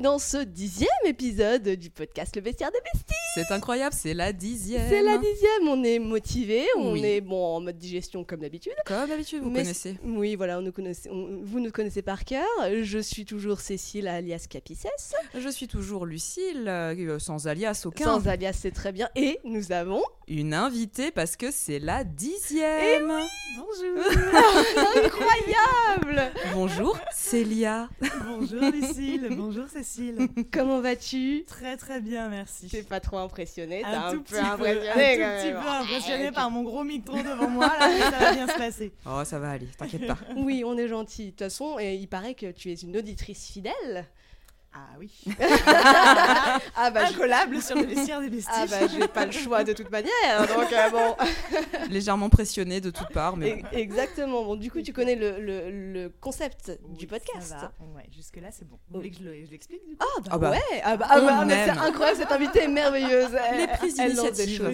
dans ce dixième épisode du podcast Le Bestiaire des Besties. C'est incroyable, c'est la dixième. C'est la dixième, on est motivé, on Oui. est bon en mode digestion comme d'habitude. Comme d'habitude, vous Mais connaissez. Oui, voilà, on nous connaissez, on- vous nous connaissez par cœur. Je suis toujours Cécile alias Capicès. Je suis toujours Lucille, euh, sans alias aucun. Sans alias, c'est très bien. Et nous avons Une invitée parce que c'est la dixième. Bonjour Incroyable Bonjour Célia. Bonjour Lucille, bonjour Cécile. Comment vas-tu? Très très bien, merci. T'es pas trop impressionné T'es un, tout peu petit impressionné un quand tout même. petit peu impressionné par mon gros micro devant moi, là, ça va bien se passer. Oh, ça va aller, t'inquiète pas. Oui, on est gentil. De toute façon, et il paraît que tu es une auditrice fidèle. Ah oui. Ah bah, je... Incollable sur le vestiaire des besties. ah bah, j'ai pas le choix de toute manière. Donc euh, bon, Légèrement pressionnée de toutes parts, mais E- exactement. Bon, du coup, tu connais le, le- le concept Oui, du podcast. ça va. Ouais, jusque là c'est bon. Vous voulez que je le- je l'explique du coup Ah bah, Ah bah, ouais. Ah bah, ah bah, mais c'est incroyable. Cette invitée est merveilleuse. Les Elle-. Les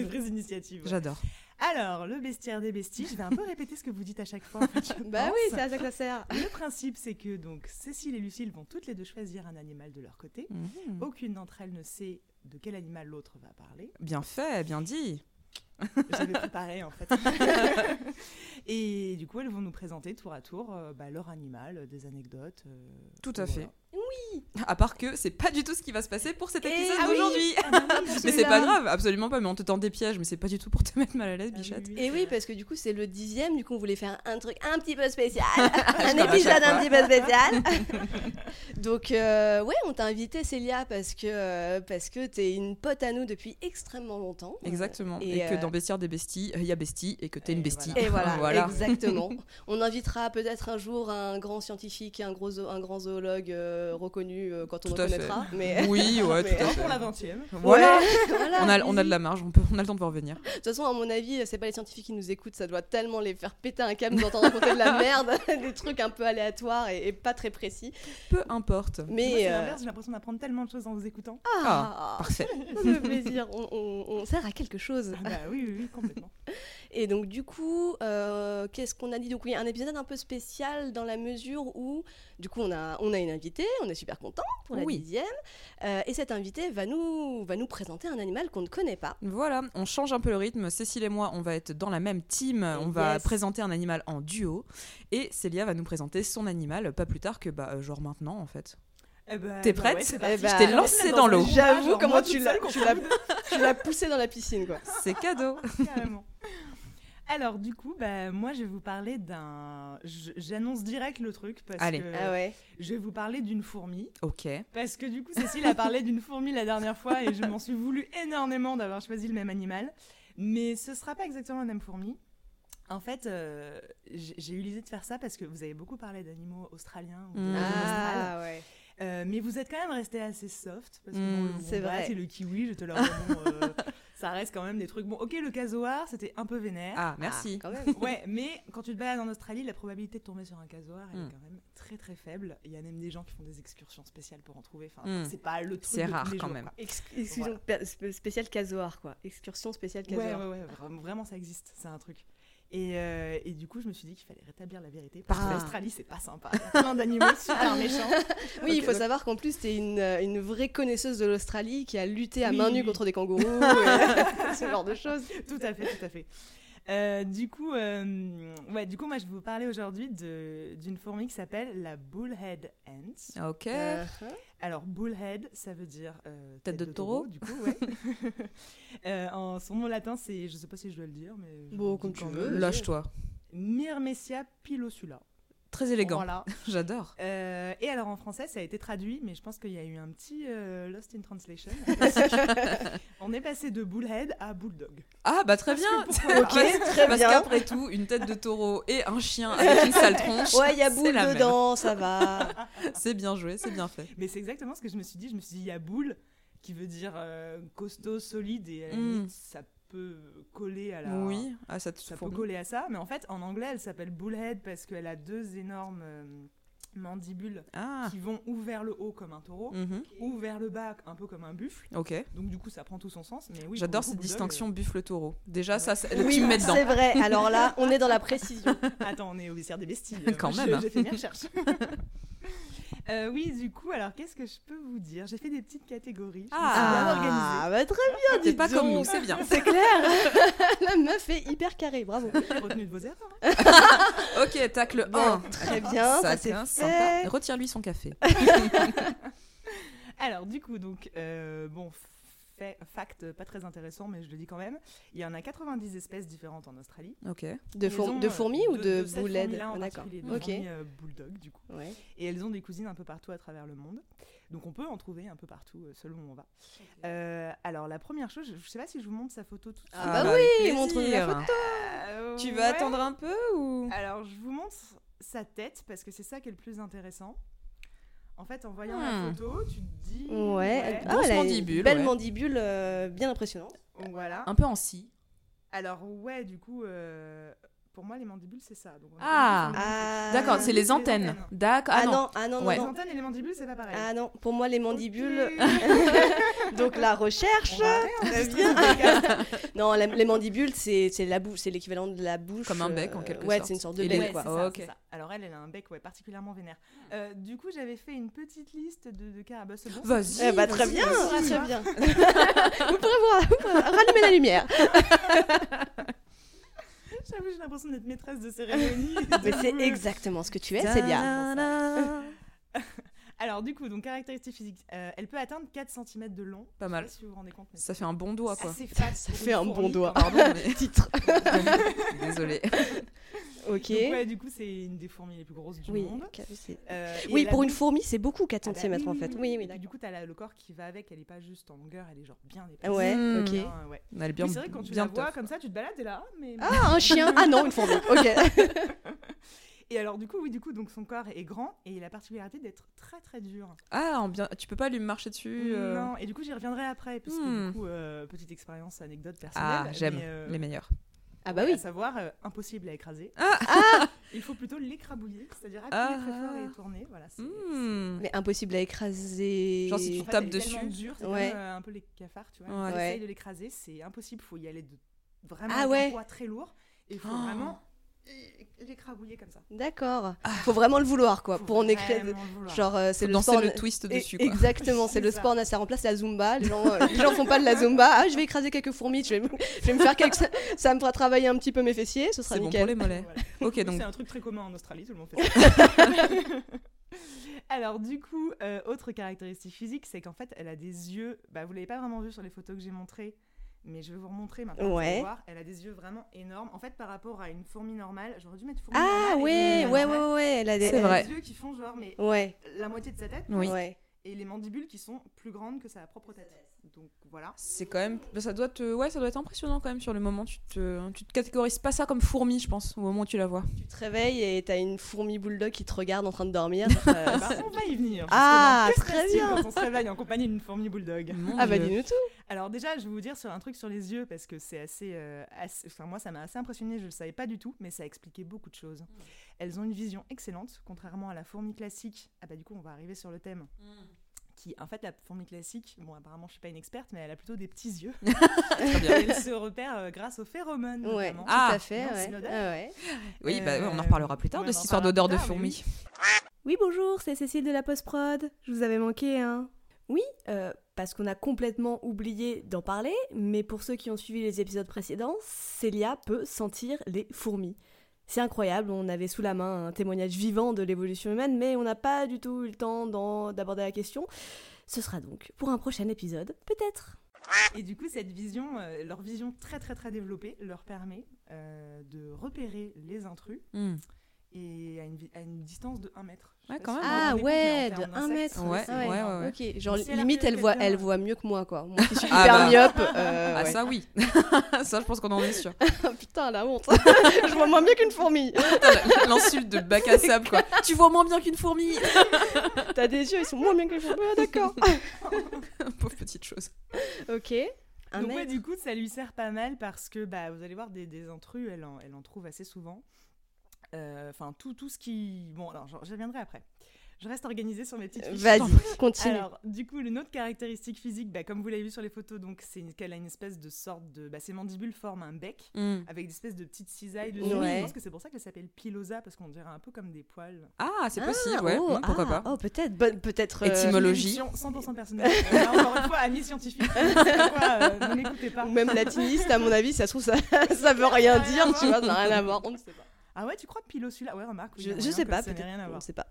prises d'initiative. ouais. j'adore. Alors, le bestiaire des besties, je vais un peu répéter ce que vous dites à chaque fois. en fait, Bah pense. oui, c'est à ça que ça sert. Le principe, c'est que donc Cécile et Lucille vont toutes les deux choisir un animal de leur côté. Mhm. Aucune d'entre elles ne sait de quel animal l'autre va parler. Bien fait, bien dit. J'avais préparé en fait. et du coup, elles vont nous présenter tour à tour euh, bah, leur animal, euh, des anecdotes. euh, Tout à voilà. fait. À part que c'est pas du tout ce qui va se passer pour cet Et- épisode ah oui. d'aujourd'hui. Ah bah oui, Mais c'est pas grave, absolument pas. Mais on te tend des pièges, mais c'est pas du tout pour te mettre mal à l'aise, Ah oui, bichette. oui, Et oui, parce que du coup, c'est le dixième. Du coup, on voulait faire un truc un petit peu spécial. Un épisode un petit peu spécial. Donc, euh, ouais, on t'a invité, Célia, parce que, euh, parce que t'es une pote à nous depuis extrêmement longtemps. Exactement. Et, Et, que euh, dans Bestiaire des Besties, il y a Bestie et que t'es une bestie. Et voilà, Voilà. exactement. On invitera peut-être un jour un grand scientifique un, gros un grand zoologue euh, reconnu euh, quand on Tout en à fait. connaîtra. Mais Oui, ouais, Mais- tout à fait. pour la 20e. Voilà. voilà, On a, on a de la marge, on, peut, on a le temps de voir venir. De toute façon, à mon avis, c'est pas les scientifiques qui nous écoutent, ça doit tellement les faire péter un câble d'entendre raconter de la merde, des trucs un peu aléatoires et, et pas très précis. Peu importe. Mais euh, l'inverse, j'ai l'impression d'apprendre tellement de choses en vous écoutant. ah, Parfait. ça me fait plaisir, on, on- on sert à quelque chose. Ah bah oui, oui, oui, complètement. Et donc du coup, euh, qu'est-ce qu'on a dit? Donc oui, un épisode un peu spécial dans la mesure où, du coup, on a, on a une invitée, on est super content pour la Oui. dixième, euh, et cette invitée va nous, va nous présenter un animal qu'on ne connaît pas. Voilà, on change un peu le rythme. Cécile et moi, on va être dans la même team. On va présenter un animal en duo. Et Célia va nous présenter son animal pas plus tard que, bah, euh, genre maintenant, en fait. Eh bah, T'es bah prête ouais, Eh parti. bah, Je t'ai Je lancé Dans l'eau. J'avoue genre, comment tu l'as, seule, tu l'as, tu l'as poussé dans la piscine, quoi. C'est cadeau. Carrément. Alors du coup, bah, moi je vais vous parler d'un... J'annonce direct le truc parce Allez. que Ah ouais. je vais vous parler d'une fourmi. Ok. Parce que du coup, Cécile a parlé d'une fourmi la dernière fois et je m'en suis voulu énormément d'avoir choisi le même animal. Mais ce sera pas exactement la même fourmi. En fait, euh, j'ai eu l'idée de faire ça parce que vous avez beaucoup parlé d'animaux australiens. ou Mm. Ah ouais. Euh, mais vous êtes quand même resté assez soft. Parce que Mm, bon, le c'est vrai. et le kiwi, j'étais là, bon, euh, ça reste quand même des trucs. Bon, ok, le casoar, c'était un peu vénère. Ah, merci. Ah, quand même. Ouais, mais quand tu te balades en Australie, la probabilité de tomber sur un casoar elle Mm. est quand même très très faible. Il y a même des gens qui font des excursions spéciales pour en trouver. Enfin, Mm. c'est pas le truc. C'est rare quand jours, même. excursion Voilà. spé- spé- spéciale casoar, quoi. Excursion spéciale casoar. ouais, ouais, vraiment, ça existe, c'est un truc. Et, euh, et du coup, je me suis dit qu'il fallait rétablir la vérité. Parce Ah. que l'Australie, c'est pas sympa. Il y a plein d'animaux super méchants. Oui, il faut donc- savoir qu'en plus, tu es une, euh, une vraie connaisseuse de l'Australie qui a lutté à Oui, main nue contre des kangourous, et ce genre de choses. tout à fait, tout à fait. Euh, du coup, euh, ouais, du coup, moi, je vais vous parler aujourd'hui de- d'une fourmi qui s'appelle la bullhead ant. Ok. Euh, Alors, bullhead, ça veut dire euh, Tête de taureau. du coup, ouais. Euh, en son nom latin, c'est, je sais pas si je dois le dire, mais Bon, comme tu veux. Lâche-toi. Myrmecia pilosula. Très élégant. Voilà. J'adore. Euh, et alors en français, ça a été traduit, mais je pense qu'il y a eu un petit euh, lost in translation. On est passé de bullhead à bulldog. Ah, bah très bien. Pourquoi Ok, pas très Parce bien. qu'après tout, une tête de taureau et un chien avec une sale tronche. Ouais, il y a boule même. dedans, ça va. C'est bien joué, c'est bien fait. Mais c'est exactement ce que je me suis dit. Je me suis dit, il y a boule qui veut dire euh, costaud, solide, et à la Mm. limite, ça peut coller à la. Oui, ah, ça te Ça peut coller à ça, mais en fait, en anglais, elle s'appelle bullhead parce qu'elle a deux énormes euh, mandibules Ah, qui vont ou vers le haut comme un taureau, mhm. ou vers le bas un peu comme un buffle. ok. Donc du coup, ça prend tout son sens. Mais oui, J'adore cette distinction buffle-taureau. Déjà, Ouais. ça, c'est- Oui, tu me mets dedans. c'est vrai. Alors là, on est dans la précision. euh, Attends, on est au vestiaire des besties. Quand même. J'ai fait mes recherches. Euh, oui, du coup, alors qu'est-ce que je peux vous dire? J'ai fait des petites catégories. Ah. Ah, bah très bien, T'es dis pas comme nous, c'est bien. C'est clair. La meuf est hyper carrée, bravo. Retenu de vos erreurs. hein. Ok, tacle Bon, 1. très bien, ça c'est fait. sympa. Retire-lui son café. Alors, du coup, donc, euh, bon, fait, fact pas très intéressant, mais je le dis quand même. Il y en a 90 espèces différentes en Australie. Ok. De, Elles four- ont, de euh, fourmis ou de, fourmi-là en Ah, D'accord. de Ok. fourmis, euh, bulldog, du coup. Ouais. Et elles ont des cousines un peu partout à travers le monde. Donc on peut en trouver un peu partout euh, selon où on va. Euh, alors la première chose, je ne sais pas si je vous montre sa photo tout de suite. Ah bah oui, montre-nous la photo. Euh, Tu ouais. vas attendre un peu ou? Alors je vous montre sa tête parce que c'est ça qui est le plus intéressant. En fait, en voyant Hmm. la photo, tu te dis. Ouais. Ah, elle mandibule, Belle ouais. mandibule, euh, bien impressionnante. Voilà. un peu en scie Alors ouais, du coup, euh, pour moi les mandibules c'est ça. Donc, Ah. Ah. D'accord, c'est les antennes. antennes. D'accord. Ah, Ah, non. ah non, Ouais. Les antennes et les mandibules c'est pas pareil. Ah non, pour moi les mandibules. Donc la recherche. Non, la- les mandibules, c'est c'est la bouche, c'est l'équivalent de la bouche. Comme un bec, en euh, quelque ouais, sorte. c'est une sorte de Et bec, Ouais, quoi. ça, ça. Alors elle, elle a un bec ouais, particulièrement vénère. Euh, du coup, j'avais fait une petite liste de, de carabas. C'est bon ça Vas-y. Eh bah, très bien, vas-y. très bien. vous pourrez voir, vous pourrez rallumer la lumière. J'avoue, j'ai l'impression d'être maîtresse de cérémonie. Mais c'est exactement ce que tu es, Célia. Ta-da-da. Alors du coup, donc caractéristiques physiques. Euh, elle peut atteindre 4 cm de long. Pas Je sais mal. pas si vous vous rendez compte. mais Ça fait un bon doigt, c'est quoi. assez fat Ça pour fait une un bon fourmi, doigt. quand même. Pardon, mais. Titre. Désolée. Ok. Donc, ouais, du coup, c'est une des fourmis les plus grosses du Oui, monde. ok, c'est- Euh, et oui elle a pour une donc- fourmi, c'est beaucoup 4 Ah bah cm en fait. oui, Oui, Et oui, puis, d'accord. du coup, t'as le corps qui va avec. Elle est pas juste en longueur, elle est genre bien épaisse. Ouais, Hmm. ok. Bien, ouais. Elle est bien, Oui, c'est vrai que quand tu bien la vois tough. comme ça, tu te balades et là, mais. Ah, un chien Ah non, une fourmi. Ok. Et alors du coup, oui, du coup, donc son corps est grand et il a la particularité d'être très très dur. Ah, en bien... tu peux pas lui marcher dessus euh, Non, et du coup, j'y reviendrai après parce que Hmm. du coup, euh, petite expérience, anecdote personnelle. Ah, j'aime euh, les meilleurs. Ah bah oui. À savoir, euh, impossible à écraser. Ah. Il faut plutôt l'écrabouiller, c'est-à-dire appuyer très fort Ah. et tourner. Voilà. Hmm. Mais impossible à écraser. Genre, si tu En fait, tapes dessus. dure, c'est Ouais. comme un peu les cafards, tu vois. Ouais. Essayes de l'écraser, c'est impossible. Faut y aller de vraiment Ah ouais. un poids très lourd. Et il faut Oh. vraiment l'écrabouiller comme ça. D'accord. Faut vraiment le vouloir quoi Faut pour en écrire. Genre euh, c'est le danser sport. le twist dessus, quoi. Exactement, c'est le ça. sport, ça remplace la zumba. Les gens, euh, les gens font pas de la zumba. Ah, je vais écraser quelques fourmis, je vais, me- je vais me faire quelques. Ça me fera travailler un petit peu mes fessiers, ce sera C'est bon nickel. pour les mollets. Voilà. Ok, Oui, donc C'est un truc très commun en Australie, tout le monde fait ça. Alors du coup, euh, autre caractéristique physique, c'est qu'en fait, elle a des yeux. Bah, vous l'avez pas vraiment vu sur les photos que j'ai montrées, mais je vais vous remontrer maintenant. Ouais. voir. Elle a des yeux vraiment énormes. En fait, par rapport à une fourmi normale, j'aurais dû mettre fourmi Ah normale ouais, ouais, normale. ouais, ouais, elle a des. C'est Elle a vrai. des yeux qui font genre mais Ouais, la moitié de sa tête Oui. ouais. et les mandibules qui sont plus grandes que sa propre tête. Donc voilà. c'est quand même. bah, Ça doit, te... ouais, ça doit être impressionnant quand même sur le moment. Tu te, tu te catégorises pas ça comme fourmi, je pense, au moment où tu la vois. Tu te réveilles et t'as une fourmi bulldog qui te regarde en train de dormir. Euh, Bah, on va y venir. Ah, très bien. Quand on se réveille en compagnie d'une fourmi bulldog. Mon ah bah Dieu. dis-nous tout. Alors déjà, je vais vous dire sur un truc sur les yeux parce que c'est assez, euh, assez- enfin moi ça m'a assez impressionné. Je le savais pas du tout, mais ça expliquait beaucoup de choses. Elles ont une vision excellente, contrairement à la fourmi classique. Ah bah du coup, on va arriver sur le thème. Qui, en fait, la fourmi classique, bon apparemment je suis pas une experte, mais elle a plutôt des petits yeux. Elle se repère euh, grâce aux phéromones. Ouais, notamment. tout Ah, à fait. non, c'est ouais. Ah ouais. Oui, bah, ouais, on en Euh, reparlera plus tard de cette histoire d'odeur de fourmi. Oui, bonjour, c'est Cécile de la Post-Prod. Je vous avais manqué, hein Oui, euh, parce qu'on a complètement oublié d'en parler, mais pour ceux qui ont suivi les épisodes précédents, Célia peut sentir les fourmis. C'est incroyable, on avait sous la main un témoignage vivant de l'évolution humaine, mais on n'a pas du tout eu le temps d'aborder la question. Ce sera donc pour un prochain épisode, peut-être. Et du coup, cette vision, euh, leur vision très très très développée, leur permet euh, de repérer les intrus Hmm. Et à une, à une distance de 1 mètre. Ouais, quand même. Ah ouais, de termes 1 d'insectes, mètre. Ouais, ouais, ouais, ouais. Ok, genre si limite elle voit, elle voit mieux que moi quoi. Moi qui suis Ah hyper bah. myope. euh, Ah, ça, oui. ça, je pense qu'on en est sûr. Putain la honte. je vois moins mieux qu'une fourmi. L'insulte de bac à sable, quoi. Tu vois moins bien qu'une fourmi. T'as des yeux, ils sont moins bien qu'une fourmi. Ah, d'accord. Pauvre petite chose. ok. Un Donc ouais, du coup, ça lui sert pas mal parce que bah, vous allez voir des, des intrus, elle en, elle en trouve assez souvent. Euh, Enfin, tout, tout ce qui... Bon, alors j'y reviendrai après. je reste organisée sur mes petites fiches. Vas-y, continue. Alors, du coup, une autre caractéristique physique, bah, comme vous l'avez vu sur les photos, donc c'est qu'elle a une espèce de sorte de. Bah, ses mandibules forment un bec Hmm. avec des espèces de petites cisailles dessus. Ouais. Je pense que c'est pour ça qu'elle s'appelle pilosa parce qu'on dirait un peu comme des poils. Ah, c'est possible, Ah, ouais. oh, hmm, pourquoi ah, pas Oh, peut-être. bonne- peut-être. euh, Étymologie. Une émission 100% personnelle. Euh, là, encore une fois, amis scientifiques. je euh, ne m'écoutez pas. Ou même latiniste, à mon avis, ça se trouve, ça, ça veut rien dire, tu vois, ça n'a rien à voir, on ne sait pas. Ah ouais, tu crois pilo celui-là? Ouais, remarque. oui, Je, je sais que pas, peut-être. rien à voir. ne sait pas.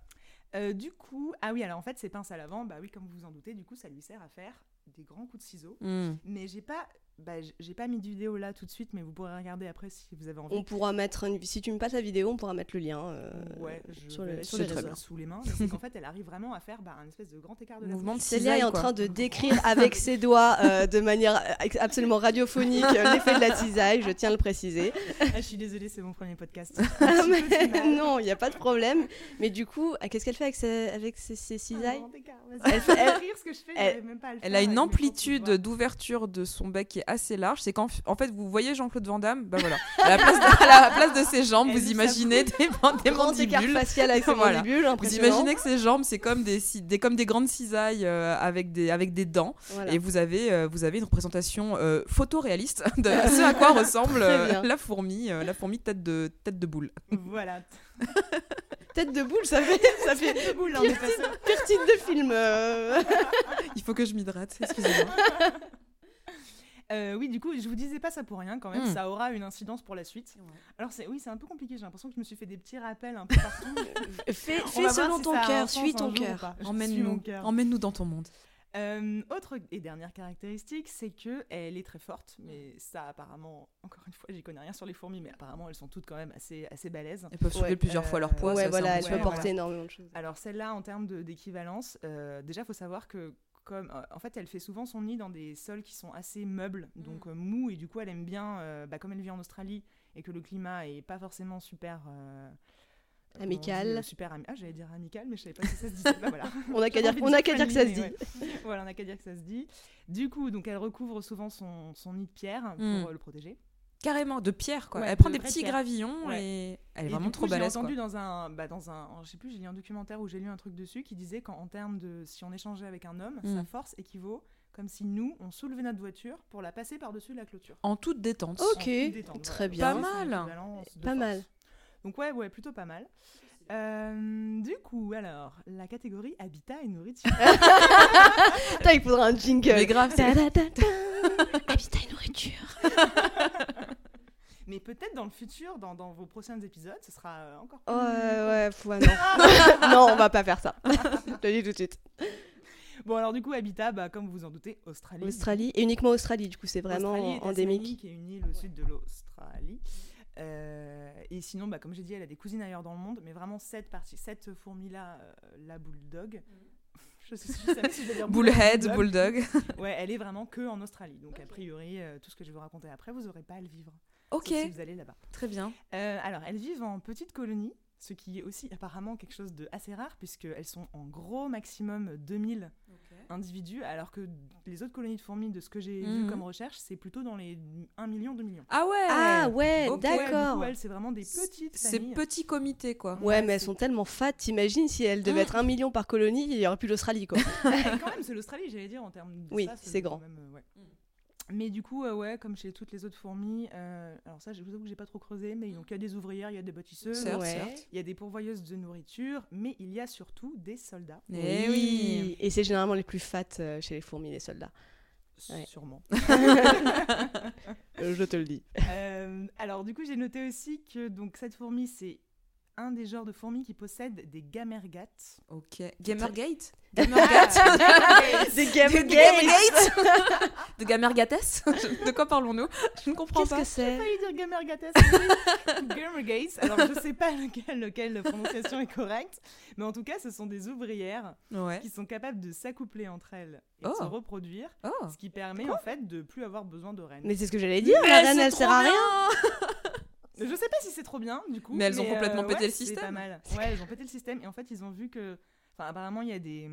Euh, du coup, ah oui, alors en fait, ces pinces à l'avant, bah oui, comme vous vous en doutez, du coup, ça lui sert à faire des grands coups de ciseaux. Hmm. Mais j'ai pas, bah, j'ai pas mis de vidéo là tout de suite, mais vous pourrez regarder après si vous avez envie. On pourra mettre, une- si tu me passes la vidéo, on pourra mettre le lien. euh, Ouais, je sur les- vais sur les réseaux. sous les mains. C'est qu'en fait, elle arrive vraiment à faire bah, un espèce de grand écart de la Mouvement. Célia est en train de décrire avec ses doigts euh, de manière euh, absolument radiophonique euh, l'effet de la cisaille, je tiens à le préciser. Ah, je suis désolée, c'est mon premier podcast. Ah, mais non, il n'y a pas de problème. Mais du coup, qu'est-ce qu'elle fait avec ses, avec ses, ses cisailles. Elle fait- elle- rire ce que je fais, elle- j'arrive même pas à le Elle faire a une amplitude d'ouverture de son bec qui est assez large. C'est qu'en en fait, vous voyez Jean-Claude Van Damme, bah voilà. À la place de, à la place de ses jambes, vous imaginez des, des mandibules. facial avec ses Voilà. mandibules, Vous imaginez que ses jambes, c'est comme des, comme des grandes cisailles euh, avec, des, avec des dents. Voilà. Et vous avez, euh, vous avez une représentation euh, photoréaliste de ce à quoi ressemble euh, la fourmi, euh, la fourmi tête de, tête de boule. Voilà. Tête de boule, ça fait, ça fait Tête de boule, passé. pire titre de film. euh. Il faut que je m'hydrate, excusez-moi. Euh, oui, du coup, je vous disais pas ça pour rien quand même. Mm. Ça aura une incidence pour la suite. Alors, c'est oui, c'est un peu compliqué. J'ai l'impression que je me suis fait des petits rappels un peu partout. Fais, selon si ton cœur, suis ton cœur. Emmène-nous, emmène-nous dans ton monde. Euh, autre et dernière caractéristique, c'est que elle est très forte, mais ça apparemment, encore une fois, j'y connais rien sur les fourmis, mais apparemment elles sont toutes quand même assez assez balèzes. Elles peuvent soulever Ouais. plusieurs fois leur poids. ouais, ça, c'est voilà, elle impressionnant. peut Ouais, porter voilà. énormément de choses. Alors celle-là, en termes d'équivalence, euh, déjà faut savoir que comme euh, en fait elle fait souvent son nid dans des sols qui sont assez meubles, donc euh, mous, et du coup elle aime bien, euh, bah, comme elle vit en Australie et que le climat est pas forcément super dit, Amical. super ami- ah j'allais dire amical, mais je savais pas si ça se disait. Bah, voilà. On n'a qu'à dire, on a qu'à dire que ça se dit. ouais. voilà, on n'a qu'à dire que ça se dit. Du coup, donc elle recouvre souvent son, son nid de pierre pour Mm. le protéger. Carrément, de pierre quoi. Ouais, Elle prend de des petits pierre. gravillons Ouais. et elle est Et vraiment du trop j'ai quoi. entendu dans un, bah, dans un, je sais plus, j'ai lu un documentaire où j'ai lu un truc dessus qui disait qu'en termes de, si on échangeait avec un homme, Mm. sa force équivaut comme si nous, on soulevait notre voiture pour la passer par-dessus la clôture. En toute détente. Ok, En toute détente, très voilà. bien. Pas mal. Pas force. mal. Donc ouais, ouais, plutôt pas mal. Euh, du coup, alors, la catégorie habitat et nourriture. Putain, il faudra un jingle. Mais grave, c'est- Ta, ta, ta, ta. Habitat et nourriture. Mais peut-être dans le futur, dans, dans vos prochains épisodes, ce sera euh, encore plus... Ouais, ouais, pff, ouais, non. non, on va pas faire ça. Je te le dis tout de suite. Bon, alors du coup, habitat, bah, comme vous vous en doutez, Australie. Australie, et uniquement Australie, du coup, c'est vraiment Australie et endémique. Qui est une île au sud de l'Australie. Euh, et sinon, bah, comme j'ai dit, elle a des cousines ailleurs dans le monde, mais vraiment cette partie, cette fourmi-là, euh, la bulldog. Je sais, je sais pas si je vais dire Bullhead, bulldog. Ouais, elle est vraiment que en Australie. Donc, a priori, euh, tout ce que je vais vous raconter après, vous n'aurez pas à le vivre. Ok, si vous allez là-bas. très bien. Euh, alors, elles vivent en petites colonies, ce qui est aussi apparemment quelque chose de assez rare, puisqu'elles sont en gros maximum 2000 individus, alors que les autres colonies de fourmis, de ce que j'ai vu Mhm. comme recherche, c'est plutôt dans les 1 million, 2 millions. Ah ouais Ah ouais, d'accord. c'est vraiment des petites C'est familles. petit comité quoi. Ouais, mais elles sont tellement fat, t'imagines si elles devaient Mm. être un million par colonie, il y aurait plus l'Australie, quoi. Eh, quand même, c'est l'Australie, j'allais dire, en termes de Oui, c'est grand. même, ouais. Mais du coup, euh, ouais, comme chez toutes les autres fourmis, euh, alors ça, je vous avoue que j'ai pas trop creusé, mais donc il y a des ouvrières, il y a des bâtisseuses, Certes, Ouais. certes. il y a des pourvoyeuses de nourriture, mais il y a surtout des soldats. Eh oui. Et c'est généralement les plus fat euh, chez les fourmis, les soldats. Ouais. Sûrement. Je te le dis. Euh, alors du coup, j'ai noté aussi que donc cette fourmi, c'est un des genres de fourmis qui possèdent des gamergates. Ok. Gamergate Gamergate Des De Game Gamergate De Gamergates De quoi parlons-nous? Je ne comprends Qu'est-ce pas. que c'est? Failli dire gamergates. Gamergates. Alors je sais pas lequel, lequel prononciation est correcte, mais en tout cas, ce sont des ouvrières Ouais. qui sont capables de s'accoupler entre elles et Oh. de se reproduire, Oh. ce qui permet en fait de plus avoir besoin de reines. Mais c'est ce que j'allais dire, la reine, elle sert à rien. Je sais pas si c'est trop bien du coup. Mais elles ont complètement pété ouais, le système. pas mal. Ouais, elles ont pété le système et en fait ils ont vu que, enfin apparemment il y a des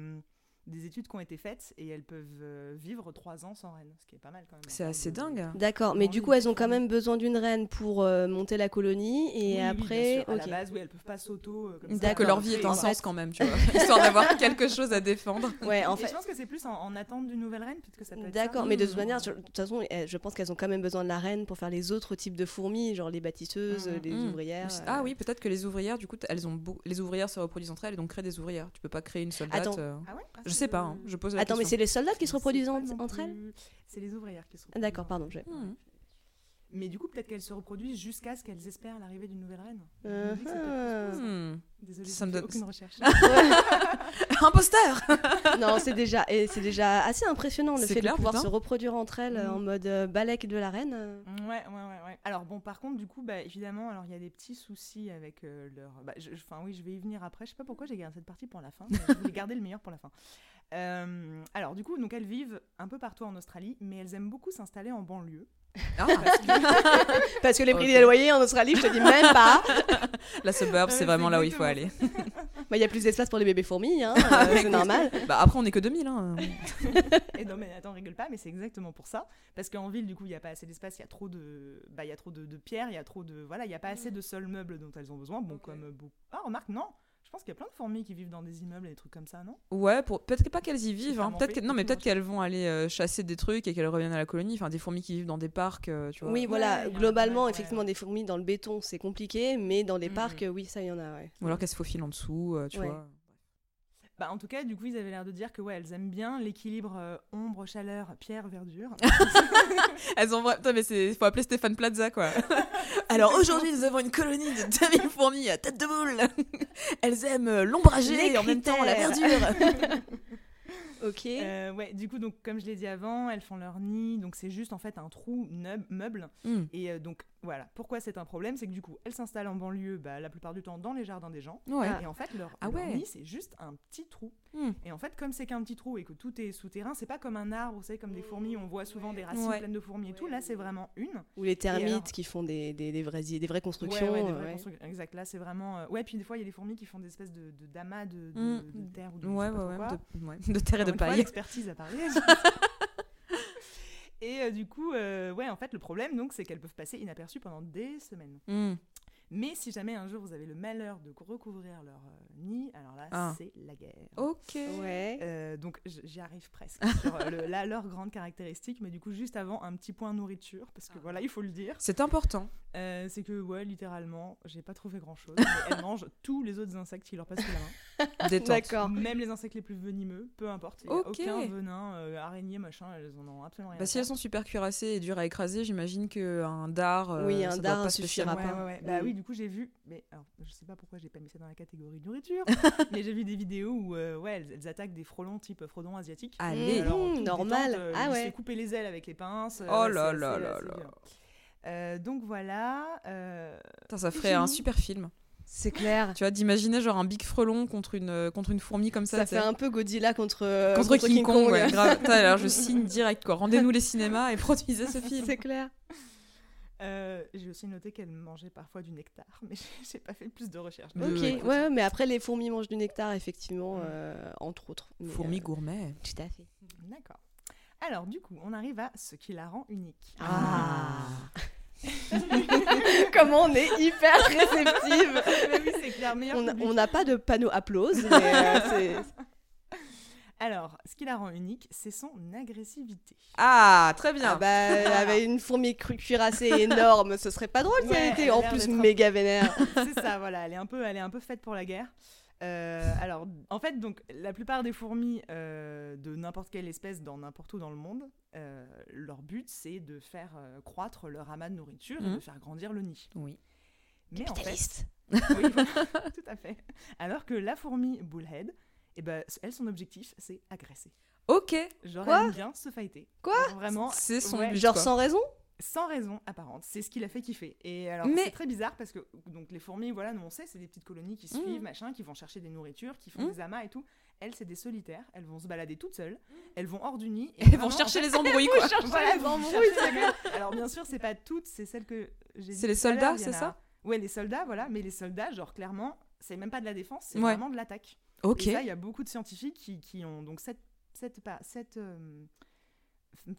des études qui ont été faites et elles peuvent euh, vivre trois ans sans reine, ce qui est pas mal quand même. C'est assez dingue. D'accord, mais du coup, elles ont quand même besoin d'une reine pour euh, monter la colonie et Oui, oui, bien après. sûr, à la base, oui, elles peuvent pas s'auto. euh. D'accord. Que leur vie ait un en sens quand même, tu vois. Histoire d'avoir quelque chose à défendre. Ouais, en Et fait. je pense que c'est plus en, en attente d'une nouvelle reine, peut-être que ça peut être D'accord, mais de toute manière, je- de toute façon, eh, je pense qu'elles ont quand même besoin de la reine pour faire les autres types de fourmis, genre les bâtisseuses, Mhm. les Mhm. ouvrières. Ah euh. oui, peut-être que les ouvrières, du coup, elles ont beau- les ouvrières se reproduisent entre elles et donc créent des ouvrières. Tu peux pas créer une soldate. Attends. euh, Ah ouais Ah, sais pas, hein, je pose la Attends, mais c'est les soldats qui se Je reproduisent en- entre elles. C'est les ouvrières qui se reproduisent. D'accord, pardon. je-. Mais du coup, peut-être qu'elles se reproduisent jusqu'à ce qu'elles espèrent l'arrivée d'une nouvelle reine. Euh, ça. Hmm. Désolée, Ça me donne- aucune recherche. Imposteur non, c'est déjà, et c'est déjà assez impressionnant le fait clair, de pouvoir putain. se reproduire entre elles euh, en mode euh, balèque de la reine. euh. Ouais, ouais, ouais, ouais. Alors bon, par contre, du coup, bah, évidemment, alors il y a des petits soucis avec euh, leur. Bah, Enfin, oui, je vais y venir après. Je sais pas pourquoi j'ai gardé cette partie pour la fin. mais je voulais garder le meilleur pour la fin. Euh, alors, du coup, donc elles vivent un peu partout en Australie, mais elles aiment beaucoup s'installer en banlieue. Ah, Parce que- Parce que les prix des loyers en Australie, je te dis même pas. La suburb, c'est vraiment là où il faut aller. Bah, Il y a plus d'espace pour les bébés fourmis, hein, euh, c'est normal. Bah après, on est que 2000. Hein. Et non, mais attends, rigole pas, mais c'est exactement pour ça. Parce qu'en ville, du coup, il n'y a pas assez d'espace, il y a trop de, bah, il y a trop de, de pierres, il y a trop de, voilà, il y a pas assez de seuls meubles dont elles ont besoin. Bon, comme euh, beaucoup. Ah, remarque, non. Je pense qu'il y a plein de fourmis qui vivent dans des immeubles et des trucs comme ça, non? Ouais, pour... peut-être pas qu'elles y vivent. hein. Peut-être que... Non, mais peut-être qu'elles vont aller euh, chasser des trucs et qu'elles reviennent à la colonie. Enfin, des fourmis qui vivent dans des parcs, euh, tu vois. Oui, voilà, globalement, ouais. effectivement, des fourmis dans le béton, c'est compliqué, mais dans les Mhm. parcs, euh, oui, ça, il y en a, ouais. Ou alors qu'elles se faufilent en dessous, euh, tu Ouais. vois. Bah, en tout cas, du coup, ils avaient l'air de dire que ouais, elles aiment bien l'équilibre euh, ombre, chaleur, pierre, verdure. Elles ont Putain, mais c'est faut appeler Stéphane Plaza quoi. Alors aujourd'hui nous avons une colonie de 2000 fourmis à tête de boule. Elles aiment l'ombragé Les et en même temps la verdure. Ok. Euh, ouais, du coup, donc comme je l'ai dit avant, elles font leur nid, donc c'est juste en fait un trou meuble. Hmm. Et euh, donc voilà, pourquoi c'est un problème, c'est que du coup, elles s'installent en banlieue, bah, la plupart du temps dans les jardins des gens. Ouais. Et en fait, leur, Ah leur ouais. nid, c'est juste un petit trou. Hmm. Et en fait, comme c'est qu'un petit trou et que tout est souterrain, c'est pas comme un arbre, vous savez, comme des fourmis, on voit souvent des racines Ouais. pleines de fourmis et tout. Là, c'est vraiment une. Ou les termites alors qui font des, des, des, vraies, des vraies constructions. ouais, des euh, vraies ouais. constructions. Exact. Là, c'est vraiment. Ouais, puis des fois, il y a des fourmis qui font des espèces de, de damas de, de, Hmm. de terre ou de. Ouais, ouais, de terre et de Paille. l'expertise à parler. Et euh, du coup, euh, ouais, en fait, le problème, donc, c'est qu'elles peuvent passer inaperçues pendant des semaines. Hmm. Mais si jamais un jour vous avez le malheur de recouvrir leur euh, nid, alors là, Ah. c'est la guerre. Ok. Ouais. Euh, donc j'y arrive presque sur euh, le- là, leur grande caractéristique, mais du coup juste avant un petit point nourriture parce que voilà il faut le dire, C'est important. Euh, c'est que ouais littéralement j'ai pas trouvé grand chose. elles mangent tous les autres insectes qui leur passent sous la main. D'accord. même les insectes les plus venimeux, peu importe. Il y a Ok. aucun venin, euh, araignée machin, elles en ont absolument rien. Bah, si elles sont super cuirassées et dures à écraser, j'imagine qu'un dard. euh, Oui, un ça doit dard pas suffira pas. Ouais, ouais, ouais. Bah oui, du coup, j'ai vu. Mais alors, je sais pas pourquoi j'ai pas mis ça dans la catégorie nourriture. mais j'ai vu des vidéos où euh, ouais, elles, elles attaquent des frelons type frelon asiatique. Allez. Mhm. Alors, toute normal. détente, euh, Ah ouais. couper les ailes avec les pinces. euh, Oh là là là là. Euh, donc voilà. euh, Putain, ça ferait un super film. C'est clair. Tu vois, d'imaginer genre un big frelon contre une, contre une fourmi comme ça. Ça fait un peu Godzilla contre, euh, contre, King, Kong. ouais, grave. Putain, alors je signe direct quoi. Rendez-nous les cinémas et produisez ce film. C'est clair. Euh, j'ai aussi noté qu'elle mangeait parfois du nectar, mais j'ai- pas fait plus de recherches. Ok, ouais, mais après les fourmis mangent du nectar, effectivement, euh, entre autres. Mais, Fourmi euh, gourmet. Tout à fait. D'accord. Alors, du coup, on arrive à ce qui la rend unique. Ah. Comment on est hyper réceptive. Mais oui, c'est clair, On n'a pas de panneau applause, mais euh, c'est- Alors, ce qui la rend unique, c'est son agressivité. Ah, très bien. Ah bah, avec une fourmi cuirassée énorme, ce serait pas drôle si Ouais, elle était a en plus méga vénère. c'est ça, voilà. Elle est un peu, elle est un peu faite pour la guerre. Euh, alors, en fait, donc, la plupart des fourmis euh, de n'importe quelle espèce dans n'importe où dans le monde, euh, leur but, c'est de faire euh, croître leur amas de nourriture et de faire grandir le nid. Oui. Mais en fait, oui, voilà, tout à fait. Alors que la fourmi bullhead, eh ben, elle, son objectif, c'est agresser. Ok. Genre, Quoi elle aime bien se fighter. Quoi Genre, Vraiment, C'est son ouais, but. Genre quoi. sans raison? Sans raison apparente. C'est ce qui l'a fait kiffer. Et alors, Mais- c'est très bizarre parce que donc les fourmis, voilà, nous on sait, c'est des petites colonies qui Mhm. suivent, machin, qui vont chercher des nourritures, qui font Mhm. des amas et tout. Elles, c'est des solitaires. Elles vont se balader toutes seules. Elles vont hors du nid. et Elles vont chercher en fait, les embrouilles quoi. voilà, elles les vont embrouilles, chercher les- Alors bien sûr, c'est pas toutes, c'est celles que j'ai dit C'est les soldats, c'est ça? Ouais, les soldats, voilà. Mais les soldats, genre clairement, c'est même pas de la défense, c'est Ouais. vraiment de l'attaque. Et il y a beaucoup de scientifiques qui, ont donc cette, cette, cette euh,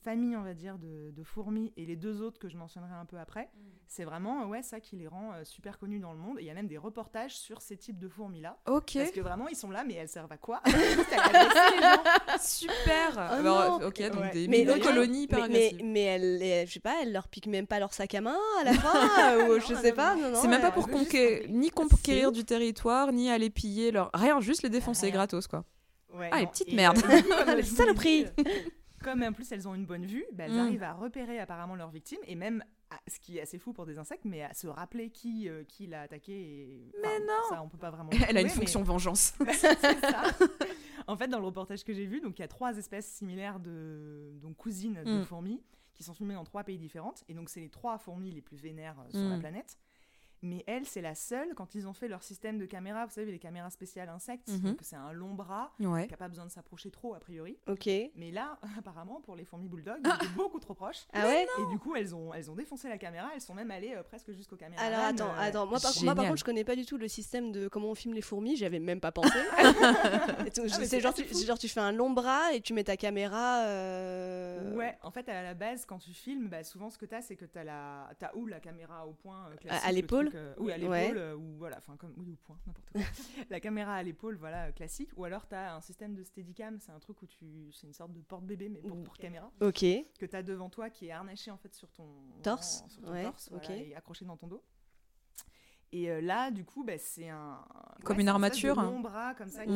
famille, on va dire, de, de fourmis et les deux autres que je mentionnerai un peu après. C'est vraiment euh, ouais, ça qui les rend euh, super connus dans le monde. Et il y a même des reportages sur ces types de fourmis-là. Ok. Parce que vraiment, ils sont là, mais elles servent à quoi? Super. Oh Alors, non. ok, donc Ouais. des Mais- mini-colonies hyper mais, mais, agressives. mais elle, elle- je sais pas, elle leur pique même pas leur sac à main à la fin ou je sais non, pas. non. Non, non, C'est même pas pour conquérir, ni conquérir du territoire, ni aller piller leur. Rien, juste les défoncer gratos, quoi. Ouais, Ah, les petites Et, merdes. euh, coup, comme en plus elles ont une bonne vue, bah, elles Mm. arrivent à repérer apparemment leurs victimes et même, à- ce qui est assez fou pour des insectes, mais à se rappeler qui, euh, qui l'a attaqué. Et, Mais non. Ça, on peut pas vraiment. Elle a une mais- fonction vengeance. C'est ça. En fait, dans le reportage que j'ai vu, donc il y a trois espèces similaires de donc cousines de Mm. fourmis qui sont filmées dans trois pays différents. Et donc c'est les trois fourmis les plus vénères euh, sur Mm. la planète. Mais elle, c'est la seule quand ils ont fait leur système de caméra. Vous savez, les caméras spéciales insectes. Mhm. Donc c'est un long bras Ouais. qui n'a pas besoin de s'approcher trop a priori. Ok. Mais là, apparemment, pour les fourmis bulldogs, ils étaient beaucoup trop proches. Ah ouais Et du coup, elles ont, elles ont défoncé la caméra. Elles sont même allées euh, presque jusqu'au caméra. Alors attends, attends. Moi par, moi, par contre, je connais pas du tout le système de comment on filme les fourmis. J'avais même pas pensé. Ah, c'est genre, tu, genre fais un long bras et tu mets ta caméra. euh, Ouais, en fait, à la base, quand tu filmes, bah, souvent ce que tu as, c'est que tu as, la... as ou la caméra au point euh, classique. à le l'épaule euh, Oui, à l'épaule, Ouais. euh, ou voilà, enfin, comme. Oui, au point, n'importe quoi. la caméra à l'épaule, voilà, classique. Ou alors tu as un système de steadicam, c'est un truc où tu. C'est une sorte de porte-bébé, mais pour, pour caméra, Ok. que tu as devant toi qui est harnaché en fait sur ton Torse, sur ton ouais, torse, voilà, et accroché dans ton dos. Et euh, là, du coup, bah, c'est un. Comme ouais, une c'est un armature, hein. long bras comme ça. Qui-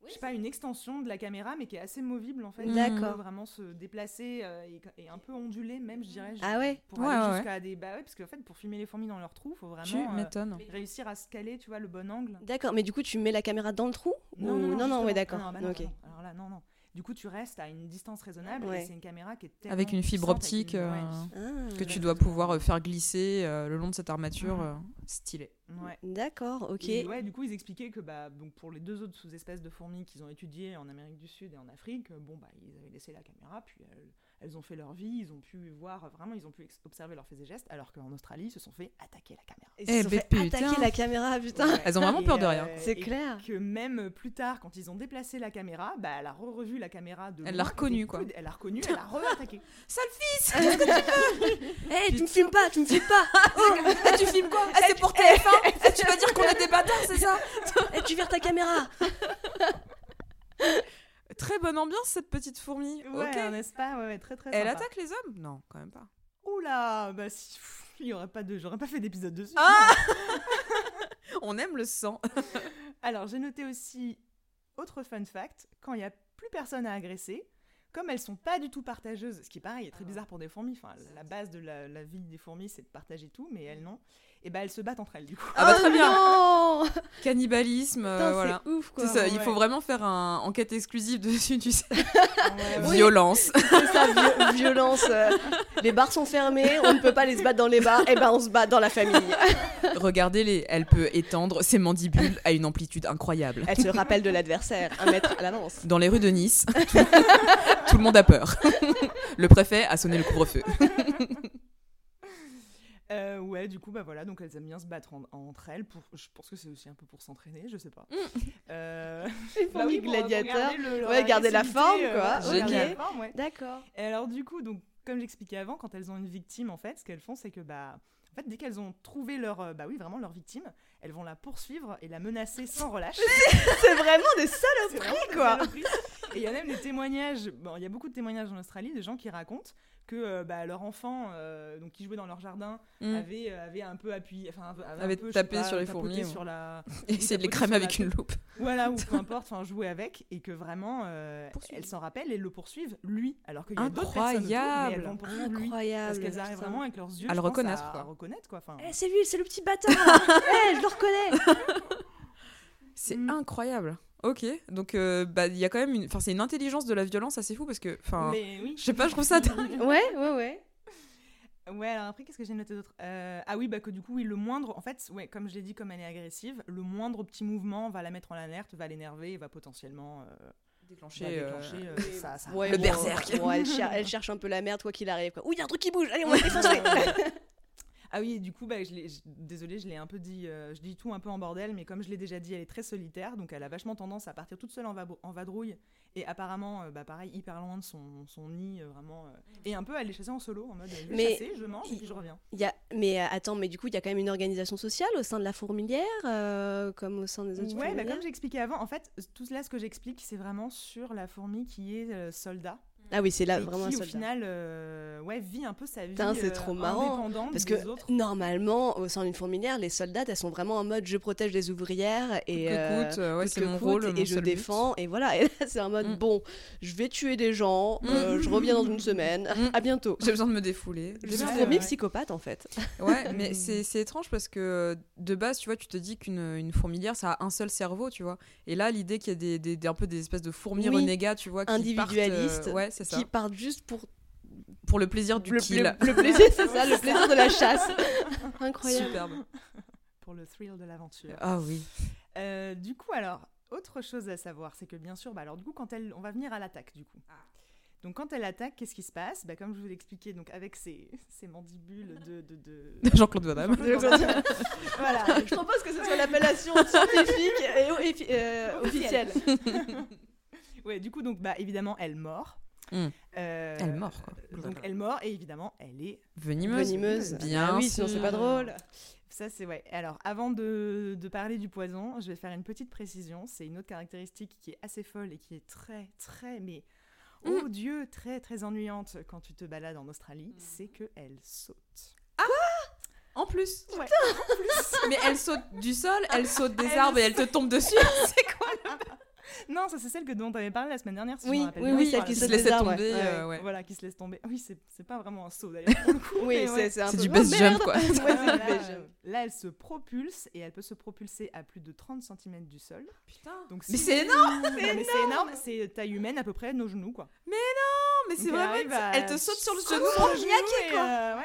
D'accord. Je sais pas, une extension de la caméra, mais qui est assez movible en fait. D'accord. Qui peut vraiment se déplacer euh, et, et un peu onduler, même, je dirais. Ah ouais Pour Ouais, aller ouais, jusqu'à des. Bah ouais, parce qu'en fait, pour filmer les fourmis dans leur trou, faut Tu vraiment euh, réussir à se caler, tu vois, le bon angle. D'accord. Mais du coup, tu mets la caméra dans le trou ou- non, non, ouais, justement. d'accord. Ah non, bah non, non. Alors là, non, non. Du coup, tu restes à une distance raisonnable Ouais. et c'est une caméra qui est tellement Avec une fibre optique une- euh, ouais. Ah. que tu dois pouvoir euh, faire glisser euh, le long de cette armature. Mhm. euh, stylé. Ouais. D'accord. Ok. Et ouais, du coup, ils expliquaient que bah, donc pour les deux autres sous-espèces de fourmis qu'ils ont étudiées en Amérique du Sud et en Afrique, bon, bah, ils avaient laissé la caméra, puis elles ont fait leur vie, ils ont pu voir, vraiment, ils ont pu observer leurs faits et gestes, alors qu'en Australie, ils se sont fait attaquer la caméra. Ils Eh se sont fait putain. attaquer la caméra, putain. Ouais. Elles ont vraiment Et, peur de rien. C'est et clair. Que même plus tard, quand ils ont déplacé la caméra, bah, elle a re-revu la caméra de Elle l'a reconnue, et quoi. Elle l'a reconnue, elle a re-attaqué. Sale fils Eh, tu me filmes pas, tu me filmes pas. Ah, Tu filmes quoi Ah, c'est pour TF1 Ah, Tu vas dire qu'on a des bâtards, c'est ça Eh, tu vires ta caméra. Très bonne ambiance, cette petite fourmi. Ouais, n'est-ce pas ouais, ouais, très très Elle sympa. attaque les hommes? Non, quand même pas. Oula, bah si, pff, il y aurait pas de, j'aurais pas fait d'épisode dessus. Ah On aime le sang. Alors, j'ai noté aussi, autre fun fact, quand il n'y a plus personne à agresser, comme elles sont pas du tout partageuses, ce qui pareil est très bizarre pour des fourmis, enfin la base de la, la vie des fourmis c'est de partager tout, mais elles non, et ben elles se battent entre elles du coup. Ah bah Oh très bien. non Cannibalisme, euh, Putain, voilà. C'est ouf quoi. C'est ça, il faut vraiment faire un enquête exclusive dessus, tu sais. Ouais, Violence. C'est ça, vi- violence. euh, les bars sont fermés, on ne peut pas les se battre dans les bars, et ben on se bat dans la famille. Regardez-les, elle peut étendre ses mandibules à une amplitude incroyable. Elle se rappelle de l'adversaire, un mètre à l'avance. Dans les rues de Nice, tout, tout le monde a peur. Le préfet a sonné le couvre-feu. Euh, ouais, du coup, bah voilà, donc elles aiment bien se battre en- entre elles. Pour, je pense que c'est aussi un peu pour s'entraîner, je sais pas. Euh, Les bah oui, gladiateurs. garder le- Ouais, garder la forme, euh, quoi. la forme, ouais. D'accord. Et alors du coup, donc comme j'expliquais avant, quand elles ont une victime, en fait, ce qu'elles font, c'est que bah, en fait, dès qu'elles ont trouvé leur, euh, bah oui, vraiment leur victime, elles vont la poursuivre et la menacer sans relâche. C'est vraiment des saloperies vraiment des quoi. saloperies. Et il y a même des témoignages. Bon, il y a beaucoup de témoignages en Australie de gens qui racontent que euh, bah, leur enfant, euh, donc qui jouait dans leur jardin, Mm. avait, euh, avait un peu appuyé, enfin avait, peu, tapé pas, sur les fourmis, ou- sur la, Et essayer de les cramer avec la une loupe. voilà ou peu importe, enfin jouer avec et que vraiment euh, elles s'en rappellent et le poursuivent lui, alors qu'il y a d'autres personnes autour, mais Incroyable. elles vont poursuivre lui. Incroyable. Parce qu'elles arrivent vraiment avec leurs yeux À le reconnaître, à, quoi. à reconnaître quoi. Enfin, Eh, c'est lui, c'est le petit bâtard. Eh, je le reconnais. C'est Mm. incroyable. Ok, donc euh, bah il y a quand même une, enfin c'est une intelligence de la violence assez fou parce que, enfin, mais oui. je sais pas, je trouve ça dingue. Ouais, ouais, ouais. Ouais, alors après, qu'est-ce que j'ai noté d'autre? Euh, Ah oui, bah que du coup, oui, le moindre, en fait, ouais, comme je l'ai dit, comme elle est agressive, le moindre petit mouvement va la mettre en alerte, va l'énerver et va potentiellement euh, Déclencher, va déclencher euh, ça, ça- Ouais, Le bon, berserk. bon, elle, cher- elle cherche un peu la merde, quoi qu'il arrive. Quoi. Ouh, il y a un truc qui bouge. Allez, on va le défoncer. Ah oui, et du coup, bah, je désolée, je l'ai un peu dit, euh, je dis tout un peu en bordel, mais comme je l'ai déjà dit, elle est très solitaire, donc elle a vachement tendance à partir toute seule en, va- en vadrouille, et apparemment, euh, bah, pareil, hyper loin de son, son nid, euh, vraiment, euh, et un peu aller chasser en solo, en mode, je vais Mais chasser, je mange, et puis je reviens. Il y a... Mais attends, mais du coup, il y a quand même une organisation sociale au sein de la fourmilière, euh, comme au sein des autres Ouais, bah, comme j'expliquais avant, en fait, tout là, ce que j'explique, c'est vraiment sur la fourmi qui est euh, soldat, Ah oui, c'est là et vraiment un qui, au soldat. final, euh, ouais, vit un peu sa vie c'est euh, trop marrant, Parce que autres. normalement, au sein d'une fourmilière, les soldats, elles sont vraiment en mode je protège les ouvrières et euh, coûte, euh, ouais, c'est mon coûte, rôle, et mon je but. défends et voilà. Et là, c'est en mode Mm. bon, je vais tuer des gens, euh, je reviens dans une semaine, Mm. à bientôt. J'ai besoin de me défouler. Je suis fourmi psychopathe en fait. Ouais, mais Mm. c'est c'est étrange parce que de base, tu vois, tu te dis qu'une une fourmilière, ça a un seul cerveau, tu vois. Et là, l'idée qu'il y a des, des, des- un peu des espèces de fourmis Oui. renégats, tu vois, qui Individualistes, partent, ouais, c'est ça. Qui partent juste pour Pour le plaisir du le, kill. le- le plaisir, c'est ça, le plaisir de la chasse. Incroyable. Superbe. Pour le thrill de l'aventure. Ah oui. Euh, du coup, alors, autre chose à savoir, c'est que bien sûr, bah, alors du coup, quand elle, on va venir à l'attaque, du coup. Donc, quand elle attaque, qu'est-ce qui se passe? Bah, Comme je vous l'ai expliqué, donc avec ses, ses mandibules de. de, de... Jean-Claude Van Damme. voilà. Je propose que ce soit l'appellation scientifique et, et- euh, officielle. Ouais, du coup, donc, bah, évidemment, elle mord. Mm. Euh, Elle mord, quoi. Donc, elle mord, et évidemment, elle est Venimeuse. Venimeuse. Bien Ah oui, sinon c'est pas sûr. drôle. Ça, c'est ouais. Alors, avant de, de parler du poison, je vais faire une petite précision. C'est une autre caractéristique qui est assez folle et qui est très, très, mais oh Dieu, très, très ennuyante quand tu te balades en Australie, c'est que elle saute. En plus. Ouais. Mais elle saute du sol, elle saute des Elle arbres et elle te tombe dessus. C'est quoi Non, ça c'est celle que dont on avait parlé la semaine dernière. Si Oui, oui, celle Voilà. qui se saute laissait tomber, ouais. euh, ouais. Voilà, qui se laisse tomber. Oui, c'est pas vraiment un saut d'ailleurs. pour Oui, mais c'est ouais. du Oh, best jump, quoi. Là, euh, elle se propulse et elle peut se propulser à plus de 30 cm du sol. Putain. Donc, Mais c'est énorme mais c'est énorme, c'est taille humaine à peu près nos genoux quoi. Non, mais c'est vraiment. Elle te saute sur le genou. Oh, et, quoi. euh.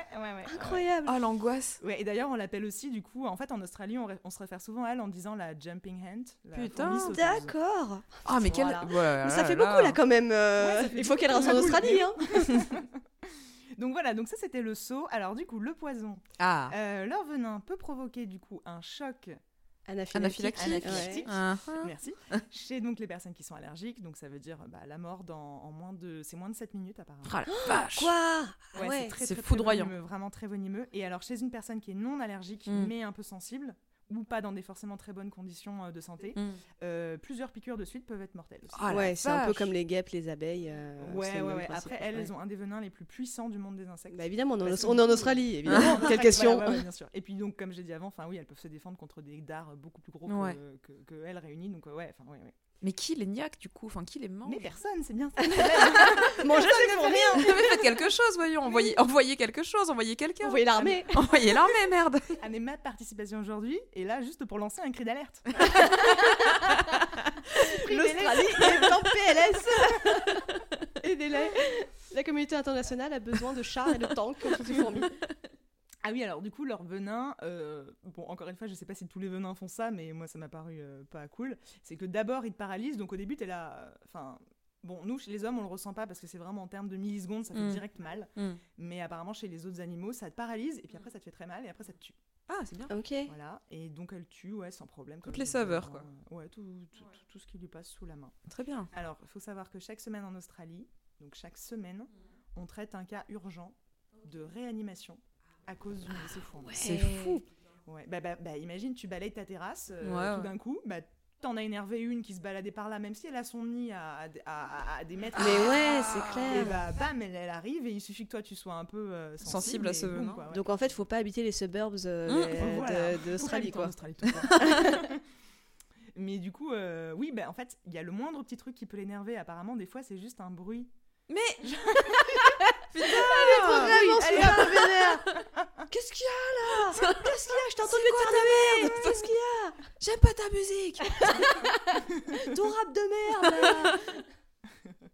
Incroyable. Oh, l'angoisse. Ouais, et d'ailleurs, on l'appelle aussi, du coup, en fait, en Australie, on, se réfère souvent à elle en disant la jumping hand. Putain. fourmi Ah, mais quelle. Voilà. Ça fait beaucoup là quand même. euh, Ouais, Il faut qu'elle reste en. Australie. Hein. Donc voilà, donc ça c'était le saut. Alors du coup, le poison. Ah. Euh, leur venin peut provoquer du coup un choc. Anaphylaxie. Anaphylaxie. Ouais. Ah. Merci. Chez donc les personnes qui sont allergiques, donc ça veut dire bah, la mort dans, en moins de, c'est moins de 7 minutes apparemment. Ah, la vache. Quoi? Ouais, ouais. c'est très, c'est très, très foudroyant. venimeux, vraiment très venimeux. Et alors chez une personne qui est non allergique Mm. mais un peu sensible ou pas dans des forcément très bonnes conditions euh, de santé, Mm. euh, plusieurs piqûres de suite peuvent être mortelles aussi. Ah, la ouais, c'est un peu comme les guêpes, les abeilles. euh, ouais, ouais, Après, elles, ont un des venins les plus puissants du monde des insectes. Bah évidemment, on est en- Australie, évidemment. Quelle Voilà, question ouais, ouais, bien sûr. Et puis donc, comme j'ai dit avant, enfin oui, elles peuvent se défendre contre des dards beaucoup plus gros que, que, que elles réunies. Donc euh, ouais, enfin ouais, ouais. Mais qui les niaque du coup? Enfin, qui les mange? Mais personne, c'est bien ça. Manger, c'est pour rien mais faites quelque chose, voyons. Envoyez, envoyez quelque chose, envoyez quelqu'un. Envoyer l'armée Envoyez l'armée, merde. Ah, mais ma participation aujourd'hui est là juste pour lancer un cri d'alerte. L'Australie est en PLS Aidez-les La communauté internationale a besoin de chars et de tanks contre ces fourmis. Ah oui, alors du coup, leur venin, euh, bon, encore une fois, je sais pas si tous les venins font ça, mais moi, ça m'a paru euh, pas cool. C'est que d'abord, ils te paralysent, donc au début, t'es là. euh, Enfin, bon, nous, chez les hommes, on le ressent pas parce que c'est vraiment en termes de millisecondes, ça fait Mm. direct mal. Mm. Mais apparemment, chez les autres animaux, ça te paralyse, et puis après, ça te fait très mal, et après, ça te tue. Ah, c'est bien. Ok. Voilà, et donc elle tue, ouais, sans problème. Toutes les saveurs, quoi. Ouais, tout, tout, tout- tout ce qui lui passe sous la main. Très bien. Alors, il faut savoir que chaque semaine en Australie, donc chaque semaine, on traite un cas urgent de réanimation à cause d'une fourmis. C'est fou. Ouais, bah, bah, bah, imagine, tu balayes ta terrasse, euh, Ouais, tout ouais. d'un coup, bah, t'en as énervé une qui se baladait par là, même si elle a son nid à, à- à- à des mètres. Mais ouais, Ah. c'est Et clair. bah, bam, elle, elle arrive et il suffit que toi tu sois un peu euh, sensible, Sensible à et ce boum, venin. quoi, ouais. Donc en fait, faut pas habiter les suburbs euh, Mmh, de- Voilà. d'Australie, quoi. Mais du coup, euh, oui, bah, en fait, il y a le moindre petit truc qui peut l'énerver. Apparemment, des fois, c'est juste un bruit. Mais. Putain elle est vénère. Qu'est-ce qu'il y a là Qu'est-ce qu'il y a Je t'ai entendu quoi dire de merde Qu'est-ce qu'il y J'aime pas ta musique. A Ton rap de merde là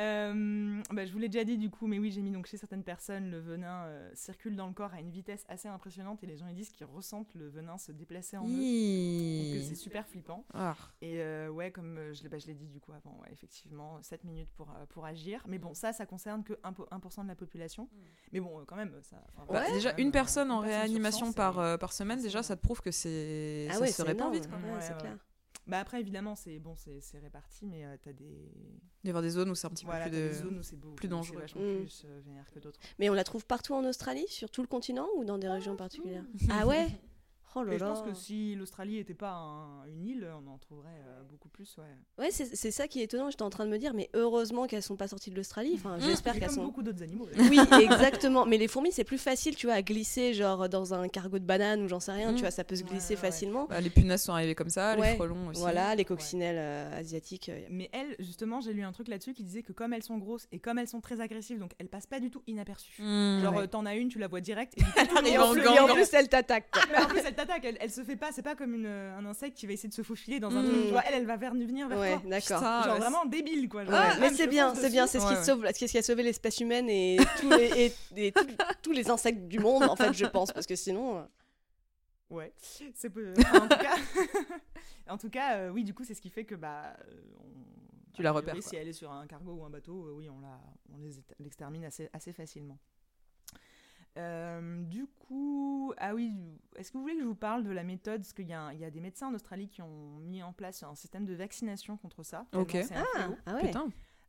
Euh, bah, je vous l'ai déjà dit du coup, mais oui, j'ai mis donc chez certaines personnes, le venin euh, circule dans le corps à une vitesse assez impressionnante et les gens ils disent qu'ils ressentent le venin se déplacer en eux. Donc c'est super flippant. Ah. Et euh, ouais, comme euh, je l'ai bah, je l'ai dit du coup avant, ouais, effectivement, 7 minutes pour, euh, pour agir. Mais bon, ça, ça concerne que 1%, 1 de la population. Mais bon, euh, quand même, ça. enfin, Bah, déjà, quand même, une euh, personne en réanimation 100, par, euh, par semaine, déjà, ça te prouve que c'est Ah ça ouais, se c'est répand énorme. vite. Quoi. Ouais, Ouais, c'est ouais. clair. Bah après, évidemment, c'est bon, c'est c'est réparti, mais euh, t'as des. Il y avoir des zones où c'est un petit Voilà, peu plus des de... zones où plus dangereux. vachement Mm. plus euh, vénère que d'autres. Mais on la trouve partout en Australie, sur tout le continent ou dans des régions particulières? Ah ouais? Oh là Et je pense que si l'Australie n'était pas un- une île, on en trouverait euh, beaucoup plus, ouais. Ouais, c'est ça qui est étonnant. J'étais en train de me dire, mais heureusement qu'elles sont pas sorties de l'Australie. Enfin, j'espère Mais qu'elles comme sont. beaucoup d'autres animaux. Oui, exactement. Mais les fourmis, c'est plus facile, tu vois, à glisser, genre dans un cargo de banane ou j'en sais rien. Tu vois, ça peut se glisser ouais, ouais. facilement. Bah, les punaises sont arrivées comme ça, Ouais. les frelons aussi. Voilà, les coccinelles euh, asiatiques. euh, Mais elles, justement, j'ai lu un truc là-dessus qui disait que comme elles sont grosses et comme elles sont très agressives, donc elles passent pas du tout inaperçues. Mmh. Genre, Ouais. t'en as une, tu la vois direct. Et, coup, en, plus, elle t'attaque. Elle t'attaque, elle, elle se fait pas, c'est pas comme une, un insecte qui va essayer de se faufiler dans un Mm. truc. Tu vois, elle, elle va vers, venir vers Ouais, toi. Putain, Genre ouais, vraiment débile, quoi. Genre, Ouais, bam, mais c'est bien, c'est bien, c'est ce qui sauve, ce qui a sauvé l'espèce humaine et tous les, et- et tous- tous les insectes du monde, en fait, je pense, parce que sinon. euh, Ouais, c'est peu- enfin, en tout cas, en tout cas euh, oui, du coup, c'est ce qui fait que bah, euh, on, Tu la repères, Si elle est sur un cargo ou un bateau, euh, oui, on la, on l'extermine assez, assez facilement. Euh, du coup, ah oui, est-ce que vous voulez que je vous parle de la méthode Parce qu'il y, a un- il y a des médecins en Australie qui ont mis en place un système de vaccination contre ça. Ok. Ah, ah ouais. Putain.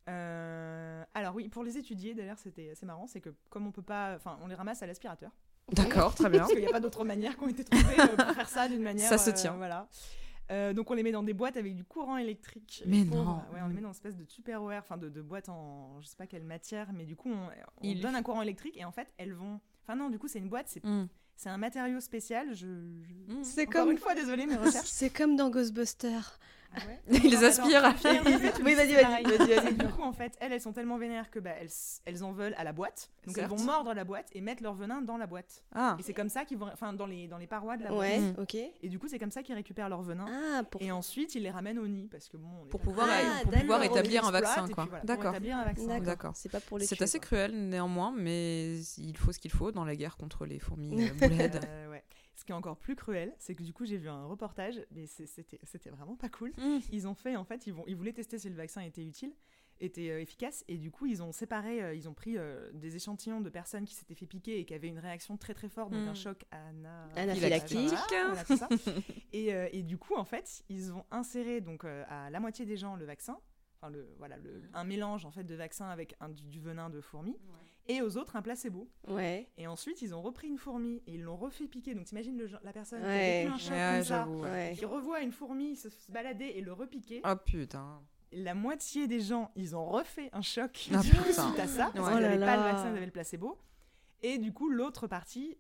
Euh, alors oui, pour les étudier, d'ailleurs, c'était assez marrant, c'est que comme on peut pas, enfin, on les ramasse à l'aspirateur. D'accord, très bien. Parce qu'il n'y a pas d'autres manières qui ont été trouvées euh, pour faire ça d'une manière. Ça se euh, tient. voilà. Euh, donc on les met dans des boîtes avec du courant électrique. Mais non. Ouais, on les met dans une espèce de Tupperware, enfin de, de boîte en je sais pas quelle matière, mais du coup on, on Il- donne un courant électrique et en fait elles vont. Enfin non, du coup c'est une boîte, c'est Mmh. c'est un matériau spécial. Je, je- Mmh. C'est Encore comme, une fois, désolé mes recherches. c'est comme dans Ghostbusters. Ouais Il les aspire. vais faire, Oui, vas-y, vas-y, vas-y, Du coup, en fait, elles, elles sont tellement vénères que bah, elles, elles en veulent à la boîte. Donc elles vont mordre la boîte et mettre leur venin dans la boîte. Ah. Et c'est comme ça qu'ils vont, enfin dans les dans les parois de la Ouais, boîte. Mm. ok. Et du coup, c'est comme ça qu'ils récupèrent leur venin. Ah, pour. Et ensuite, ils les ramènent au nid parce que bon, on est Pour pas pouvoir, Ah, pour pouvoir établir un vaccin, quoi. puis voilà, pour D'accord. établir un vaccin. D'accord. D'accord. C'est pas pour les C'est assez quoi. cruel néanmoins, mais il faut ce qu'il faut dans la guerre contre les fourmis euh, bullhead. Euh, ouais. Ce qui est encore plus cruel, c'est que du coup, j'ai vu un reportage, mais c'était vraiment pas cool. Mmh. Ils ont fait, en fait, ils, vont, ils voulaient tester si le vaccin était utile, était euh, efficace, et du coup, ils ont séparé, euh, ils ont pris euh, des échantillons de personnes qui s'étaient fait piquer et qui avaient une réaction très très forte, donc Mm. un choc ana- Anaphylactique. Voilà, ça. et, et du coup, en fait, ils ont inséré donc à la moitié des gens le vaccin, enfin le voilà, le, un mélange en fait de vaccin avec un, du, du venin de fourmi, et aux autres un placebo. Ouais. Et ensuite, ils ont repris une fourmi et ils l'ont refait piquer. Donc, t'imagines le la personne Ouais. qui a vécu un choc Ouais, comme ça, ouais. Qui revoit une fourmi se, se balader et le repiquer. Oh putain. La moitié des gens, ils ont refait un choc Ah, suite à ça. Parce Ouais. qu'ils Oh n'avaient pas le vaccin, ils avaient le placebo. Et du coup, l'autre partie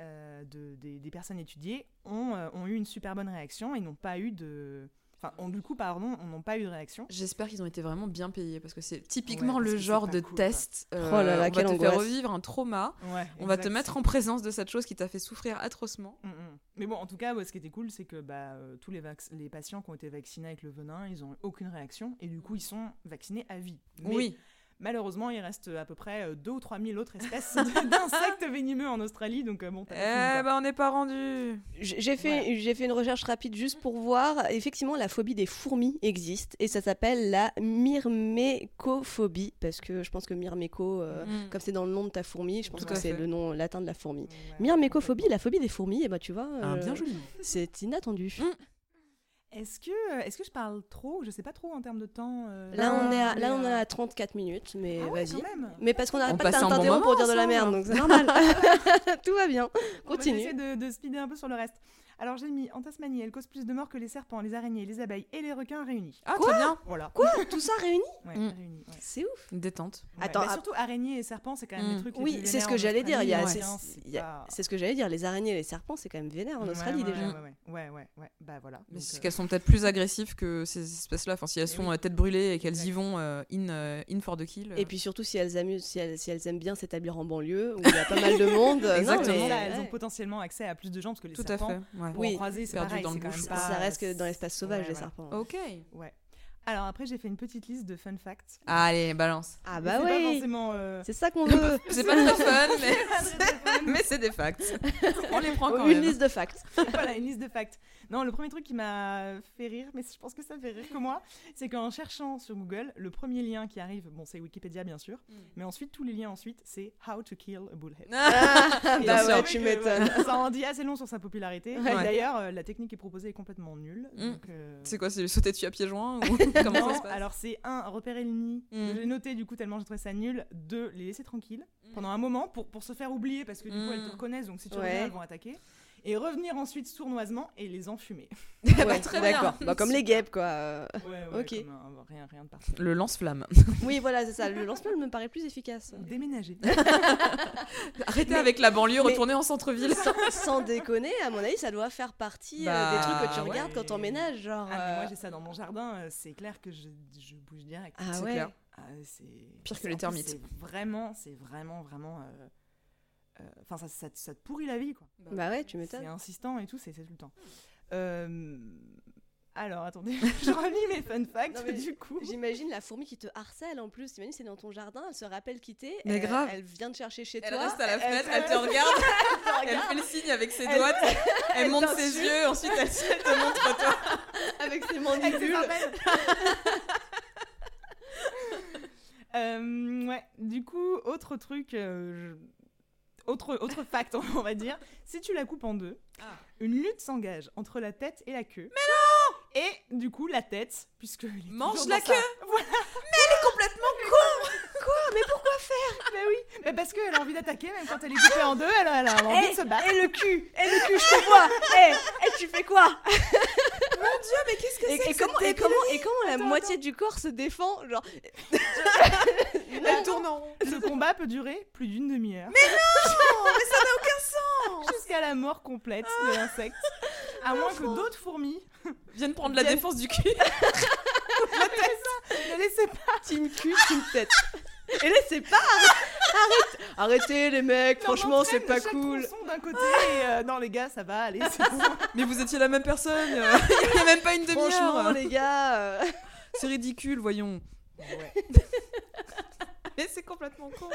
euh, de, des, des personnes étudiées ont, euh, ont eu une super bonne réaction et n'ont pas eu de. Enfin, ont, du coup, pardon, n'ont pas eu de réaction. J'espère qu'ils ont été vraiment bien payés parce que c'est typiquement Ouais, le genre de cool, test. euh, Oh là là, on va te faire revivre un trauma. Ouais, On va te mettre en présence de cette chose qui t'a fait souffrir atrocement. Mm, mm. Mais bon, en tout cas, ouais, ce qui était cool, c'est que bah, euh, tous les, patients qui ont été vaccinés avec le venin, ils ont eu aucune réaction et du coup, ils sont vaccinés à vie. Mais oui. Malheureusement, il reste à peu près 2 ou 3 000 autres espèces d'insectes venimeux en Australie, donc euh, bon, Eh ben on n'est pas rendu. J'ai fait, j'ai fait une recherche rapide juste pour voir. Effectivement, la phobie des fourmis existe et ça s'appelle la myrmécophobie parce que je pense que myrméco, euh, Mm. comme c'est dans le nom de ta fourmi, je pense Tout que c'est le nom latin de la fourmi. Ouais. Myrmécophobie, la phobie des fourmis, et bah tu vois, euh, bien joli. c'est inattendu. Mm. Est-ce que, est-ce que je parle trop? Je sais pas trop en termes de temps. euh, Là, on est à, là, on est euh, à 34 minutes, mais ah ouais, vas-y. Mais parce qu'on n'arrête pas de un bon t'interrompre pour dire de la merde, donc c'est normal. Tout va bien. On va Continue. essayer de, de speeder un peu sur le reste. Alors j'ai mis en Tasmanie, elle cause plus de morts que les serpents, les araignées, les abeilles et les requins réunis. Ah très bien. Voilà. Quoi Tout ça réuni Ouais, Mm. réunis. ouais. C'est ouf. Une détente. Ouais, Attends, bah, ah- surtout araignées et serpents, c'est quand même Mm. les trucs les Oui, plus c'est ce vénères que en j'allais dire. Il y a, Australie, c'est, hein, c'est il y a- pas- c'est ce que j'allais dire. Les araignées et les serpents, c'est quand même vénère en Ouais, Australie ouais, déjà. Ouais, ouais, ouais, ouais, ouais. Bah voilà. Mais Donc, c'est euh, qu'elles sont peut-être plus agressives que ces espèces-là. Enfin, si elles Eh sont oui. euh, tête brûlée et qu'elles y Exact. vont euh, in, euh, in for the kill. euh. Et puis surtout si elles amusent, si elles, si elles aiment bien s'établir en banlieue où il y a pas mal de monde. euh, non, Exactement. mais- là, elles ont potentiellement accès à plus de gens parce que les Tout à serpents, fait. ouais. Pour Oui, en croiser, c'est perdu pareil, dans le quand bush. même pas. Ça reste que dans l'espace sauvage Ouais, les voilà. serpents. Ok. Ouais. Alors après, j'ai fait une petite liste de fun facts. Allez, balance. Ah bah c'est pas oui, forcément. euh, c'est ça qu'on veut. C'est pas très fun, mais, pas très fun. mais c'est des facts. On les prend quand Une même. liste de facts. voilà, une liste de facts. Non, le premier truc qui m'a fait rire, mais je pense que ça fait rire que moi, c'est qu'en cherchant sur Google, le premier lien qui arrive, bon, c'est Wikipédia bien sûr, Mm. mais ensuite tous les liens ensuite, c'est How to Kill a Bullhead. Ah, Bien bah je sûr. ouais, tu m'étonnes. voilà, ça en dit assez long sur sa popularité. Ouais. D'ailleurs, euh, la technique qui est proposée est complètement nulle. Mm. donc, euh, C'est quoi, c'est le sauter dessus à pieds joints ou comment non, ça se passe alors c'est un, repérer le nid. Mm. que J'ai noté du coup tellement j'ai trouvé ça nul. Deux, les laisser tranquilles Mm. pendant un moment pour, pour se faire oublier parce que du coup elles te Mm. reconnaissent donc si tu Ouais. reviens elles vont attaquer. Et revenir ensuite sournoisement et les enfumer. Ouais, très bien. D'accord. Bah, comme les guêpes, quoi. euh. Ouais, ouais, Ok. comme un- rien, rien de particulier. Le lance-flamme. Oui, voilà, c'est ça. Le lance-flamme me paraît plus efficace. Déménager. Arrêtez avec la banlieue, retournez en centre-ville. Sans, sans déconner, à mon avis, ça doit faire partie euh, Bah, des trucs que tu ouais. regardes quand t'emménages. Genre. Ah, mais moi euh, j'ai ça dans mon jardin, euh, c'est clair que je, je bouge direct. Ah c'est ouais. clair. Ah, c'est Pire que les termites. C'est vraiment, c'est vraiment, vraiment. euh, euh, Enfin, ça, ça, te- ça te pourrit la vie, quoi. Bah ouais, tu C'est m'étonnes. insistant et tout, c'est c'est tout le temps. Euh, Alors, attendez, je relis mes fun facts Non, du coup. J'imagine la fourmi qui te harcèle en plus. T'imagines, c'est dans ton jardin, elle se rappelle quitter. Mais elle, grave. Elle vient te chercher chez Elle toi. reste à la fenêtre, elle- elle te regarde, elle regarde fait le signe avec ses Elle- doigts, elle monte ses yeux, ensuite elle elle te montre toi. avec ses Avec ses mandibules. Euh, ouais, du coup, autre truc, euh, je- autre, autre fact, on va dire. Si tu la coupes en deux, Ah. une lutte s'engage entre la tête et la queue. Mais non Et du coup, la tête, puisque. Mange la sa- queue Voilà. Complètement Mais oui, mais parce qu'elle a envie d'attaquer, même quand elle est coupée en deux, elle a, elle a envie de se battre. Et le cul Et le cul, je te vois Eh Et tu fais quoi? Mon dieu, mais qu'est-ce que et, c'est et que comment, cette et, comment, et comment la Attends, moitié du corps se défend Genre? Elle tourne en rond. Le combat peut durer plus d'une demi-heure. Oh, mais ça n'a aucun sens Jusqu'à la mort complète de l'insecte. À moins que d'autres fourmis Viennent prendre la défense du cul. ne laissez pas. Team cul, team tête. Et laissez pas Arrête Arrêtez les mecs, franchement, c'est pas cool. d'un côté et euh, non les gars ça va allez c'est bon. Mais vous étiez la même personne. euh, Il y a même pas une Franchement, demi-heure. les gars. euh, C'est ridicule, voyons. Ouais. Mais c'est complètement con.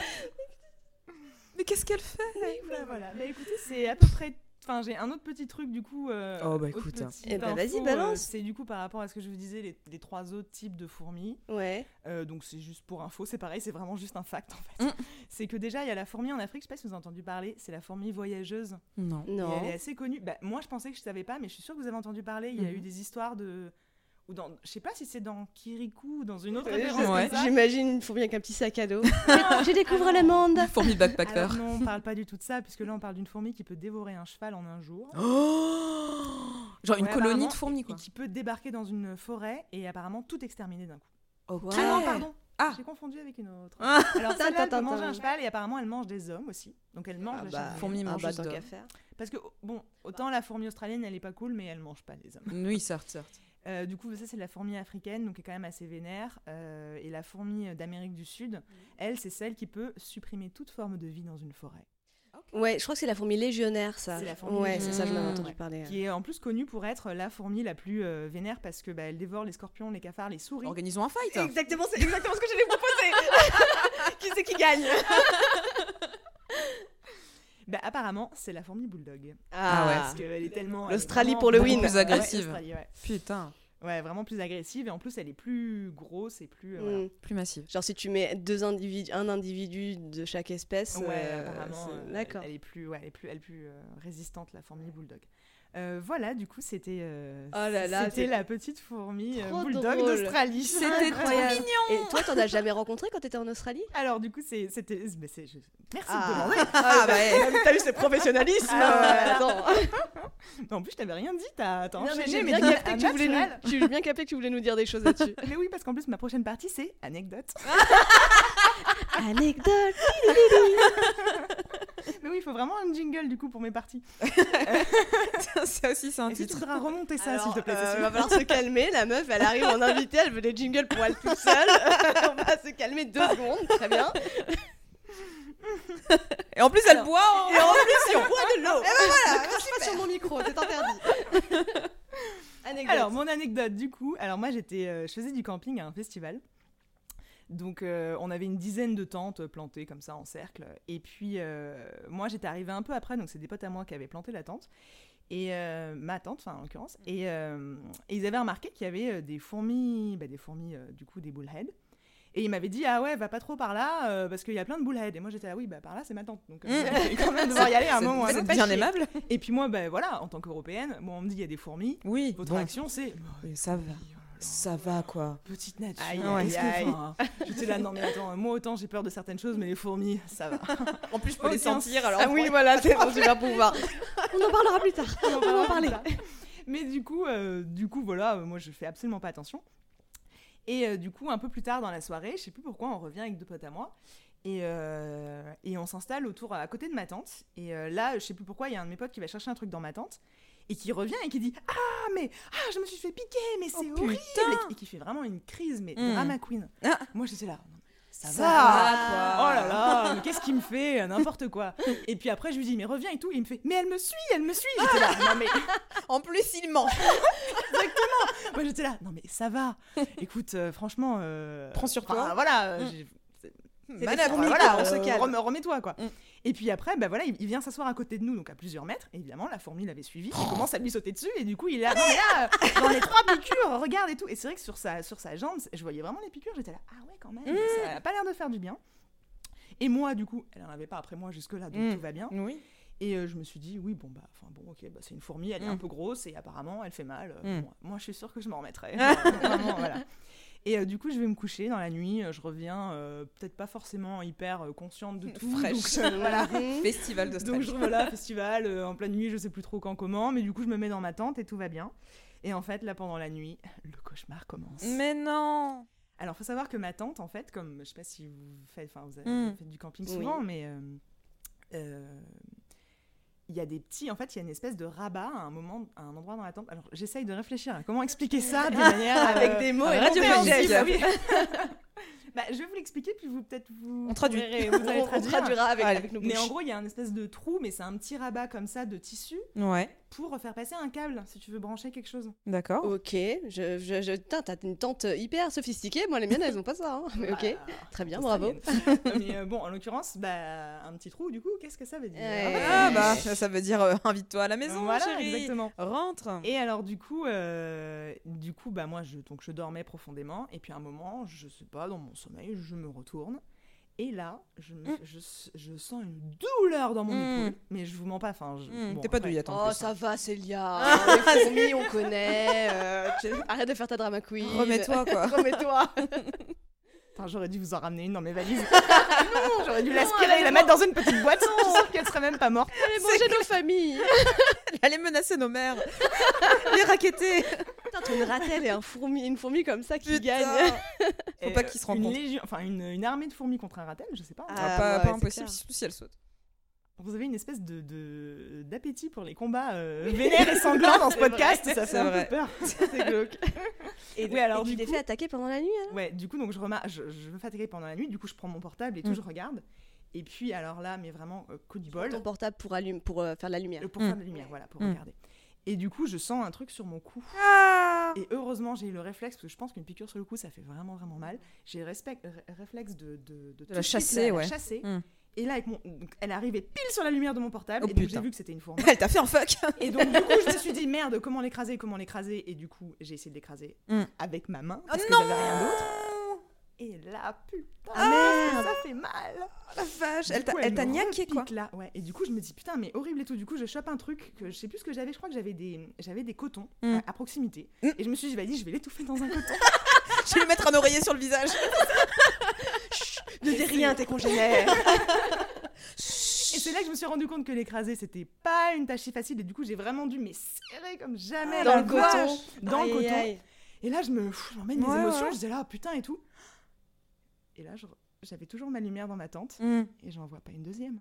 Mais qu'est-ce qu'elle fait Voilà, voilà? Bah écoutez, c'est à peu près. Enfin, j'ai un autre petit truc du coup. euh, Oh, bah, écoute. petite Eh bah, vas-y, balance. euh, c'est du coup par rapport à ce que je vous disais, les, les trois autres types de fourmis. Ouais. Euh, donc c'est juste pour info, c'est pareil, c'est vraiment juste un fact en fait. Mm. C'est que déjà il y a la fourmi en Afrique, je sais pas si vous avez entendu parler, c'est la fourmi voyageuse. Non. Et Non. elle est assez connue. Bah, moi je pensais que je savais pas, mais je suis sûre que vous avez entendu parler. Il y a Mhm. eu des histoires de. Ou dans... Je sais pas si c'est dans Kirikou ou dans une autre Euh, référence. Ouais. J'imagine une fourmi avec un petit sac à dos. Je découvre le monde. Fourmi backpacker. Alors non, on parle pas du tout de ça, puisque là on parle d'une fourmi qui peut dévorer un cheval en un jour. Oh Genre une colonie de fourmis, Et quoi. qui peut débarquer dans une forêt et apparemment tout exterminer d'un coup. Ok. Ah non, pardon. Ah. J'ai confondu avec une autre. Ah. Alors celle-là, elle peut Tintin, manger tintin. un cheval et apparemment elle mange des hommes aussi. Donc elle mange Ah la bah, chair. Fourmi ah mange bah, tant d'hommes. qu'à faire. Parce que, bon, autant la fourmi australienne elle est pas cool, mais elle mange pas les hommes. Oui, certes, certes. Euh, du coup, ça c'est la fourmi africaine, donc qui est quand même assez vénère. Euh, et la fourmi d'Amérique du Sud, elle, c'est celle qui peut supprimer toute forme de vie dans une forêt. Ouais, je crois que c'est la fourmi légionnaire, ça. C'est la fourmi ouais, c'est ça, je m'avais légionnaire. entendu Ouais. parler. Qui est en plus connue pour être la fourmi la plus euh, vénère parce que bah, elle dévore les scorpions, les cafards, les souris. Organisons un fight. Exactement, c'est exactement ce que j'allais proposer. qui c'est qui gagne? Bah, apparemment, c'est la fourmi bulldog. Ah ouais. Parce qu'elle est tellement. L'Australie pour le win. Plus agressive. ouais. Putain, Ouais, vraiment plus agressive et en plus elle est plus grosse et plus. euh, voilà. Mm. plus massive. Genre si tu mets deux individus, un individu de chaque espèce, Ouais, euh, euh, d'accord. Elle est plus, ouais, elle est plus, elle est plus euh, résistante la fourmi bulldog. Euh, voilà, du coup c'était, euh, Oh là là, c'était la petite fourmi euh, trop bulldog drôle. d'Australie. C'était trop Incroyable. Et toi, t'en as jamais rencontré quand t'étais en Australie? Alors du coup c'est, c'était, mais c'est, je- merci Ah. de demander. Ah bah, t'as vu ce professionnalisme Ah, attends. Non, en plus je t'avais rien dit, t'as, t'as Non, mais enchaîné, j'ai mais bien d'un- capté un que tu voulais nous, naturel. j'ai bien capté que tu voulais nous dire des choses là-dessus. Mais oui, parce qu'en plus ma prochaine partie c'est anecdote. Anecdote. mais oui, il faut vraiment un jingle du coup pour mes parties. ça aussi, c'est un que tu titre. voudras remonter ça s'il te plaît euh, Cécile va falloir se calmer. La meuf, elle arrive en invité, elle veut des jingles pour elle toute seule. On va se calmer deux secondes, très bien. Et en plus, elle boit en... Et en plus, on boit de l'eau. Et ben voilà, crache pas sur mon micro, c'est interdit. Anecdote. Alors, mon anecdote, du coup, alors moi j'étais, euh, je faisais du camping à un festival. Donc euh, on avait une dizaine de tentes plantées comme ça en cercle. Et puis euh, moi j'étais arrivée un peu après, donc c'est des potes à moi qui avaient planté la tente. Et euh, ma tante, enfin en l'occurrence. Et, euh, et ils avaient remarqué qu'il y avait des fourmis, bah, des fourmis du coup des bullheads. Et il m'avait dit ah ouais va pas trop par là euh, parce qu'il y a plein de bullheads. Et moi j'étais là oui bah par là c'est ma tante. Donc euh, va quand même devoir y aller à un moment. c'est bien chier. aimable. Et puis moi bah voilà en tant qu'européenne, moi on me dit il y a des fourmis. Oui, Votre bon, réaction c'est oui, ça va. Ça va quoi. petite nature. Aïe, Aïe, aïe, aïe. J'étais là, non mais attends, moi autant j'ai peur de certaines choses, mais les fourmis, ça va. En plus, je peux les sentir alors. Ah oui, voilà, c'est ton super pouvoir. On en parlera plus tard. On va en parler. Mais du coup, euh, du coup, voilà, euh, moi je fais absolument pas attention. Et euh, du coup, un peu plus tard dans la soirée, je sais plus pourquoi, on revient avec deux potes à moi. Et, euh, et on s'installe autour à côté de ma tante. Et euh, là, je sais plus pourquoi, il y a un de mes potes qui va chercher un truc dans ma tente et qui revient et qui dit Ah, mais ah, je me suis fait piquer, mais c'est Oh, horrible et, qui- et qui fait vraiment une crise, mais Mm. drama queen. Ah. Moi, j'étais là. Ça, Ça va, va, Oh là là, mais qu'est-ce qu'il me fait N'importe quoi. Et puis après, je lui dis Mais reviens et tout. Et il me fait Mais elle me suit, elle me suit. J'étais là. Non, mais En plus, il ment. moi, j'étais là. Non, mais ça va. Écoute, euh, franchement. euh, Prends sur enfin, toi. Voilà. euh, Mm. j'ai- Manœuvre, Voilà, voilà, on se euh, calme. rem- remets-toi quoi. Mm. Et puis après, bah voilà, il, il vient s'asseoir à côté de nous, donc à plusieurs mètres. Et évidemment, la fourmi l'avait suivi. Il commence à lui sauter dessus, et du coup, il est là. Non mais là, euh, j'en ai trois piqûres, regarde et tout. Et c'est vrai que sur sa sur sa jambe, je voyais vraiment les piqûres. J'étais là, ah ouais quand même. Mm. Ça a pas l'air de faire du bien. Et moi, du coup, elle en avait pas après moi jusque là, donc Mm. tout va bien. Oui. Et euh, je me suis dit, oui, bon, bah, enfin, bon, ok, bah, c'est une fourmi, elle est Mm. un peu grosse et apparemment, elle fait mal. Euh, Mm. bon, moi, je suis sûre que je m'en remettrai. Vraiment, voilà. Et euh, du coup, je vais me coucher dans la nuit. euh, Je reviens euh, peut-être pas forcément hyper consciente de tout. Fraîche. donc, voilà. Festival Donc, d'Australie. je voilà, festival, en pleine nuit, je sais plus trop quand, comment. Mais du coup, je me mets dans ma tente et tout va bien. Et en fait, là, pendant la nuit, le cauchemar commence. Mais non. Alors, faut savoir que ma tante, en fait, comme je sais pas si vous faites, enfin, vous avez Mm. fait du camping Oui. souvent, mais euh, euh, il y a des petits, en fait, il y a une espèce de rabat à un moment, à un endroit dans la tente. Alors, j'essaye de réfléchir à comment expliquer ça de manière Avec euh, des mots radiophonique, radiophoniques. oui. Bah, je vais vous l'expliquer, puis vous peut-être vous. On traduit. verrez, On, Vous allez on traduire. traduira avec, avec nos Mais en bouches. gros, il y a un espèce de trou, mais c'est un petit rabat comme ça de tissu Ouais. pour faire passer un câble si tu veux brancher quelque chose. D'accord. Ok, je, je, je... T'as une tente hyper sophistiquée. Moi, les miennes, elles ont pas ça. hein. Mais ok, très bien, bravo. Mais euh, bon, en l'occurrence, bah, un petit trou, du coup, qu'est-ce que ça veut dire? Ouais. Ah bah, ça, ça veut dire euh, invite-toi à la maison, voilà, chérie. exactement. Rentre. Et alors du coup, euh, du coup, bah moi, je, donc je dormais profondément, et puis à un moment, je sais pas, dans mon sommeil, je me retourne, et là, je, me- Mm. je, je sens une douleur dans mon Mm. épaule, mais je vous mens pas, enfin, je- Hmm, bon, T'es pas douillette en Oh, plus. ça va, Célia. les fourmis, on connaît. euh, Arrête de faire ta drama queen. Remets-toi quoi. Remets-toi. Enfin, j'aurais dû vous en ramener une dans mes valises. j'aurais dû l'aspirer et la mettre dans une petite boîte. Je suis sûre qu'elle serait même pas morte. Allez manger nos familles. Allez menacer nos mères. Les raqueter. T'as une ratelle et un fourmi, une fourmi comme ça qui Putain. gagne. Faut pas euh, qu'ils se une rencontrent. légion- enfin une, une armée de fourmis contre un ratel, je sais pas. Ah, Ah, pas, ouais, pas c'est impossible, clair. surtout si elle saute. Vous avez une espèce de de- d'appétit pour les combats euh, vénères et sanglants dans ce podcast, vrai, ça fait un vrai. peu peur. C'est glauque. Et, Oui, alors, et tu t'es fait attaquer pendant la nuit Ouais, du coup, donc je remarque, je, je me fais attaquer pendant la nuit, du coup, je prends mon portable et tout, Mm. je regarde. Et puis, alors là, mais vraiment, euh, coup du bol, Ton portable pour, allumer, pour euh, faire de la lumière. euh, pour Mm. faire de la lumière, voilà, pour Mm. regarder. Et du coup, je sens un truc sur mon cou. Ah Et heureusement, j'ai eu le réflexe, parce que je pense qu'une piqûre sur le cou, ça fait vraiment, vraiment mal. J'ai le réflexe de, de, de chasser, la- la ouais. chasser. Mm. Et là, avec mon... elle est arrivée pile sur la lumière de mon portable, Oh, et donc j'ai vu que c'était une fourmi. Elle t'a fait un fuck. Et donc, du coup, je me suis dit, merde, comment l'écraser, comment l'écraser? Et du coup, j'ai essayé de l'écraser Mm. avec ma main, Oh parce que non j'avais rien d'autre. Et là, putain, Ah, merde. ça fait mal La vache, elle coup, elle t'a niaqué quoi. Là. Ouais. Et du coup, je me dis, putain, mais horrible et tout. Du coup, je chope un truc que je sais plus ce que j'avais. Je crois que j'avais des, j'avais des cotons Mm. à, à proximité. Mm. Et je me suis dit, vas-y, je vais l'étouffer dans un coton. Je vais lui mettre un oreiller sur le visage. Ne dis rien, t'es congénère. et c'est là que je me suis rendu compte que l'écraser, c'était pas une tâche si facile. Et du coup, j'ai vraiment dû me serrer comme jamais Dans la le coton. Dans le coton. Et là, je me, pff, j'emmène mes émotions. Je disais là, putain et tout. Et là, j'avais toujours ma lumière dans ma tente. Mm. Et j'en vois pas une deuxième.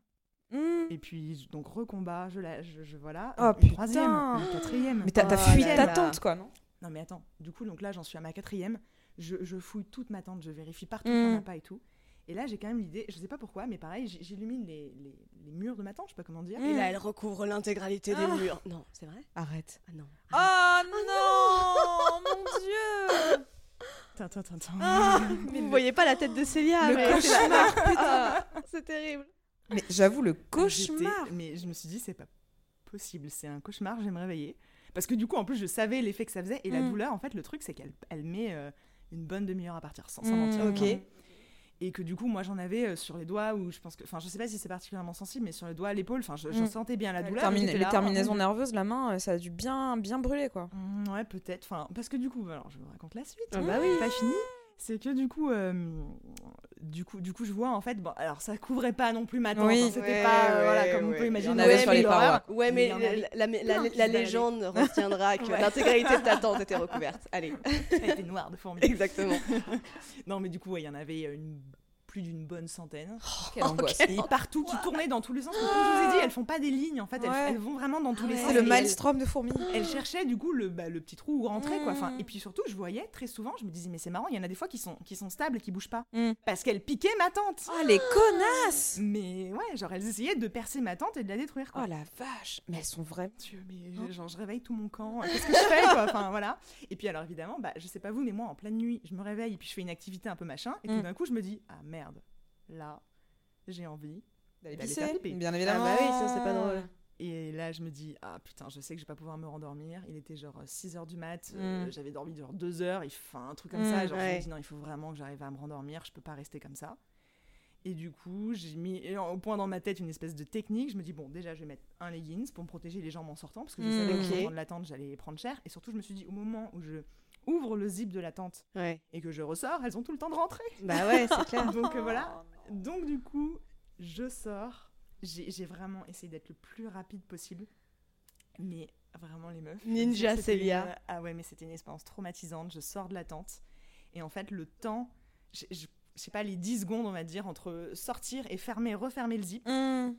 Mm. Et puis, donc, recombat, je la, je, je voilà. Oh, une troisième, putain. une quatrième. Mais t'as Oh fui ta là. tante quoi, non? Non mais attends, du coup donc là j'en suis à ma quatrième, je, je fouille toute ma tente, je vérifie partout Mm. qu'il n'y en a pas et tout. Et là, j'ai quand même l'idée, je sais pas pourquoi, mais pareil, j'illumine les, les, les murs de ma tente, je sais pas comment dire. Et là, elle recouvre l'intégralité des Ah. murs. Non, c'est vrai? Arrête. Ah non. Oh non, mon dieu Tin, tin, tin, tin. Ah, Vous voyez pas la tête de Célia Le mais c'est la- cauchemar, Ah, C'est terrible. Mais j'avoue, le cauchemar Mais je me suis dit, c'est pas possible, c'est un cauchemar, je vais me réveiller. Parce que du coup, en plus, je savais l'effet que ça faisait. Et la Mm. douleur, en fait, le truc, c'est qu'elle elle met euh, une bonne demi-heure à partir, sans, sans Mm. mentir. Ok. Et que du coup, moi, j'en avais euh, sur les doigts, où je pense que. Enfin, je sais pas si c'est particulièrement sensible, mais sur le doigt, l'épaule, enfin, je, Mm. sentais bien la Les douleur. Les terminaisons oh, nerveuses, la main, euh, ça a dû bien, bien brûler, quoi. Mm, Ouais, peut-être. Enfin, parce que du coup, alors je vous raconte la suite. Ah bah oui. Pas fini. C'est que du coup, euh, du coup, du coup, je vois en fait. Bon, alors ça couvrait pas non plus ma tente. Oui. hein, C'était Ouais, pas euh, ouais, voilà comme on ouais. peut imaginer. Avait un sur les parois. Ouais, mais en la, la- la- la- légende retiendra que Ouais. l'intégralité de ta tente était recouverte. Allez, Elle était noire de fourmis. exactement. Non, mais du coup, ouais, il y en avait une plus d'une bonne centaine. Quelle angoisse. Et partout, qui tournaient dans tous les sens. Comme je vous ai dit, elles font pas des lignes en fait. Elles, Ouais. elles vont vraiment dans tous les sens. C'est le elles- maelstrom de fourmis. Elle cherchait du coup le, bah, le petit trou où rentrer quoi. Enfin, Mm. et puis surtout, je voyais très souvent, je me disais mais c'est marrant, il y en a des fois qui sont qui sont stables et qui bougent pas Mm. parce qu'elles piquaient ma tente. Oh, les connasses Mais ouais, genre elles essayaient de percer ma tente et de la détruire quoi. Oh la vache Mais elles sont vraies. Dieu, mais je, genre, je réveille tout mon camp. Qu'est-ce que je fais quoi? Enfin voilà. Et puis alors évidemment, bah je sais pas vous, mais moi en pleine nuit, je me réveille et puis je fais une activité un peu machin et tout Mm. d'un coup je me dis ah merde, là j'ai envie. D'aller pisser, faire pipi. bien évidemment. Ah bah oui, ça, c'est pas drôle. Et là, je me dis, ah putain, je sais que je vais pas pouvoir me rendormir. Il était genre 6h du mat, euh, Mm. j'avais dormi genre 2 heures, il fait un truc comme Mm, ça. Genre, je ouais. me dis, non, il faut vraiment que j'arrive à me rendormir, je peux pas rester comme ça. Et du coup, j'ai mis au point dans ma tête une espèce de technique. Je me dis, bon, déjà, je vais mettre un leggings pour me protéger les jambes en sortant, parce que je Mm, savais ok. qu'en sortant de la tente, j'allais prendre cher. Et surtout, je me suis dit, au moment où je ouvre le zip de la tente Ouais. et que je ressors, elles ont tout le temps de rentrer. Bah ouais, c'est clair. Donc euh, voilà. Donc du coup, je sors. J'ai vraiment essayé d'être le plus rapide possible. Mais vraiment les meufs. Ninja Célia. une- Ah ouais, mais c'était une expérience traumatisante. Je sors de la tente. Et en fait, le temps, je sais pas, les 10 secondes, on va dire, entre sortir et fermer, refermer le zip, Hum.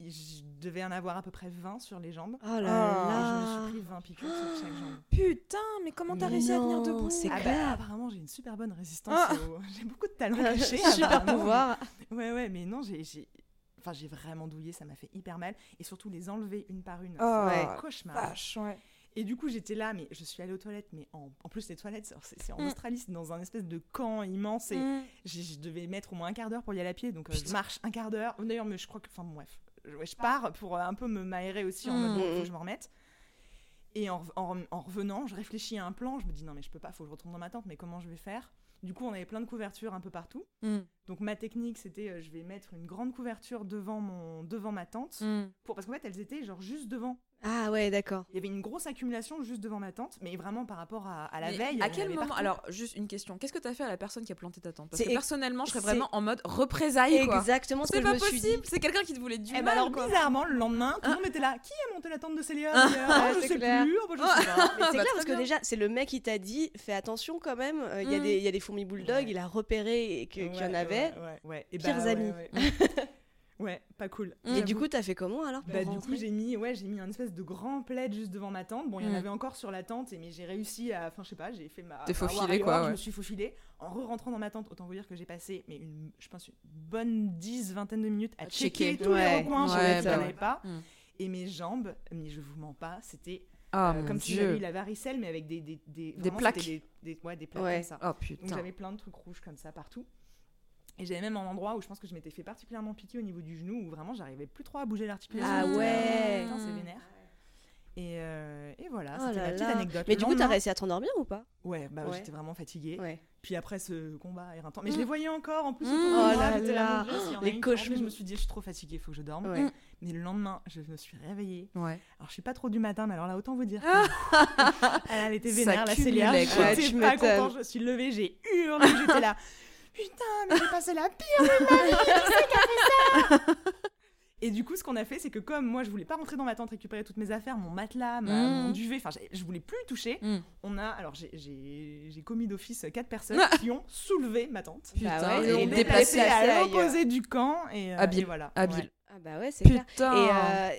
Je devais en avoir à peu près 20 sur les jambes. Oh là Et là. je me suis pris 20 piqûres sur chaque jambe. Putain, mais comment t'as réussi à tenir debout c'est Ah bah, clair. apparemment, j'ai une super bonne résistance. Ah. au- J'ai beaucoup de talents cachés. Super pouvoir. Ouais, ouais, mais non, j'ai. j'ai- Enfin, j'ai vraiment douillé, ça m'a fait hyper mal. Et surtout, les enlever une par une, Oh, c'est un cauchemar. Vache, ouais. Et du coup, j'étais là, mais je suis allée aux toilettes, mais en, en plus, les toilettes, c'est en Mm. Australie, c'est dans un espèce de camp immense. Et j'ai- je devais mettre au moins un quart d'heure pour y aller à pied. Donc, euh, je marche un quart d'heure. D'ailleurs, mais je crois que. Enfin, bon, bref. Je, ouais, je pars pour euh, un peu me m'aérer aussi en Mm. mode, faut Mm. que je me remette. Et en, en- en revenant, je réfléchis à un plan. Je me dis, non, mais je peux pas, faut que je retourne dans ma tente, mais comment je vais faire? Du coup, on avait plein de couvertures un peu partout. Hum. Donc ma technique, c'était euh, je vais mettre une grande couverture devant mon devant ma tente Hum. pour parce qu'en fait elles étaient genre juste devant. Ah ouais, d'accord. Il y avait une grosse accumulation juste devant ma tente, mais vraiment par rapport à, à la Mais veille. À en quel moment partout. Alors, juste une question. Qu'est-ce que t'as fait à la personne qui a planté ta tente Parce C'est que personnellement, je serais c'est- vraiment en mode représailles. Exactement ce que C'est je pas me possible. C'est quelqu'un qui te voulait du Eh ben mal, alors quoi. bizarrement le lendemain, tout le monde était là. Qui a monté la tente de Célia Ah. Ah, Je sais clair. plus. Ah, bah, je sais pas. Mais c'est bah, clair parce que bien. déjà, c'est le mec qui t'a dit fais attention quand même, euh, il y, a Mm. des- il y a des fourmis bulldogs, Ouais. il a repéré qu'il y en avait. Pires bah, amis. Ouais, pas cool. Et du coup, t'as fait comment alors Bah, du coup, j'ai mis, ouais, j'ai mis un espèce de grand plaid juste devant ma tente. Bon, il y en Mm. avait encore sur la tente, mais j'ai réussi à. Enfin, je sais pas, j'ai fait ma. T'es faufilé, quoi, Je me suis faufilée. En re-rentrant dans ma tente, autant vous dire que j'ai passé, mais une, je pense, une bonne 10, vingtaine de minutes à, checker, tous les recoins. je bah pas. Mm. Et mes jambes, mais je vous mens pas, c'était Ah, euh, comme si j'avais eu la varicelle, mais avec des. Des, plaques. Des, des- ouais, des plaques comme ça. Oh Donc putain. j'avais plein de trucs rouges comme ça partout. Et j'avais même un endroit où je pense que je m'étais fait particulièrement piquer au niveau du genou, où vraiment j'arrivais plus trop à bouger l'articulation. Ah là, ouais. Putain, c'est vénère. Et, euh, et voilà, Oh c'était là la petite là. anecdote. Mais Le du coup, t'as réussi à t'endormir ou pas? Ouais, bah Ouais. j'étais vraiment fatiguée. Ouais. Puis après ce combat éreintant. Mais je les voyais encore en plus. Mm. de Oh là j'étais là. a Les cauchemars. Je me suis dit, je suis trop fatiguée, il faut que je dorme. Ouais. Mais le lendemain, je me suis réveillée. Ouais. Alors je suis pas trop du matin, mais alors là, autant vous dire. Ah. que- elle, était vénère, la Célia. J'étais pas contente, je me suis levée, j'ai hurlé, j'étais là. Putain, mais j'ai passé la pire nuit de ma vie, qui c'est qui a fait ça Et du coup, ce qu'on a fait, c'est que comme moi, je voulais pas rentrer dans ma tente récupérer toutes mes affaires, mon matelas, ma- Mm. mon duvet, enfin, je voulais plus y toucher. Mm. On a, alors j'ai- j'ai j'ai commis d'office quatre personnes Ah. qui ont soulevé ma tente. Putain, Bah ouais, Et l'ont déplacé à l'opposé du camp. Et, euh, Habile, et voilà. habile. Ouais. Ah bah ouais, c'est clair. Putain. Et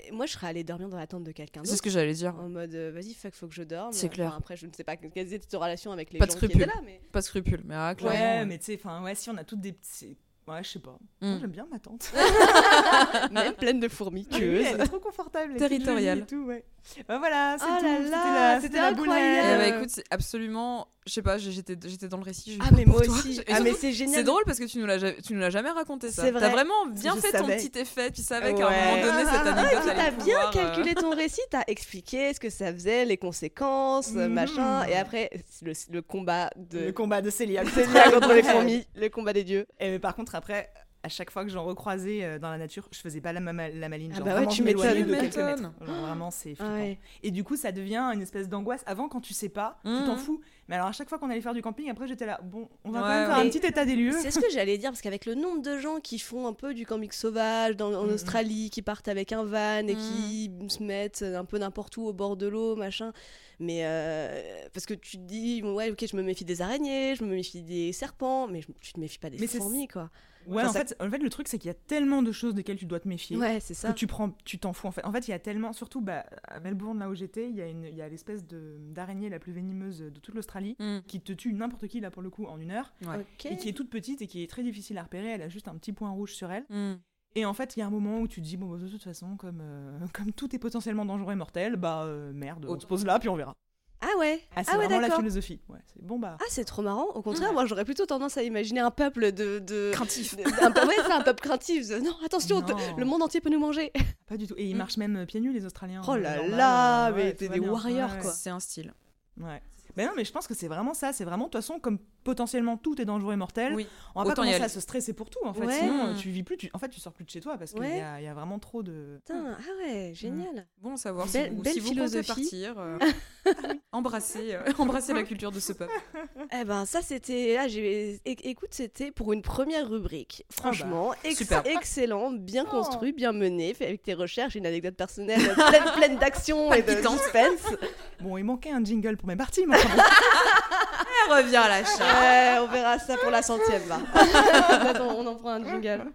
euh, moi, je serais allée dormir dans la tente de quelqu'un C'est d'autre. ce que j'allais dire. En mode, euh, vas-y, fuck, faut que je dorme. C'est Enfin, clair. après, je ne sais pas quelles étaient tes relations avec les Pas de gens qui scrupules. étaient là, mais. Pas de scrupule, mais ah, clairement. Ouais, mais tu sais, enfin, ouais, si on a toutes des petits. Ouais, je sais pas. Mm. Moi, j'aime bien ma tante. Même pleine de fourmis Oui, tueuses. elle est trop confortable. Territoriale. et tout, ouais. Bah voilà, c'est Oh tout. là C'était la- c'était la boulette. incroyable. Eh bah écoute, c'est absolument. Je sais pas, j'étais j'étais dans le récit. Ah mais moi toi. aussi. Ah mais c'est génial. C'est drôle parce que tu nous l'as tu nous l'as jamais raconté ça. C'est T'as vrai. vraiment bien Je fait ton petit effet. Tu savais qu'à un Ouais. moment donné cette Ah, anecdote et puis allait t'as bien pouvoir, euh, calculé ton récit, t'as expliqué ce que ça faisait, les conséquences, Mhm. machin, et après le, le combat de Le combat de Célia. Célia contre les fourmis, le combat des dieux. Et mais par contre, après, à chaque fois que j'en recroisais euh, dans la nature, je faisais pas la, ma- la maline. Ah bah ouais, vraiment, tu m'éloignais de quelques mètres. Genre, vraiment, c'est flippant. Ouais. Et du coup, ça devient une espèce d'angoisse. Avant, quand tu sais pas, tu t'en fous. Mais alors, à chaque fois qu'on allait faire du camping, après, j'étais là. Bon, on va quand même faire un petit état des lieux. C'est ce que j'allais dire, parce qu'avec le nombre de gens qui font un peu du camping sauvage dans, en Mhm. Australie, qui partent avec un van et qui se mettent un peu n'importe où au bord de l'eau, machin. Mais euh, parce que tu te dis, ouais, ok, je me méfie des araignées, je me méfie des serpents, mais je- tu te méfies pas des Mais fourmis, quoi. Ouais, Enfin, en, ça- fait, en fait, le truc, c'est qu'il y a tellement de choses desquelles tu dois te méfier. Ouais, c'est ça. que tu prends, tu t'en fous en fait. En fait, il y a tellement, surtout bah, à Melbourne là où j'étais, il y a une, il y a l'espèce de d'araignée la plus venimeuse de toute l'Australie hmm, qui te tue n'importe qui là pour le coup en une heure ouais. Ok. et qui est toute petite et qui est très difficile à repérer. Elle a juste un petit point rouge sur elle. Hmm. Et en fait, il y a un moment où tu te dis bon bah, de toute façon comme euh, comme tout est potentiellement dangereux et mortel, bah euh, merde, on Oh. se pose là puis on verra. Ah ouais. Ah, c'est Ah ouais, vraiment la philosophie. Ouais, c'est bon bah. Ah, c'est trop marrant. Au contraire, moi, j'aurais plutôt tendance à imaginer un peuple de. de... Craintif. de- un, peu- ouais, c'est un peuple craintif. Non, attention, Non. le monde entier peut nous manger. Pas du tout. Et ils Mm. marchent même euh, pieds nus les Australiens. Oh euh, là normal, là, euh, mais ouais, t'es des bien. warriors, Ouais, quoi. C'est un style. Ouais. Mais non, mais je pense que c'est vraiment ça. C'est vraiment, de toute façon, comme potentiellement tout est dangereux et mortel, Oui. on va pas Autant y commencer à se stresser pour tout, en fait. Ouais. Sinon, euh, tu vis plus, tu... en fait, tu sors plus de chez toi parce qu'il Ouais. y, a, il y a vraiment trop de. Putain, ah ouais, génial. Bon à savoir Belle- si vous, belle si vous comptez philosophie. partir. euh, embrasser, euh, embrasser la culture de ce peuple. Eh ben, ça, c'était. Ah, Écoute, c'était pour une première rubrique. Franchement, ex- Super. excellent, bien Oh. construit, bien mené, fait avec tes recherches, une anecdote personnelle pleine, pleine d'action et de suspense. Bon, il manquait un jingle pour mes parties, mais. Elle revient à la charge. Ouais, on verra ça pour la centième. Attends, on en prend un jingle.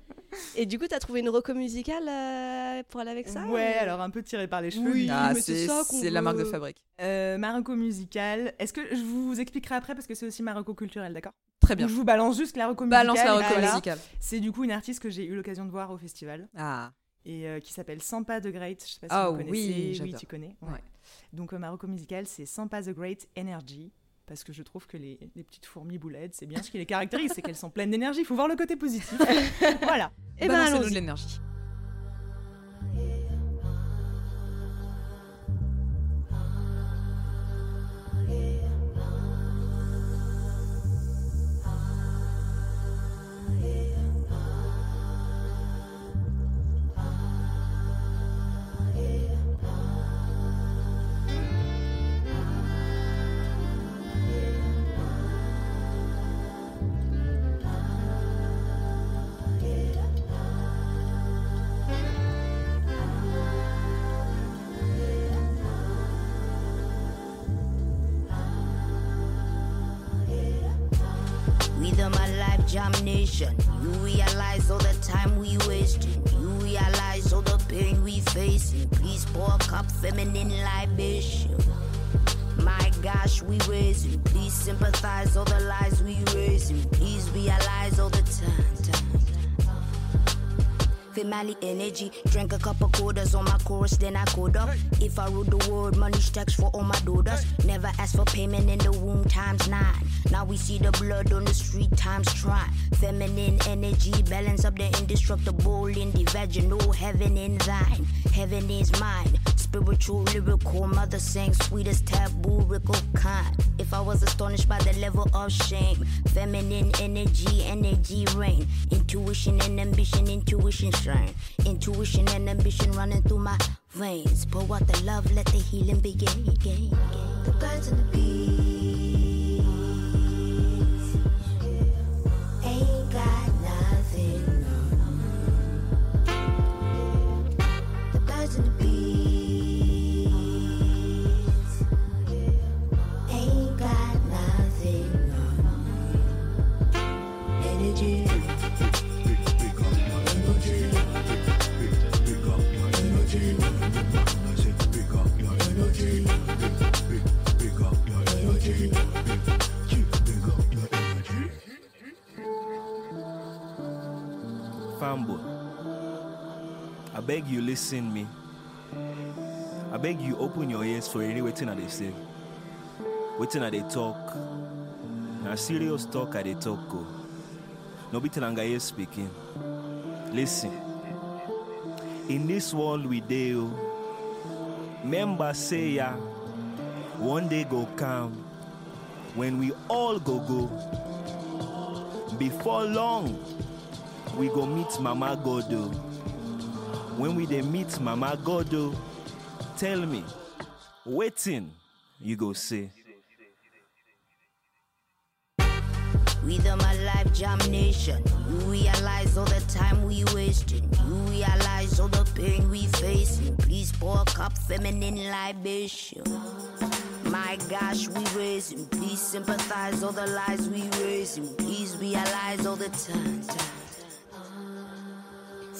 Et du coup, t'as trouvé une reco musicale euh, pour aller avec ça ouais, ou- alors un peu tiré par les cheveux. Oui, mais- Ah, mais c'est c'est ça qu'on c'est la marque de fabrique. Euh, Marocco musical. Est-ce que je vous expliquerai après parce que c'est aussi Marocco culturel, d'accord? Très bien. Donc, je vous balance juste la reco musicale. Balance la reco musicale. C'est du coup une artiste que j'ai eu l'occasion de voir au festival Ah. et euh, qui s'appelle Sampa the Great. Je sais pas si Ah vous oui, connaissez. Oui, tu connais. Ouais. Donc euh, Marocco musical, c'est Sampa the Great Energy. Parce que je trouve que les, les petites fourmis boulettes, c'est bien ce qui les caractérise, c'est qu'elles sont pleines d'énergie. Il faut voir le côté positif. voilà. Eh ben, allons-y. de l'énergie. Jam. You realize all the time we wasting. You realize all the pain we facing. Please pour a cup feminine libation. My gosh, we raising. Please sympathize all the lies we raising. Please realize all the time. time. Family energy, drank a cup of quarters on my chorus, then I code up. If I rule the world, money stacks for all my daughters. Never ask for payment in the womb times nine. Now we see the blood on the street times try. Feminine energy, balance up the indestructible in the vaginal heaven in thine. Heaven is mine. Spiritual, lyrical, mother sang sweetest taboo, rickle kind. If I was astonished by the level of shame, feminine energy, energy reign. Intuition and ambition, intuition shine. Intuition and ambition running through my veins. Pour out the love, let the healing begin. begin. The birds and the bees beg you listen me. I beg you open your ears for any waiting I they say. Waiting that they talk. Now serious talk I they talk go. No be Tenangaye speaking. Listen. In this world we deal, oh, member say ya, one day go come when we all go go. Before long, we go meet Mama Godo. Oh. When we dey meet Mama Godo, oh, tell me, waiting you go say. A life jam nation. You realize all the time we wasting. You realize all the pain we facing. Please pour a cup feminine libation. My gosh, we raising. Please sympathize all the lies we raising. Please realize all the time.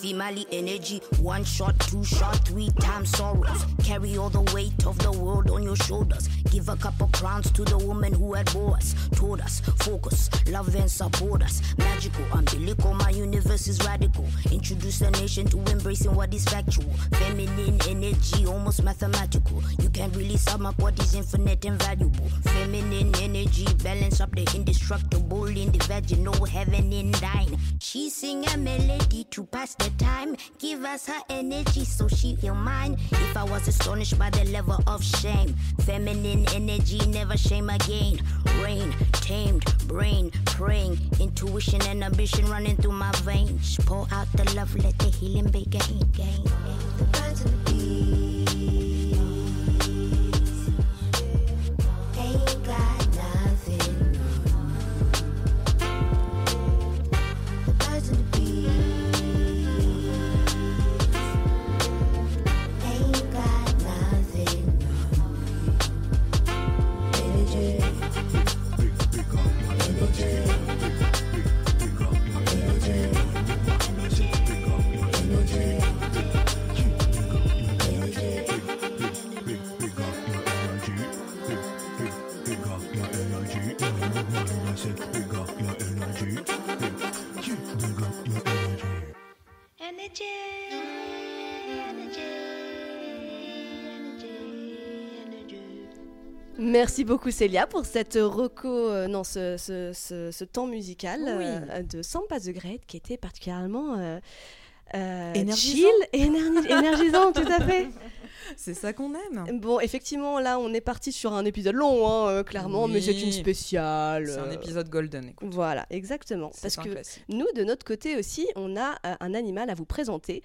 Female energy, one shot, two shot, three times sorrows. Carry all the weight of the world on your shoulders. Give a couple crowns to the woman who had bore us. Told us, focus, love and support us. Magical, umbilical, my universe is radical. Introduce the nation to embracing what is factual. Feminine energy, almost mathematical. You can't really sum up what is infinite and valuable. Feminine energy, balance up the indestructible in the vaginal heaven in thine. She sing a melody to pass the time. Give us her energy so she feel mine. If I was astonished by the level of shame, feminine energy never shame again. Rain, tamed, brain, praying, intuition and ambition running through my veins. Pour out the love, let the healing begin. Gain, The Merci beaucoup Célia pour cette reco, euh, non, ce, ce- ce- ce temps musical Oui. euh, de Sampa the Great qui était particulièrement euh, euh, Énergisant. chill et énergi- énergisant, tout à fait. C'est ça qu'on aime. Bon, effectivement, là, on est parti sur un épisode long, hein, euh, clairement, mais c'est une spéciale. C'est un épisode golden, écoute. Voilà, exactement. Parce que classique. nous, de notre côté aussi, on a euh, un animal à vous présenter.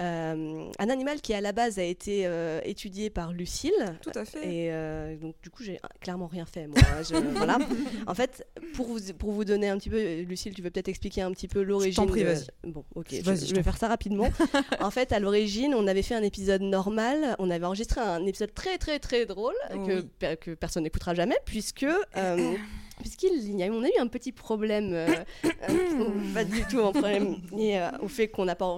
Euh, un animal qui à la base a été euh, étudié par Lucille. Tout à fait. Et euh, donc du coup j'ai clairement rien fait moi. Je- voilà. En fait pour vous pour vous donner un petit peu, Lucille tu veux peut-être expliquer un petit peu l'origine. prie, de- vas-y. Bon ok. Je, Vas-y, je je vais faire ça rapidement. en fait à l'origine on avait fait un épisode normal. On avait enregistré un épisode très très très drôle que, Oui. que personne n'écoutera jamais puisque euh, puisqu'il y a, on a eu un petit problème, euh, euh, pas du tout un problème euh, au fait qu'on n'a pas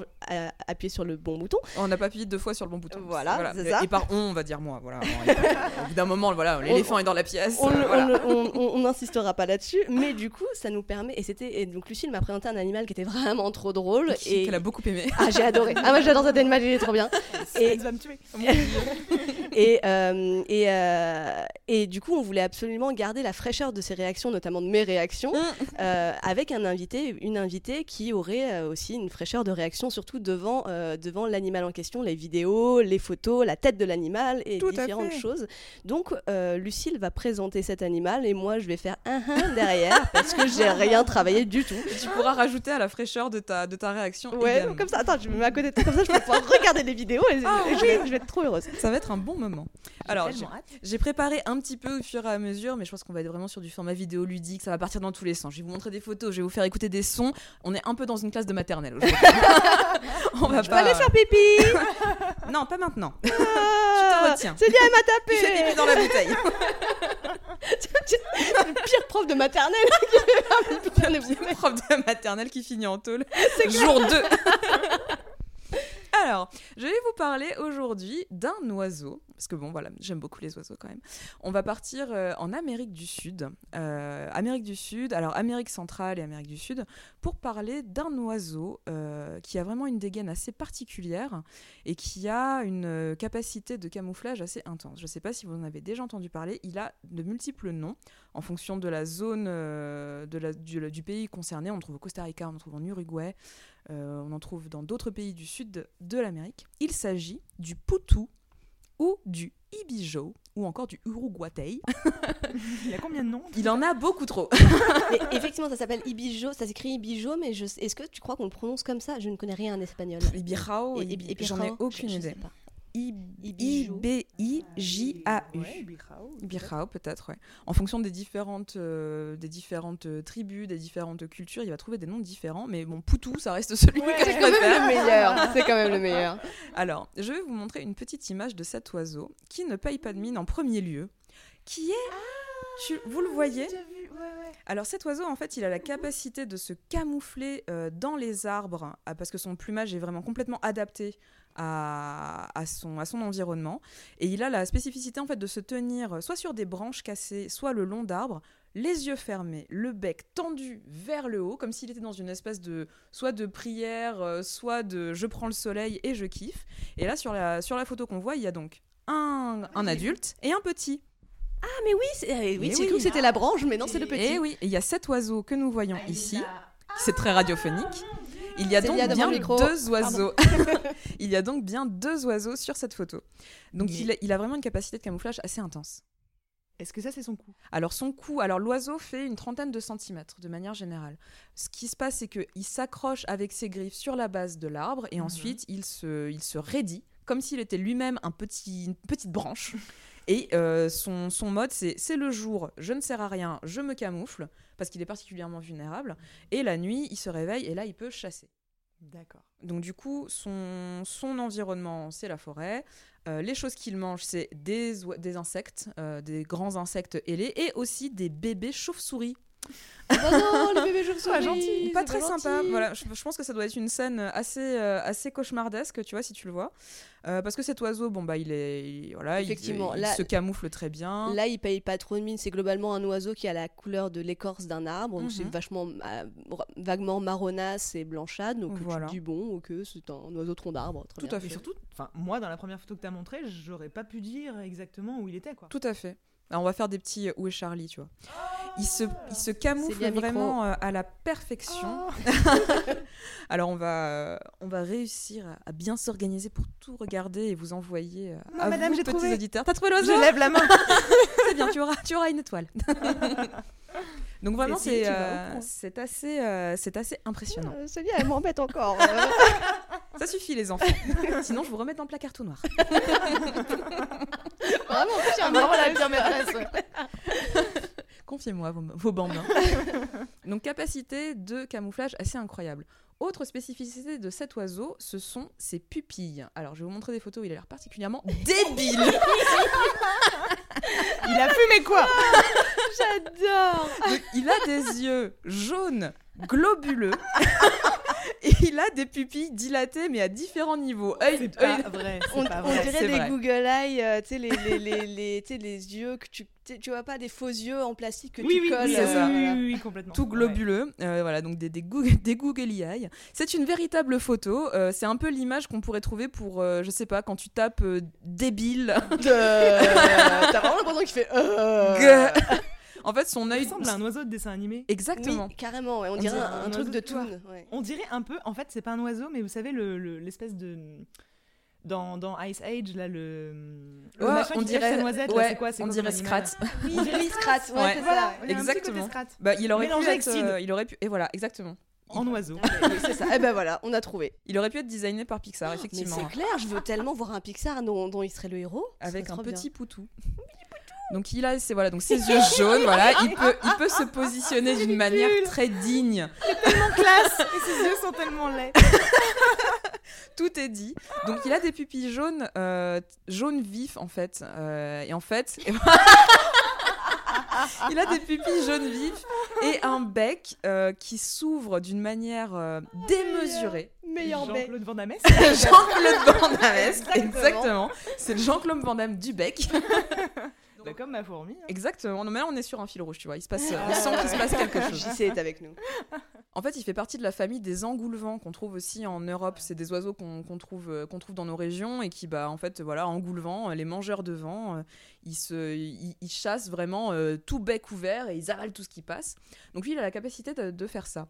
appuyé sur le bon bouton. On n'a pas appuyé deux fois sur le bon bouton. Voilà, c'est ça. Et par on, on va dire moi. Voilà. Au bout d'un moment, voilà, l'éléphant est dans la pièce. On euh, voilà. n'insistera pas là-dessus, mais du coup, ça nous permet. Et c'était et donc Lucille m'a présenté un animal qui était vraiment trop drôle et Qu'elle a beaucoup aimé. ah j'ai adoré. Ah moi j'adore cet animal, il est trop bien. Et Elle va me tuer. et euh, et, euh, et du coup, on voulait absolument garder la fraîcheur de ses réactions, notamment de mes réactions, euh, avec un invité, une invitée qui aurait euh, aussi une fraîcheur de réaction, surtout devant euh, devant l'animal en question, les vidéos, les photos, la tête de l'animal et Tout différentes choses. Donc, euh, Lucille va présenter cet animal et moi, je vais faire un un derrière parce que j'ai rien travaillé du tout. Tu pourras rajouter à la fraîcheur de ta, de ta réaction. Ouais, également. comme ça. Attends, je me mets à côté de toi, comme ça, je vais pouvoir regarder les vidéos et, Ah et je, vais, je vais être trop heureuse. Ça va être un bon moment. Alors, j'ai- j'ai préparé un petit peu au fur et à mesure, mais je pense qu'on va être vraiment sur du format vidéo ludique. Ça va partir dans tous les sens. Je vais vous montrer des photos, je vais vous faire écouter des sons. On est un peu dans une classe de maternelle aujourd'hui. On va Je peux aller faire pipi Non, pas maintenant. Ah, te retiens. C'est bien, elle m'a Tu tapé pipi dans la bouteille. Le pire prof de maternelle qui Prof de maternelle qui finit en tôle. Jour 2. Alors, je vais vous parler aujourd'hui d'un oiseau, parce que bon, voilà, j'aime beaucoup les oiseaux quand même. On va partir euh, en Amérique du Sud, euh, Amérique du Sud, alors Amérique centrale et Amérique du Sud, pour parler d'un oiseau euh, qui a vraiment une dégaine assez particulière et qui a une capacité de camouflage assez intense. Je ne sais pas si vous en avez déjà entendu parler. Il a de multiples noms en fonction de la zone de la- du, du pays concerné. On trouve au Costa Rica, on trouve en Uruguay, euh, on en trouve dans d'autres pays du sud de, de l'Amérique. Il s'agit du poutou ou du ibijo ou encore du uruguatei. Il y a combien de noms Il en a beaucoup trop. Mais effectivement, ça s'appelle Ibijo, ça s'écrit Ibijo, mais je... est-ce que tu crois qu'on le prononce comme ça? Je ne connais rien en espagnol. Ibirao, j'en ai aucune je- je idée. I-B-I-J-A-U. Birao peut-être, ouais. En fonction des différentes, euh, des différentes euh, tribus, des différentes cultures, il va trouver des noms différents. Mais bon, Poutou, ça reste celui Ouais. que je C'est préfère. le meilleur. C'est quand même le meilleur. Alors, je vais vous montrer une petite image de cet oiseau qui ne paye pas de mine en premier lieu, qui est... tu- vous le voyez ouais, ouais. Alors cet oiseau, en fait, il a la capacité de se camoufler euh, dans les arbres ah, parce que son plumage est vraiment complètement adapté à, à son, à son environnement. Et il a la spécificité en fait de se tenir soit sur des branches cassées, soit le long d'arbres, les yeux fermés, le bec tendu vers le haut, comme s'il était dans une espèce de soit de prière, euh, soit de je prends le soleil et je kiffe. Et là, sur la, sur la photo qu'on voit, il y a donc un, un adulte et un petit. Ah, mais oui, c'est- euh, oui, j'ai oui. cru que c'était la branche, mais non, c'est le petit. Et oui, il y a cet oiseau que nous voyons ici. C'est très radiophonique. Il y a donc bien deux oiseaux. il y a donc bien deux oiseaux sur cette photo. Donc Mais- il, a, il a vraiment une capacité de camouflage assez intense. Est-ce que ça, c'est son coup Alors son cou, alors l'oiseau fait une trentaine de centimètres de manière générale. Ce qui se passe, c'est qu'il s'accroche avec ses griffes sur la base de l'arbre et Mhm. ensuite il se, il se raidit comme s'il était lui-même un petit, une petite branche. Et euh, son, son mode, c'est c'est le jour, je ne sers à rien, je me camoufle, parce qu'il est particulièrement vulnérable. Et la nuit, il se réveille et là, il peut chasser. D'accord. Donc du coup, son, son environnement, c'est la forêt. Euh, les choses qu'il mange, c'est des, des insectes, euh, des grands insectes ailés, et aussi des bébés chauves-souris. Oh non, le bébé chauve-souris. Pas gentil. Pas très sympa. gentil. Voilà, je, je pense que ça doit être une scène assez, euh, assez cauchemardesque, tu vois, si tu le vois. Euh, parce que cet oiseau, bon bah, il est, il- voilà, il- Effectivement, il, là- se camoufle très bien. Là, il paye pas trop de mine. C'est globalement un oiseau qui a la couleur de l'écorce d'un arbre. donc C'est Mhm. vachement euh, vaguement marronasse et blanchâtre. Donc Voilà. tu te dis bon, ok, c'est un oiseau tronc d'arbre. Tout bien. à fait. Et surtout, enfin, moi, dans la première photo que tu as montrée, j'aurais pas pu dire exactement où il était, quoi. Tout à fait. Alors, on va faire des petits euh, où est Charlie, tu vois. Il se, il se camoufle micro. vraiment euh, à la perfection. Alors on va, on va réussir à, bien s'organiser pour tout regarder et vous envoyer euh, Non, à madame, vous, petits trouvé. auditeurs. T'as trouvé l'oiseau Je lève la main. C'est bien, tu auras, tu auras une étoile. Donc vraiment, si, c'est euh, assez, euh, c'est assez impressionnant. Euh, Célia, elle m'embête encore. Ça suffit les enfants. Sinon, je vous remets dans le placard tout noir. Vraiment, j'ai un la pire maîtresse. Confiez-moi vos, vos bambins. Donc capacité de camouflage assez incroyable. Autre spécificité de cet oiseau, ce sont ses pupilles. Alors je vais vous montrer des photos où il a l'air particulièrement débile. Il a fumé quoi? J'adore. Il a des yeux jaunes, globuleux. Et il a des pupilles dilatées, mais à différents niveaux. C'est pas vrai. On, pas on vrai. dirait c'est des vrai. Google Eyes, euh, tu sais, les, les, les, les, tu sais, les yeux que tu. tu vois pas des faux yeux en plastique que Oui, tu oui, colles. oui, ça. oui, oui, oui, complètement. tout Ouais. globuleux. Euh, voilà, donc des, des, goog- des googly eyes. C'est une véritable photo. Euh, c'est un peu l'image qu'on pourrait trouver pour, euh, je sais pas, quand tu tapes euh, débile. De- T'as vraiment l'impression qu'il fait. En fait, son Il œil. ressemble à un oiseau de dessin animé. Exactement. Oui, carrément, ouais, on, dirait dirait un, truc de toon. ouais. On dirait un peu, en fait, c'est pas un oiseau, mais vous savez, le- le- l'espèce de. Dans, dans Ice Age, là, le. le Ouais, on dirait, noisette, ouais, c'est quoi on dirait Scrat. Oui, Scrat, ouais, Ouais. c'est Voilà, ça. il Exactement. Bah, il aurait pu être, euh, il aurait pu, et voilà, exactement. En oiseau. Oui, c'est ça. Eh ben voilà, on a trouvé. Il aurait pu être designé par Pixar, Mais effectivement, c'est clair, je veux tellement voir un Pixar dont, dont il serait le héros. Avec serait un bien. petit poutou. Donc il a, c'est voilà, donc ses yeux jaunes, voilà, il peut, il peut se positionner d'une manière très digne. tellement classe Et ses yeux sont tellement laids. Tout est dit. Donc il a des pupilles jaunes, euh, jaunes vifs en fait, Euh, et en fait, il a des pupilles jaunes vifs et un bec euh, qui s'ouvre d'une manière euh, démesurée. Meilleur bec. Jean-Claude Van Damme. Jean-Claude Van Damme, Exactement. exactement. C'est le Jean-Claude Van Damme du bec. Bah, comme ma fourmi. hein. Exactement. Non, mais là, on est sur un fil rouge, tu vois. Il se passe, on sent qu'il se passe quelque chose. JC est avec nous. En fait, il fait partie de la famille des engoulevents qu'on trouve aussi en Europe. C'est des oiseaux qu'on trouve, euh, qu'on trouve dans nos régions et qui, bah, en fait, voilà, engoulevents, euh, les mangeurs de vent, euh, ils, se, ils, ils chassent vraiment euh, tout bec ouvert et ils avalent tout ce qui passe. Donc lui, il a la capacité de, de faire ça.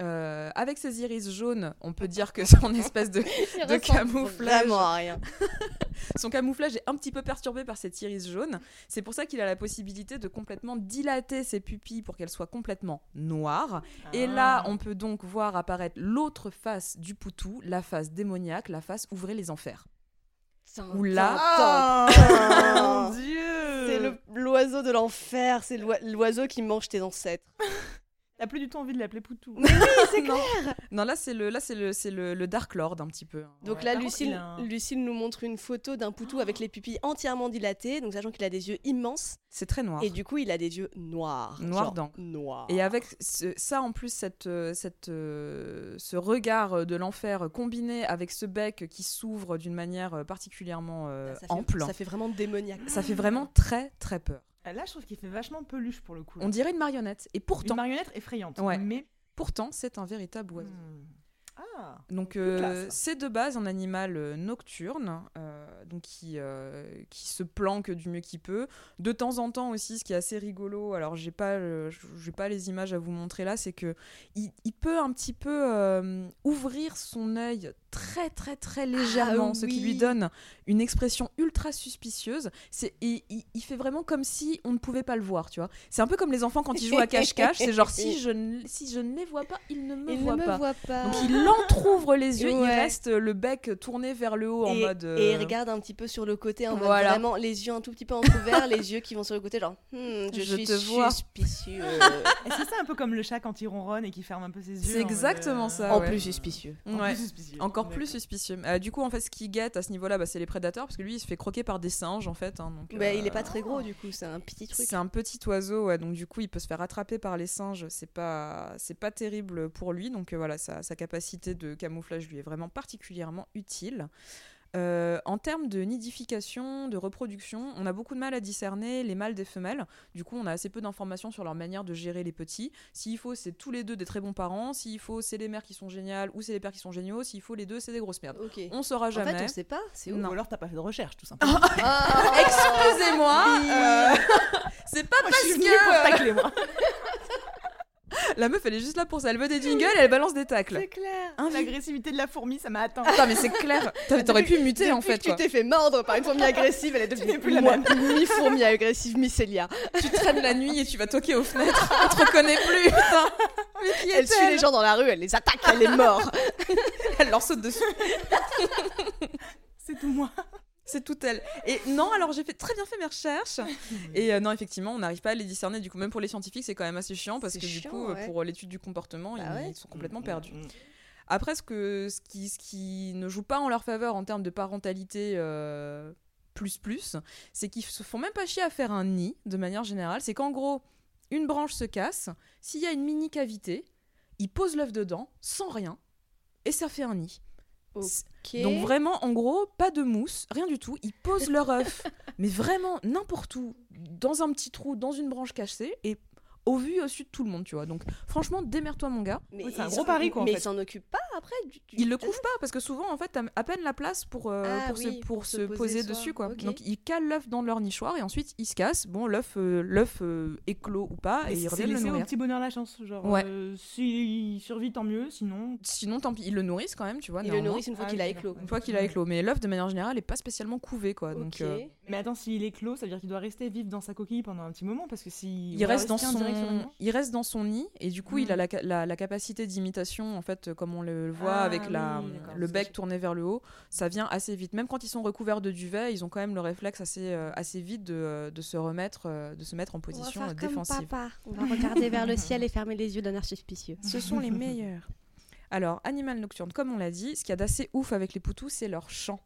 Euh, avec ses iris jaunes, on peut dire que son espèce de, camouflage. Vraiment à rien. Son camouflage est un petit peu perturbé par cet iris jaune. C'est pour ça qu'il a la possibilité de complètement dilater ses pupilles pour qu'elles soient complètement noires. Et là, Ah. on peut donc voir apparaître l'autre face du poutou, la face démoniaque, la face ouvrez les enfers. Où là- Ah, mon dieu C'est le- l'oiseau de l'enfer, c'est l'oi- l'oiseau qui mange tes ancêtres. T'as plus du tout envie de l'appeler Poutou. c'est non. Non, là c'est le là c'est le c'est le, le Dark Lord un petit peu. Donc Ouais. là, Par Lucille, un- Lucille nous montre une photo d'un poutou avec les pupilles entièrement dilatées, donc sachant qu'il a des yeux immenses, C'est très noir. et du coup, il a des yeux noirs. Noir d'encre. Noirs. Et avec ce- ça en plus, cette, euh, cette, euh, ce regard de l'enfer combiné avec ce bec qui s'ouvre d'une manière euh, particulièrement euh, ça ample, ça fait vraiment démoniaque. ça fait vraiment très très peur. Là, je trouve qu'il fait vachement peluche pour le coup. là. On dirait une marionnette. Et Une pourtant, marionnette effrayante. Ouais. Mais. pourtant c'est un véritable oiseau. Hmm. Ah Donc euh, c'est de base un animal euh, nocturne, euh, donc qui, euh, qui se planque du mieux qu'il peut. De temps en temps aussi, ce qui est assez rigolo, alors j'ai pas, j'ai pas les images à vous montrer là, c'est que il, il peut un petit peu ouvrir son œil très très très légèrement, ce qui lui donne une expression ultra suspicieuse. C'est, il, il- il fait vraiment comme si on ne pouvait pas le voir, tu vois. C'est un peu comme les enfants quand ils jouent à cache-cache, c'est genre si je, ne, si je ne les vois pas, ils ne me il voient ne pas. me voit pas. Donc il entrouvre les yeux, il reste le bec tourné vers le haut en et, mode. euh, et il regarde un petit peu sur le côté en mode vraiment les yeux un tout petit peu entrouverts, les yeux qui vont sur le côté genre Hmm, je, Je suis te vois. suspicieux. Est-ce que c'est un peu comme le chat quand il ronronne et qui ferme un peu ses yeux C'est en mode, exactement euh, ça. en ouais. plus suspicieux. en Ouais. plus suspicieux. Encore plus D'accord. suspicieux. Euh, du coup, en fait, ce qui guette à ce niveau-là, bah, c'est les prédateurs, parce que lui, il se fait croquer par des singes, en fait. hein, donc, Bah, euh, il est pas très gros du coup, c'est un petit truc. C'est un petit oiseau, ouais, donc du coup, il peut se faire attraper par les singes. C'est pas, c'est pas terrible pour lui. Donc euh, voilà, sa, sa capacité de camouflage lui est vraiment particulièrement utile. Euh, en termes de nidification, de reproduction, on a beaucoup de mal à discerner les mâles des femelles. Du coup, on a assez peu d'informations sur leur manière de gérer les petits. S'il faut, c'est tous les deux des très bons parents. S'il faut, c'est les mères qui sont géniales ou c'est les pères qui sont géniaux. S'il faut, les deux, c'est des grosses merdes. Ok. On saura En jamais. fait, on sait pas, c'est. Ou alors t'as pas fait de recherche tout simplement. Excusez-moi, euh, c'est pas Moi, parce que pour tacler moi. la meuf elle est juste là pour ça. Elle veut des jingles, et elle balance des tacles. c'est clair. L'agressivité de la fourmi, ça m'a atteint. Attends, mais c'est clair. T'a- T'aurais pu muter en fait. que tu t'es fait mordre par une fourmi agressive, elle est devenue plus la même. mi-fourmi agressive, mi-Célia. Tu traînes la nuit et tu vas toquer aux fenêtres. On te reconnaît plus, putain. Mais qui Elle suit les gens dans la rue, elle les attaque, elle les mord. Elle leur saute dessus. C'est tout moi. C'est tout elle. Et non, alors j'ai fait très bien fait mes recherches. Et euh, non, effectivement, on n'arrive pas à les discerner. Du coup, même pour les scientifiques, c'est quand même assez chiant parce que du coup, euh, ouais. pour l'étude du comportement, Bah ils, ouais. sont complètement Mm, perdus. mm, mm. Après, ce, que, ce, qui, ce qui ne joue pas en leur faveur en termes de parentalité euh, plus plus, c'est qu'ils se font même pas chier à faire un nid de manière générale. C'est qu'en gros, une branche se casse, s'il y a une mini cavité, ils posent l'œuf dedans sans rien et ça fait un nid. Donc vraiment, en gros, pas de mousse, rien du tout. Ils posent leur œuf, mais vraiment n'importe où, dans un petit trou, dans une branche cachée et au vu et au su de tout le monde, tu vois. Donc franchement, démerde-toi mon gars. Mais Ouais, c'est un gros pari, quoi, en Mais fait. ils s'en occupent pas après du, du- Ils le couvrent pas parce que souvent en fait t'as à peine la place pour, euh, Ah pour, se, pour pour se se poser, poser dessus quoi. Donc ils calent l'œuf dans leur nichoir et ensuite ils se cassent. Bon l'œuf euh, l'œuf euh, éclot ou pas et ils reviennent le laisser au nourrir. petit bonheur la chance. Genre, Ouais. euh, s'il survit, tant mieux. Sinon, Sinon tant pis ils le nourrissent quand même tu vois. Ils le nourrissent une fois Ah, qu'il a éclos. Une fois qu'il a éclos, mais l'œuf de manière générale est pas spécialement couvé quoi. Donc euh, Mais attends, s'il est clos, ça veut dire qu'il doit rester vivre dans sa coquille pendant un petit moment parce que si il reste dans son il reste dans son nid et du coup il a la, la capacité d'imitation en fait comme on le voit Ah, avec la, oui, le bec tourné vers le haut. Ça vient assez vite. Même quand ils sont recouverts de duvet ils ont quand même le réflexe assez euh, assez vite de, de se remettre euh, de se mettre en position euh, défensive. On va regarder vers le ciel et fermer les yeux d'un air suspicieux. ce sont les meilleurs. Alors animal nocturne comme on l'a dit ce qu'il y a d'assez ouf avec les poutous c'est leur chant.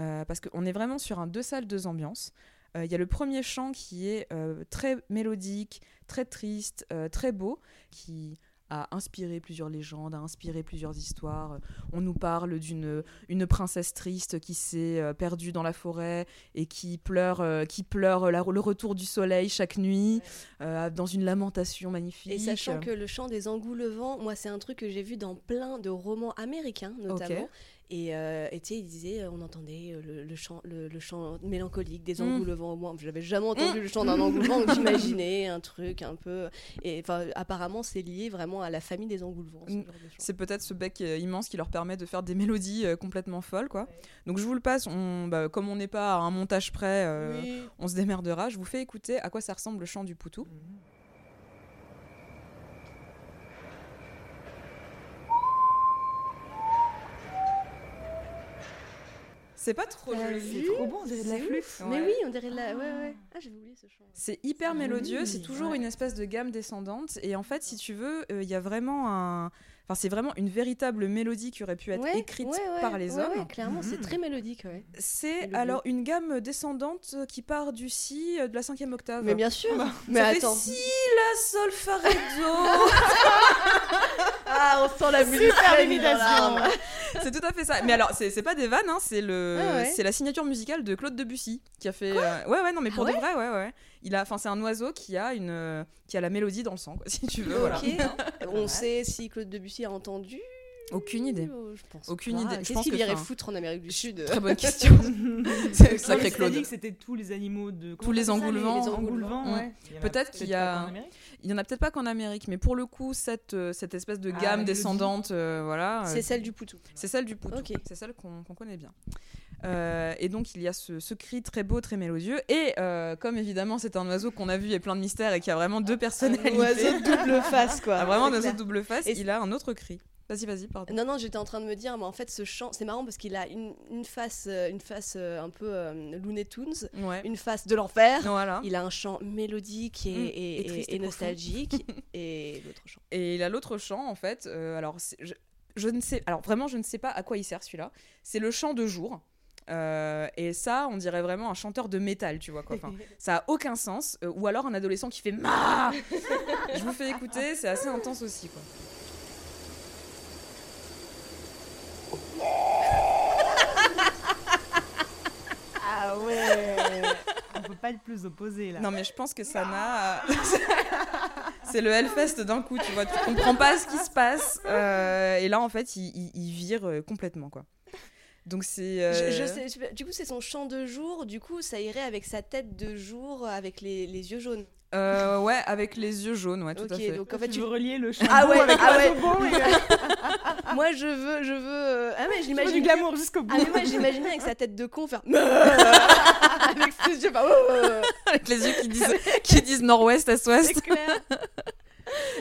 Euh, parce qu'on est vraiment sur un deux salles deux ambiances. Euh, il y a le premier chant qui est euh, très mélodique, très triste, euh, très beau, qui a inspiré plusieurs légendes, a inspiré plusieurs histoires. On nous parle d'une une princesse triste qui s'est euh, perdue dans la forêt et qui pleure, euh, qui pleure la- le retour du soleil chaque nuit euh, dans une lamentation magnifique. Et sachant que le chant des engoulevents, moi, c'est un truc que j'ai vu dans plein de romans américains, notamment. Et euh, et tu sais, il disait, euh, on entendait euh, le, le chant, le, le chant mélancolique des Mm. engoulevents au moins. J'avais jamais entendu le chant d'un engoulevent, donc j'imaginais un truc un peu. Et apparemment, c'est lié vraiment à la famille des engoulevents. ce Mm. C'est peut-être ce bec immense qui leur permet de faire des mélodies euh, complètement folles, quoi. Donc je vous le passe. On, bah, comme on n'est pas à un montage près, euh, Oui. on se démerdera. Je vous fais écouter à quoi ça ressemble le chant du poutou. C'est pas trop joli. C'est trop bon, on dirait de la flûte. Mais oui, on dirait de la. Ouais, ouais. Ah, j'avais oublié ce chant. C'est hyper mélodieux, c'est toujours ouais. une espèce de gamme descendante. Et en fait, si tu veux, euh, il y a vraiment un. Enfin, c'est vraiment une véritable mélodie qui aurait pu être Ouais, écrite ouais, ouais, par les ouais, hommes. ouais, clairement, c'est très mélodique, ouais. C'est alors une gamme descendante qui part du si euh, de la cinquième octave. Mais bien sûr. mais ça attends. fait si la sol fa ré do. Ah, on sent la musique. Super c'est tout à fait ça. Mais alors, c'est pas des vannes, hein, c'est le, Ah ouais. c'est la signature musicale de Claude Debussy qui a fait. euh, Ouais, ouais, non, mais pour Ah de vrai, ouais, ouais. Il a, enfin, c'est un oiseau qui a une, euh, qui a la mélodie dans le sang, quoi, si tu veux. Voilà. On sait si Claude Debussy a entendu. Aucune idée. Je pense Aucune pas. idée. Je Qu'est-ce pense qu'il que, irait enfin, foutre en Amérique du Sud Très bonne question. C'est sacré Claude. dit que c'était tous les animaux de. Tous les engoulevents. Les Mm. ouais. A Peut-être qu'il y pas a- qu'en Amérique. Il y en a peut-être pas qu'en Amérique, mais pour le coup, cette, euh, cette espèce de Ah, gamme descendante, euh, voilà. euh, C'est celle du Poutou. C'est celle du poutou. C'est celle qu'on qu'on connaît bien. Euh, et donc il y a ce, ce cri très beau, très mélodieux. Et euh, comme évidemment c'est un oiseau qu'on a vu et plein de mystères et qui a vraiment deux personnalités, Un oiseau double face, quoi. Ah, vraiment un oiseau double face, Et il a un autre cri. Vas-y, vas-y, pardon. Non, non, j'étais en train de me dire, mais en fait, ce chant, c'est marrant parce qu'il a une, une face, euh, une face euh, un peu euh, Looney Tunes, Ouais. une face de l'enfer. Voilà. Il a un chant mélodique et, Mm. et- nostalgique. et l'autre chant. Et il a l'autre chant en fait. euh, alors je, je ne sais, alors vraiment je ne sais pas à quoi il sert celui-là. C'est le chant de jour. Euh, et ça, on dirait vraiment un chanteur de métal, tu vois quoi. Enfin, ça a aucun sens. Ou alors un adolescent qui fait ma. je vous fais écouter, c'est assez intense aussi quoi. Ah ouais On peut pas être plus opposé là. Non mais je pense que ça n'a. c'est le Hellfest d'un coup, tu vois. Tu comprends pas ce qui se passe. euh, et là en fait, il, il- il vire euh, complètement quoi. Donc c'est. euh, Je, je sais, je- du coup, c'est son chant de jour. Du coup, ça irait avec sa tête de jour, avec les, les yeux jaunes. euh, ouais, avec les yeux jaunes, ouais, tout ok, à fait. donc en fait, tu tu- veux relier le chant Ah ouais, avec ah ouais. et- moi, je veux, je veux. euh, Ah mais j'imagine. du glamour jusqu'au bout. Ah mais moi, j'imaginais avec sa tête de con faire. avec ses yeux, pas. avec les yeux qui disent, qui disent nord-ouest, est-ouest. C'est clair.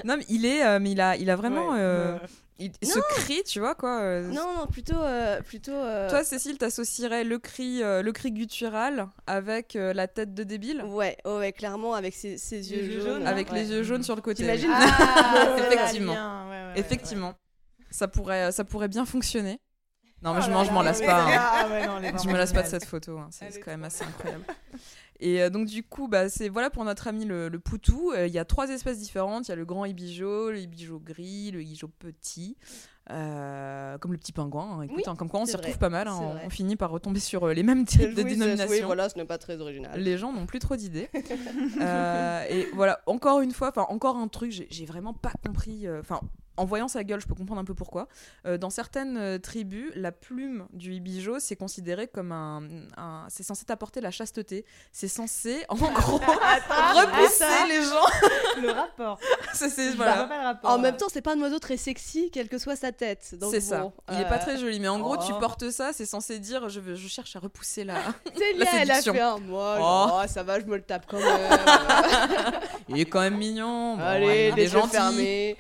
Non, mais il est, euh, mais il a, il a vraiment, Ouais, euh, il- ce cri, tu vois quoi. euh, Non, non, plutôt, euh, plutôt. euh, Toi, Cécile, t'associerais le cri, euh, le cri guttural avec euh, la tête de débile, Ouais, oh, ouais, clairement avec ses, ses yeux yeux jaunes. jaunes, avec ouais. les yeux jaunes sur le côté. T'imagines? Ah, Effectivement. Effectivement, ça pourrait, ça pourrait bien fonctionner. Non, mais Oh je m'en, je m'en lasse pas. hein. Ah ouais, non, Je me lasse pas de cette photo, hein. c'est quand même assez incroyable. Et euh, donc du coup, bah, c'est voilà pour notre ami le, le poutou. Euh, Il y a trois espèces différentes. Il y a le grand ibijo, le ibijo gris, le ibijo petit, euh, comme le petit pingouin. hein. Écoute, Oui, hein, comme quoi on s'y retrouve pas mal. hein. On, finit par retomber sur euh, les mêmes types de dénominations. Oui, voilà, ce n'est pas très original. Les gens n'ont plus trop d'idées. Euh, et voilà, encore une fois, enfin encore un truc, j'ai vraiment pas compris. euh, Enfin, en voyant sa gueule, je peux comprendre un peu pourquoi. Euh, dans certaines euh, tribus, la plume du ibijo, c'est considéré comme un, un- c'est censé t'apporter la chasteté. C'est censé, en gros, repousser attends. les gens. Le rapport. C'est- voilà. pas le rapport. En même temps, c'est pas un oiseau très sexy, quelle que soit sa tête. donc C'est ça. bon, Il est pas euh, très joli, mais en gros, tu oh. portes ça, c'est censé dire je, veux- je cherche à repousser la. Célia, La elle a fait un moi. Oh. oh, ça va, je me le tape quand même. Il est quand même mignon. Bon, Allez, ouais, les est yeux gentil. fermés.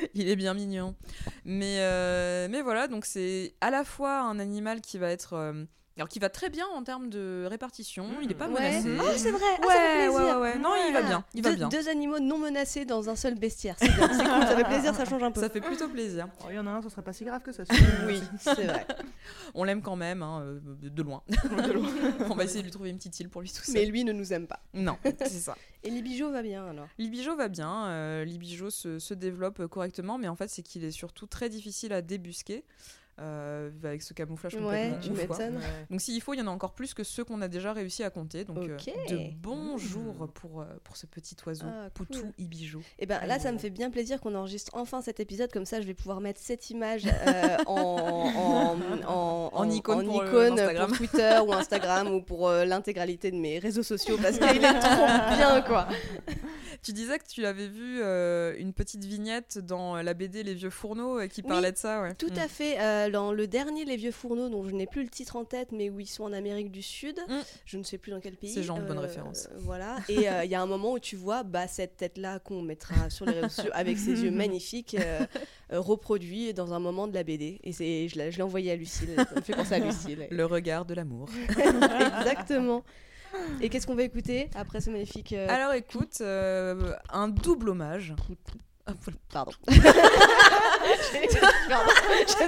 Il est bien mignon. Mais, euh, mais voilà, donc c'est à la fois un animal qui va être. Alors, qui va très bien en termes de répartition. Il est pas Mmh. Ouais. menacé. Oh, c'est vrai. ah, ça Ouais, fait ouais, plaisir. ouais. Non, il va bien. Il va deux, bien. deux animaux non menacés dans un seul bestiaire. C'est cool, ça fait plaisir, ça change un peu. Ça fait plutôt plaisir. Oh, Il y en a un, ce serait pas si grave que ça. Oui, c'est vrai. On l'aime quand même, hein, euh, de loin. On va essayer de lui trouver une petite île pour lui tout seul. Mais lui ne nous aime pas. Non, c'est ça. Et Libijo va bien alors? Libijo va bien, euh, Libijo se, se développe correctement, mais en fait, c'est qu'il est surtout très difficile à débusquer. Euh, avec ce camouflage Ouais, complètement tu ouf, quoi. Donc s'il faut, il y en a encore plus que ceux qu'on a déjà réussi à compter. Donc euh, Ok. de bons jours pour, euh, pour ce petit oiseau, Ah, Poutou cool. Ibijo. Et ben là, ça me fait bien plaisir qu'on enregistre enfin cet épisode. Comme ça, je vais pouvoir mettre cette image euh, en, en, en, En icône pour, icône pour Twitter ou Instagram ou pour l'intégralité de mes réseaux sociaux parce qu'il est trop bien, quoi. Tu disais que tu avais vu euh, une petite vignette dans la BD Les Vieux Fourneaux euh, qui Oui, parlait de ça. Ouais. Tout Mm. à fait. euh, dans le dernier Les Vieux Fourneaux, dont je n'ai plus le titre en tête, mais où ils sont en Amérique du Sud, Mm. je ne sais plus dans quel pays. C'est genre une bonne référence. Voilà. Et il y a un moment où tu vois bah, cette tête-là qu'on mettra sur les réseaux sociaux avec ses yeux magnifiques reproduit dans un moment de la BD. Et c'est, je l'ai je l'ai envoyé à Lucille. Ça me fait penser à Lucille. Le regard de l'amour. Exactement. Et qu'est-ce qu'on va écouter après ce magnifique. euh, Alors écoute, euh, un double hommage. Pardon.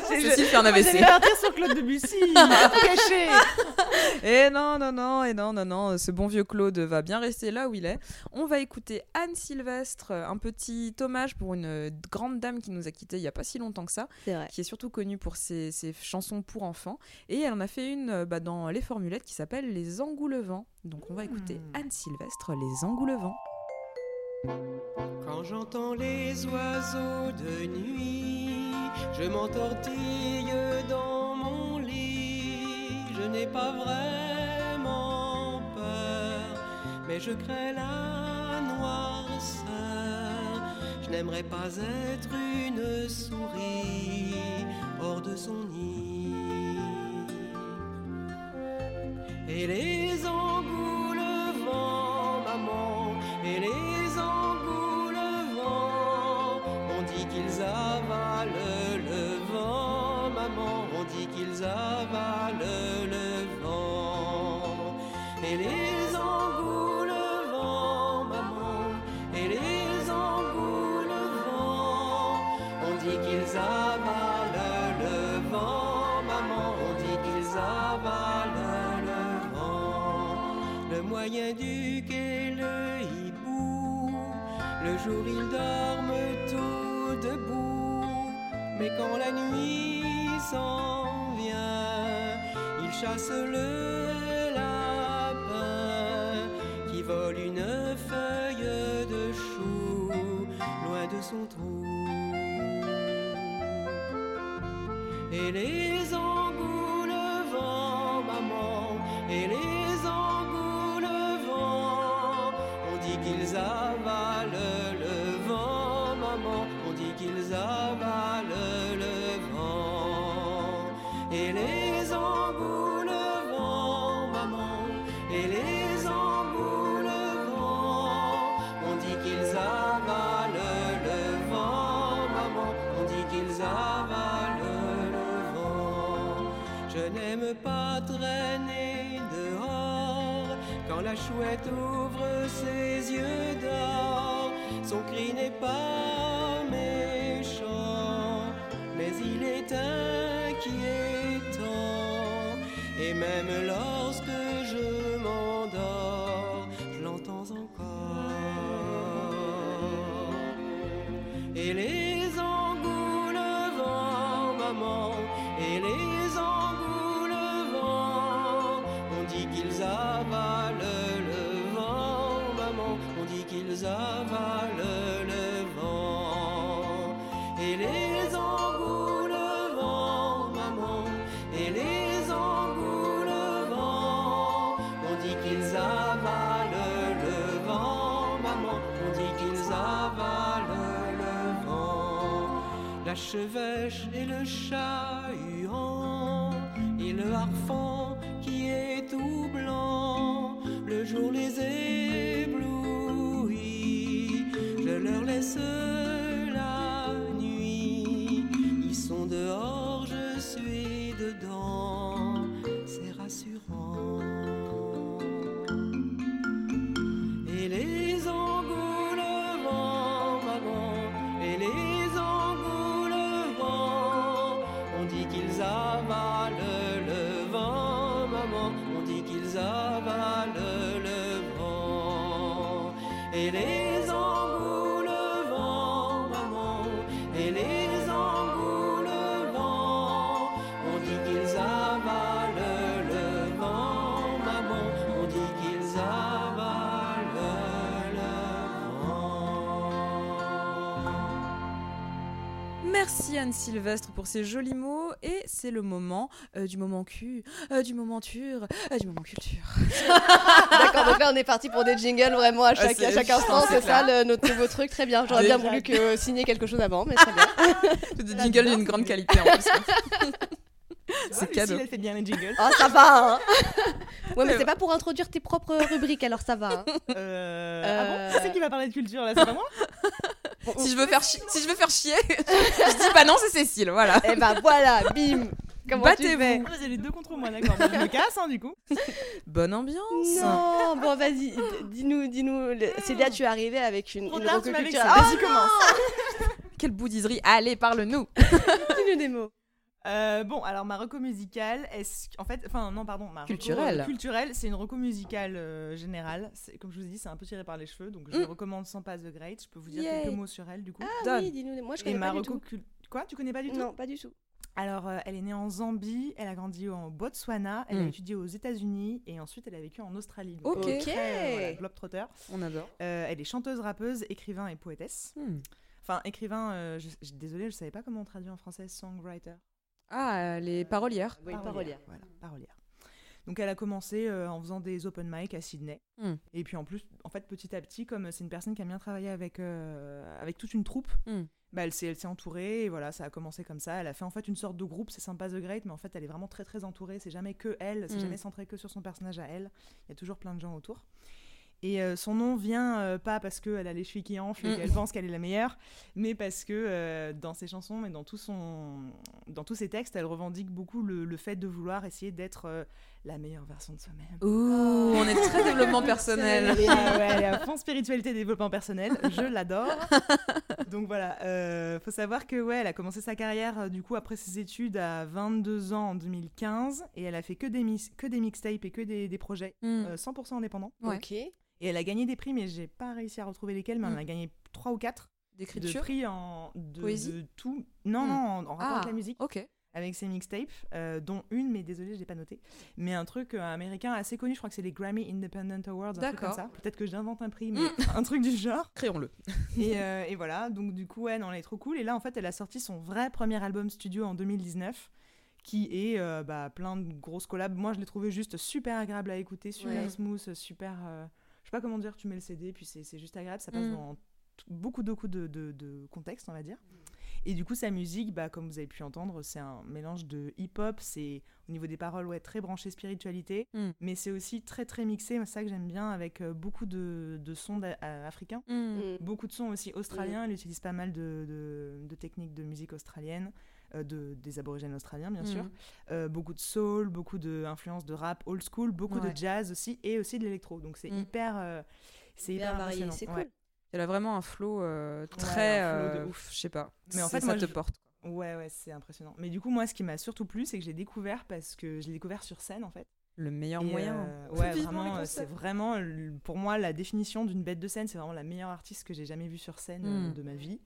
Cécile fait un AVC. partir sur Claude Debussy, caché. Et non, non, non, et non, non, non, ce bon vieux Claude va bien rester là où il est. On va écouter Anne Sylvestre, un petit hommage pour une grande dame qui nous a quittés il n'y a pas si longtemps que ça, C'est vrai. qui est surtout connue pour ses, ses chansons pour enfants. Et elle en a fait une euh, bah, dans Les Formulettes qui s'appelle Les Engoulevents. Donc on va écouter Hmm. Anne Sylvestre, Les Engoulevents. Quand j'entends les oiseaux de nuit, je m'entortille dans mon lit. Je n'ai pas vraiment peur, mais je crains la noirceur. Je n'aimerais pas être une souris hors de son nid. Et les avalent le vent. Et les engoulevents, maman, et les engoulevents, on dit qu'ils avalent le vent, maman, on dit qu'ils avalent le vent. Le moyen duc et le hibou, le jour ils dorment tout debout, mais quand la nuit s'en vient, ils chassent le lapin qui vole une feuille de chou loin de son trou. Et les engoulevents, maman, et les engoulevents, on dit qu'ils avalent Et les engoulevents, maman, et les engoulevents, on dit qu'ils avalent le vent, maman, on dit qu'ils avalent le vent. Je n'aime pas traîner dehors quand la chouette ouvre ses yeux d'or. Son cri n'est pas même lorsque La chevêche et le chat-huant, et le harfang Merci Anne Sylvestre pour ces jolis mots et c'est le moment euh, du moment cul, euh, du moment tur, euh, du moment culture. D'accord, donc là on est parti pour des jingles vraiment à chaque, à chaque instant, c'est ça le- notre nouveau truc, très bien. J'aurais bien voulu que signer quelque chose avant, mais très bien. Des jingles d'une grande qualité en plus. C'est cadeau. Elle fait bien les jingles. Ah ça va hein Ouais mais c'est pas pour introduire tes propres rubriques alors ça va. hein. Euh... Euh, Ah bon? Qui c'est qui va parler de culture là? C'est pas moi? Si je veux faire, chi- si je veux faire chier, je dis bah non c'est Cécile, voilà. Et bah voilà, bim Comment tu fais Ah, J'ai les deux contre moi, d'accord. Bon, je me casse hein, du coup. Bonne ambiance. Non, bon vas-y, d- dis-nous, dis-nous. le- Célia, tu es arrivée avec une, Trop une tard, tu vexé. culturelle. Vas-y, commence. Quelle boudiserie. Allez, parle-nous. Ah, dis-nous des mots. Euh, bon, alors ma reco musicale, est-ce en fait, enfin non, pardon, ma reco, Culturelle. euh, culturelle, c'est une reco musicale euh, générale. C'est- Comme je vous ai dit, c'est un peu tiré par les cheveux, donc je Mm. le recommande sans pass the Great. Je peux vous dire Yay. quelques mots sur elle du coup. Ah Donne. oui, dis-nous. Moi je Et connais ma pas du reco tout. cul- Quoi, tu connais pas du tout Non, pas du tout. Alors, euh, elle est née en Zambie, elle a grandi en Botswana, elle a Mm. étudié aux États-unis et ensuite elle a vécu en Australie. Donc, Ok. très, euh, voilà, globetrotter. On adore. Euh, elle est chanteuse, rappeuse, écrivain et poétesse. Hmm. Enfin, écrivain, euh, je, je- désolée, je savais pas comment on traduit en français songwriter. Ah, euh, les parolières. Oui, parolière. Voilà, parolière. Donc elle a commencé euh, en faisant des open mic à Sydney. Hmm. Et puis en plus, en fait, petit à petit, comme c'est une personne qui a bien travaillé avec, euh, avec toute une troupe, Hmm. bah, elle s'est elle s'est entourée et voilà, ça a commencé comme ça. Elle a fait en fait une sorte de groupe, c'est sympa The Great, mais en fait elle est vraiment très très entourée. C'est jamais que elle, c'est Mm. jamais centré que sur son personnage à elle. Il y a toujours plein de gens autour. Et euh, son nom vient euh, pas parce qu'elle a les chevilles qui enflent et Mm. qu'elle pense qu'elle est la meilleure, mais parce que euh, dans ses chansons et dans, tout son, dans tous ses textes, elle revendique beaucoup le, le fait de vouloir essayer d'être euh, la meilleure version de soi-même. Ouh, on est très développement personnel. Elle est, ouais, elle est à fond spiritualité et développement personnel. Je l'adore. Donc voilà, euh, faut savoir que ouais, elle a commencé sa carrière du coup après ses études à 22 ans en 2015 et elle a fait que des, que des mixtapes et que des, des projets Hmm. euh, 100% indépendants. Ouais. Ok. Et elle a gagné des prix, mais j'ai pas réussi à retrouver lesquels, mais elle en a gagné 3 ou 4 de D'écriture. prix en de, Poésie de tout. Non, Hmm. non, en, en rapport Ah, avec la musique ok. avec ses mixtapes, euh, dont une, mais désolé, je l'ai pas noté, mais un truc euh, américain assez connu, je crois que c'est les Grammy Independent Awards, un truc comme ça. Peut-être que j'invente un prix, mais un truc du genre. Créons-le. Et, euh, et voilà, donc du coup, ouais, non, elle est trop cool. Et là, en fait, elle a sorti son vrai premier album studio en 2019, qui est euh, bah, plein de grosses collabs. Moi, je l'ai trouvé juste super agréable à écouter, super Ouais. smooth, super. euh, je sais pas comment dire, tu mets le CD, puis c'est juste agréable, ça passe Mm. dans beaucoup, beaucoup de, de, de contextes, on va dire. Et du coup, sa musique, bah, comme vous avez pu entendre, c'est un mélange de hip-hop, c'est au niveau des paroles, ouais, très branché spiritualité, Mm. mais c'est aussi très, très mixé, c'est ça que j'aime bien, avec euh, beaucoup de, de sons euh, africains. Mm. Beaucoup de sons aussi australiens, elle utilise pas mal de, de- de techniques de musique australienne, de, des aborigènes australiens bien sûr. Mm. Euh, beaucoup de soul, beaucoup d'influences de rap old school, beaucoup Ouais. de jazz aussi, et aussi de l'électro. Donc c'est Mm. hyper, euh, c'est Hyper hyper varié, c'est Ouais. cool. Elle a vraiment un flow euh, Ouais, très un flow de euh, ouf. je sais pas. Mais en fait, ça moi, te je- porte. Ouais, ouais, c'est impressionnant. Mais du coup, moi, ce qui m'a surtout plu, c'est que je l'ai découvert parce que je l'ai découvert sur scène, en fait. Le meilleur Et, moyen. euh, ouais, vraiment, euh, c'est vraiment, pour moi, la définition d'une bête de scène. C'est vraiment la meilleure artiste que j'ai jamais vue sur scène euh, Mm. de ma vie.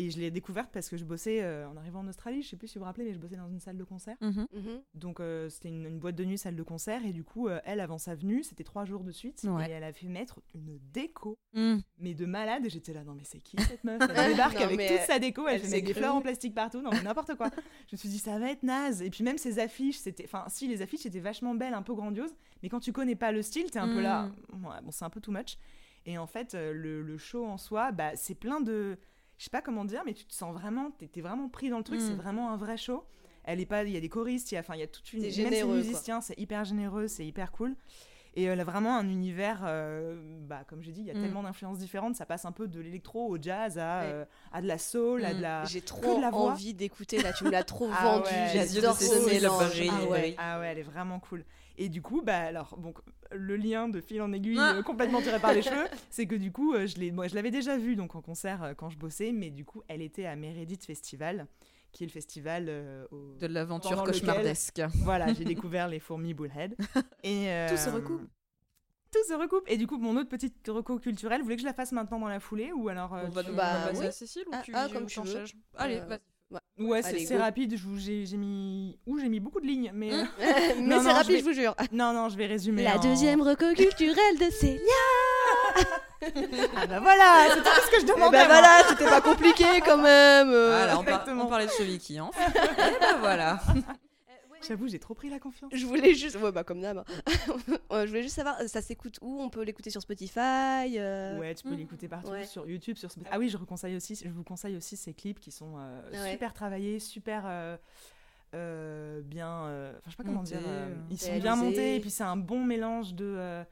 Et je l'ai découverte parce que je bossais, euh, en arrivant en Australie, je sais plus si vous vous rappelez, mais je bossais dans une salle de concert. Mhm. Mhm. Donc euh, c'était une, une boîte de nuit, salle de concert. Et du coup, euh, elle, avant sa venue, c'était trois jours de suite. Ouais. Et elle a fait mettre une déco, Hmm. mais de malade. Et j'étais là, non mais c'est qui cette meuf? Elle débarque Non, avec toute sa déco, elle, elle fait s'est mettre des fleurs en plastique partout, non mais n'importe quoi. je me suis dit, ça va être naze. Et puis même ses affiches, c'était... Enfin, si, les affiches étaient vachement belles, un peu grandioses. Mais quand tu connais pas le style, t'es un peu là, ouais, bon, c'est un peu too much. Et en fait, le, le show en soi, bah, c'est plein de... Je sais pas comment dire, mais tu te sens vraiment... T'es t'es vraiment pris dans le truc, Mm. c'est vraiment un vrai show. Elle est pas... Il y a des choristes, il y a, enfin, il y a toute une... Même généreux, quoi. musiciens, c'est hyper généreux, c'est hyper cool. Et elle a vraiment un univers, euh, bah, comme j'ai dit, il y a Mm. tellement d'influences différentes. Ça passe un peu de l'électro au jazz à, Ouais. euh, à de la soul, à Mm. de la. J'ai trop de la voix. envie d'écouter là, tu me l'as trop Ah vendu. ouais, J'adore ce mélange. Ah ouais. Ah ouais, elle est vraiment cool. Et du coup, bah alors, bon, le lien de fil en aiguille Ah. euh, complètement tiré par les cheveux, c'est que du coup, euh, je l'ai, moi, je l'avais déjà vue donc en concert euh, quand je bossais, mais du coup, elle était à Meredith Festival, qui est le festival euh, au- De l'aventure lequel- cauchemardesque. Voilà, j'ai découvert les fourmis bullhead. Et, Tout se recoupe. Tout se recoupe. Et du coup, mon autre petite reco culturelle, vous voulez que je la fasse maintenant dans la foulée ou alors euh, On va tu- bah, on va passer oui. à Cécile ou Ah, tu, ah, comme tu veux. Allez, Euh, vas-y. Ouais, c'est Allez, c'est go. rapide. J'ai j'ai mis, ouh, j'ai mis beaucoup de lignes, mais euh, Mais Non, c'est non, rapide, je je vous jure. non, non, je vais résumer. La en- deuxième reco culturelle de Célia. Ah bah voilà, c'était tout ce que je Eh demandais. ben moi. voilà, c'était pas compliqué quand même. euh. Voilà, on, par- on parlait de cheville qui enfle. Et ben voilà. J'avoue, j'ai trop pris la confiance. Je voulais juste, ouais bah comme d'hab. hein. Euh, je voulais juste savoir, ça s'écoute où? On peut l'écouter sur Spotify. euh, Ouais, tu peux l'écouter partout, Ouais. sur YouTube, sur Spotify. Ah oui, je conseille aussi, je vous conseille aussi ces clips qui sont euh, Ouais. super travaillés, super euh, euh, bien. euh, Enfin, je sais pas comment dire. euh, euh, ils sont bien montés et puis c'est un bon mélange de. euh,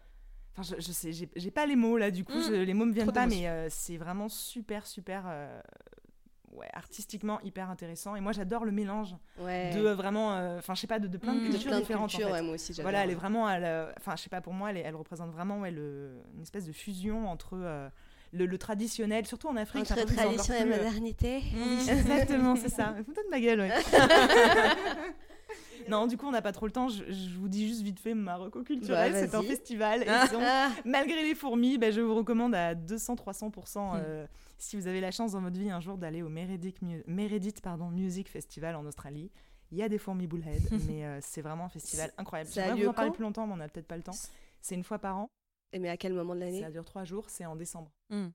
Enfin, je, je sais, j'ai pas les mots là, du coup, Mm. je- les mots me viennent Trop pas, mais euh, c'est vraiment super, super. Euh, ouais, artistiquement hyper intéressant. Et moi, j'adore le mélange Ouais. de euh, vraiment. euh, Enfin, je sais pas, de, de plein de Mm. cultures plein de différentes. en fait. ouais, moi aussi j'adore. Voilà, elle est vraiment, la- enfin, je sais pas, pour moi, elle, elle représente vraiment ouais, le, une espèce de fusion entre euh, le, le traditionnel, surtout en Afrique. Entre tradition et euh, modernité. oui, exactement, c'est ça. Fous-toi de ma gueule, ouais. non, du coup, on n'a pas trop le temps. Je, je vous dis juste vite fait ma reco culturelle. Bah, c'est un festival. Et donc, malgré les fourmis, ben, je vous recommande à 200-300% Hmm. euh, si vous avez la chance dans votre vie un jour d'aller au Meredith, Mu- Meredith pardon, Music Festival en Australie. Il y a des fourmis bullhead, mais euh, c'est vraiment un festival incroyable. Ça a J'aimerais lieu vous en parler quand plus longtemps, mais on n'a peut-être pas le temps. C'est une fois par an. Et mais à quel moment de l'année? Ça dure trois jours. C'est en décembre,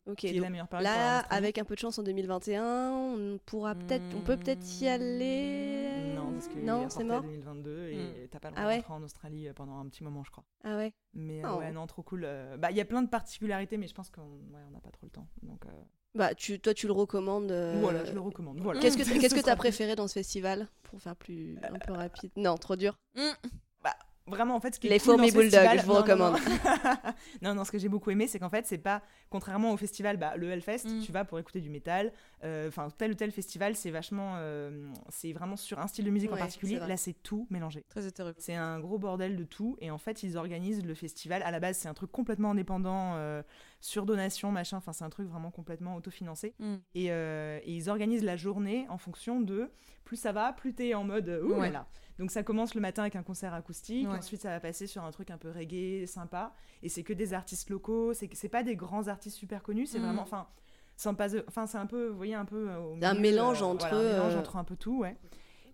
Ok. qui est la meilleure période. Là, avec un peu de chance en 2021, on pourra peut-être, on peut peut-être y aller. Non, parce que non, c'est mort. à 2022 et Mm. t'as pas le Ah droit ouais de rentrer en Australie euh, pendant un petit moment, je crois. Ah ouais. Mais euh, Oh. ouais, non, trop cool. Bah, il y a plein de particularités, mais je pense qu'on ouais, on n'a pas trop le temps. Donc, euh, Bah, tu, toi, tu le recommandes. euh, voilà, je le recommande. Voilà. Qu'est-ce que Ce qu'est-ce que sera t'as préféré dans ce festival pour faire plus un peu rapide? Non, trop dur. Vraiment, en fait, ce qui est Les cool fourmis bulldogs, je vous non, recommande. Non. non, non, ce que j'ai beaucoup aimé, c'est qu'en fait, c'est pas, contrairement au festival, bah, le Hellfest, Mm. tu vas pour écouter du métal, euh, enfin, tel ou tel festival, c'est vachement, euh, c'est vraiment sur un style de musique en particulier. Là, c'est tout mélangé. Très hétéroclite. C'est un gros bordel de tout, et en fait, ils organisent le festival. À la base, c'est un truc complètement indépendant, euh, sur donation, machin, enfin, c'est un truc vraiment complètement autofinancé. Mm. Et, et ils organisent la journée en fonction de plus ça va, plus t'es en mode ouh Ouais. là là. Donc ça commence le matin avec un concert acoustique, Ouais. ensuite ça va passer sur un truc un peu reggae, sympa, et c'est que des artistes locaux, c'est pas des grands artistes super connus, c'est Mm. vraiment, enfin, sans pas, enfin c'est un peu, vous voyez un peu euh, Un mélange euh, entre, voilà, un mélange euh, entre un peu tout, ouais.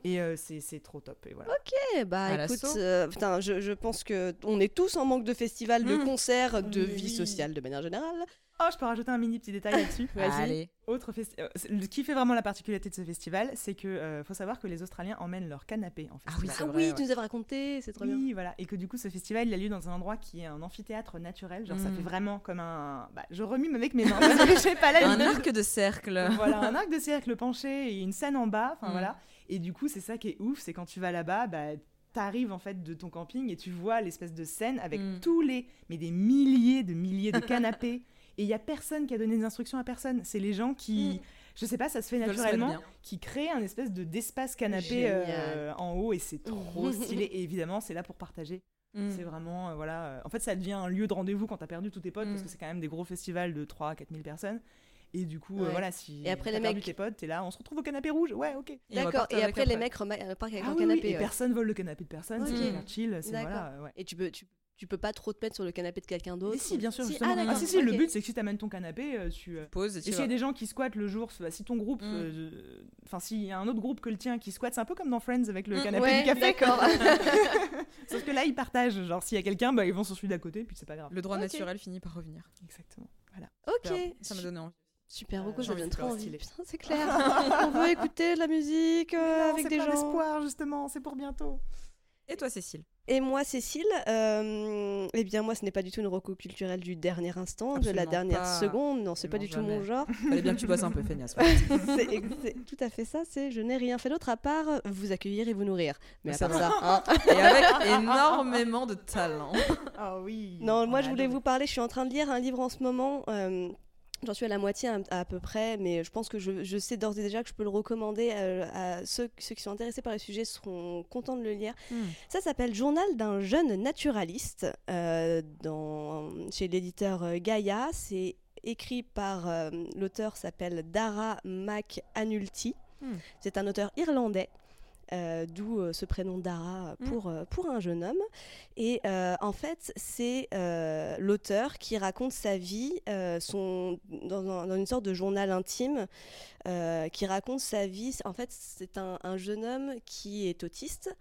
Et euh, c'est c'est trop top, et voilà. Eh bah À écoute, euh, putain, je, je pense que on est tous en manque de festivals, de Mm. concerts, de Oui. vie sociale de manière générale. Oh, je peux rajouter un mini petit détail là-dessus. Vas-y. Allez. Autre euh, ce qui fait vraiment la particularité de ce festival, c'est que euh, faut savoir que les Australiens emmènent leur canapé en Ah festival. oui, Ah vrai, oui, ouais. tu nous avais raconté, c'est trop bien. Oui, voilà. Et que du coup, ce festival, il a lieu dans un endroit qui est un amphithéâtre naturel. Genre, ça Mm. fait vraiment comme un. Bah, je remue avec mes mains. parce que je sais pas la Un arc de cercle. Voilà, un arc de cercle penché et une scène en bas. Enfin, Mm. voilà. Et du coup, c'est ça qui est ouf, c'est quand tu vas là-bas, bah. T'arrives en fait de ton camping et tu vois l'espèce de scène avec Mm. tous les, mais des milliers de milliers de canapés. et il y a personne qui a donné des instructions à personne. C'est les gens qui, je sais pas, ça se fait naturellement bien. qui crée un espèce de d'espace canapé euh, en haut et c'est trop stylé. Et évidemment, c'est là pour partager. Mm. C'est vraiment, euh, voilà. euh, en fait, ça devient un lieu de rendez-vous quand t'as perdu tous tes potes parce Mm. que c'est quand même des gros festivals de 3 à 4 000 personnes. Et du coup, euh, voilà, si Et après, les perdu mecs- tes potes, t'es là, on se retrouve au canapé rouge. Ouais, ok. D'accord. Et après, les mecs repartent avec Ah oui, canapé. et ouais. personne vole le canapé de personne, c'est Ok. super chill. C'est D'accord. voilà, ouais. Et tu peux, tu, tu peux pas trop te mettre sur le canapé de quelqu'un d'autre. Et si, bien sûr, Si, justement. Ah, d'accord. si, si, le but, c'est que si t'amènes ton canapé, euh, tu. euh, Pause et Et tu s'il y a des gens qui squattent le jour, bah, si ton groupe, Mm. euh, enfin s'il y a un autre groupe que le tien qui squatte, c'est un peu comme dans Friends avec le Mm, canapé ouais, du café. d'accord. Sauf que là, ils partagent. Genre, s'il y a quelqu'un, bah, ils vont sur celui d'à côté, puis c'est pas grave. Le droit naturel finit par revenir. Exactement. Voilà. Ok. Ça m'a donné envie. Super Euh, Rocco, ça envie donne de trop envie. stylé. Putain, c'est clair. On veut écouter de la musique euh, Non, avec c'est des plein gens. d'espoir, justement. C'est pour bientôt. Et toi, Cécile? Et moi, Cécile, euh, eh bien moi, ce n'est pas du tout une reco culturelle du dernier instant, de la dernière pas. seconde. Non, c'est pas du tout mon genre. Fallait bien que tu bosses un peu, feignasse. c'est tout à fait ça. C'est je n'ai rien fait d'autre à part vous accueillir et vous nourrir. Mais à C'est part ça. hein. Et avec énormément de talent. Ah oui. Non, moi je voulais vous parler. Je suis en train de lire un livre en ce moment. euh, J'en suis à la moitié à, à peu près, mais je pense que je, je sais d'ores et déjà que je peux le recommander euh, à ceux, ceux qui sont intéressés par le sujet seront contents de le lire. Hmm. Ça s'appelle Journal d'un jeune naturaliste euh, dans, chez l'éditeur euh, Gaïa. C'est écrit par euh, l'auteur s'appelle Dara McAnulty. Hmm. C'est un auteur irlandais. Euh, D'où euh, ce prénom Dara pour, euh, pour un jeune homme. Et en fait, c'est l'auteur qui raconte sa vie son, dans, un- dans une sorte de journal intime qui raconte sa vie. En fait, c'est un, un jeune homme qui est autiste.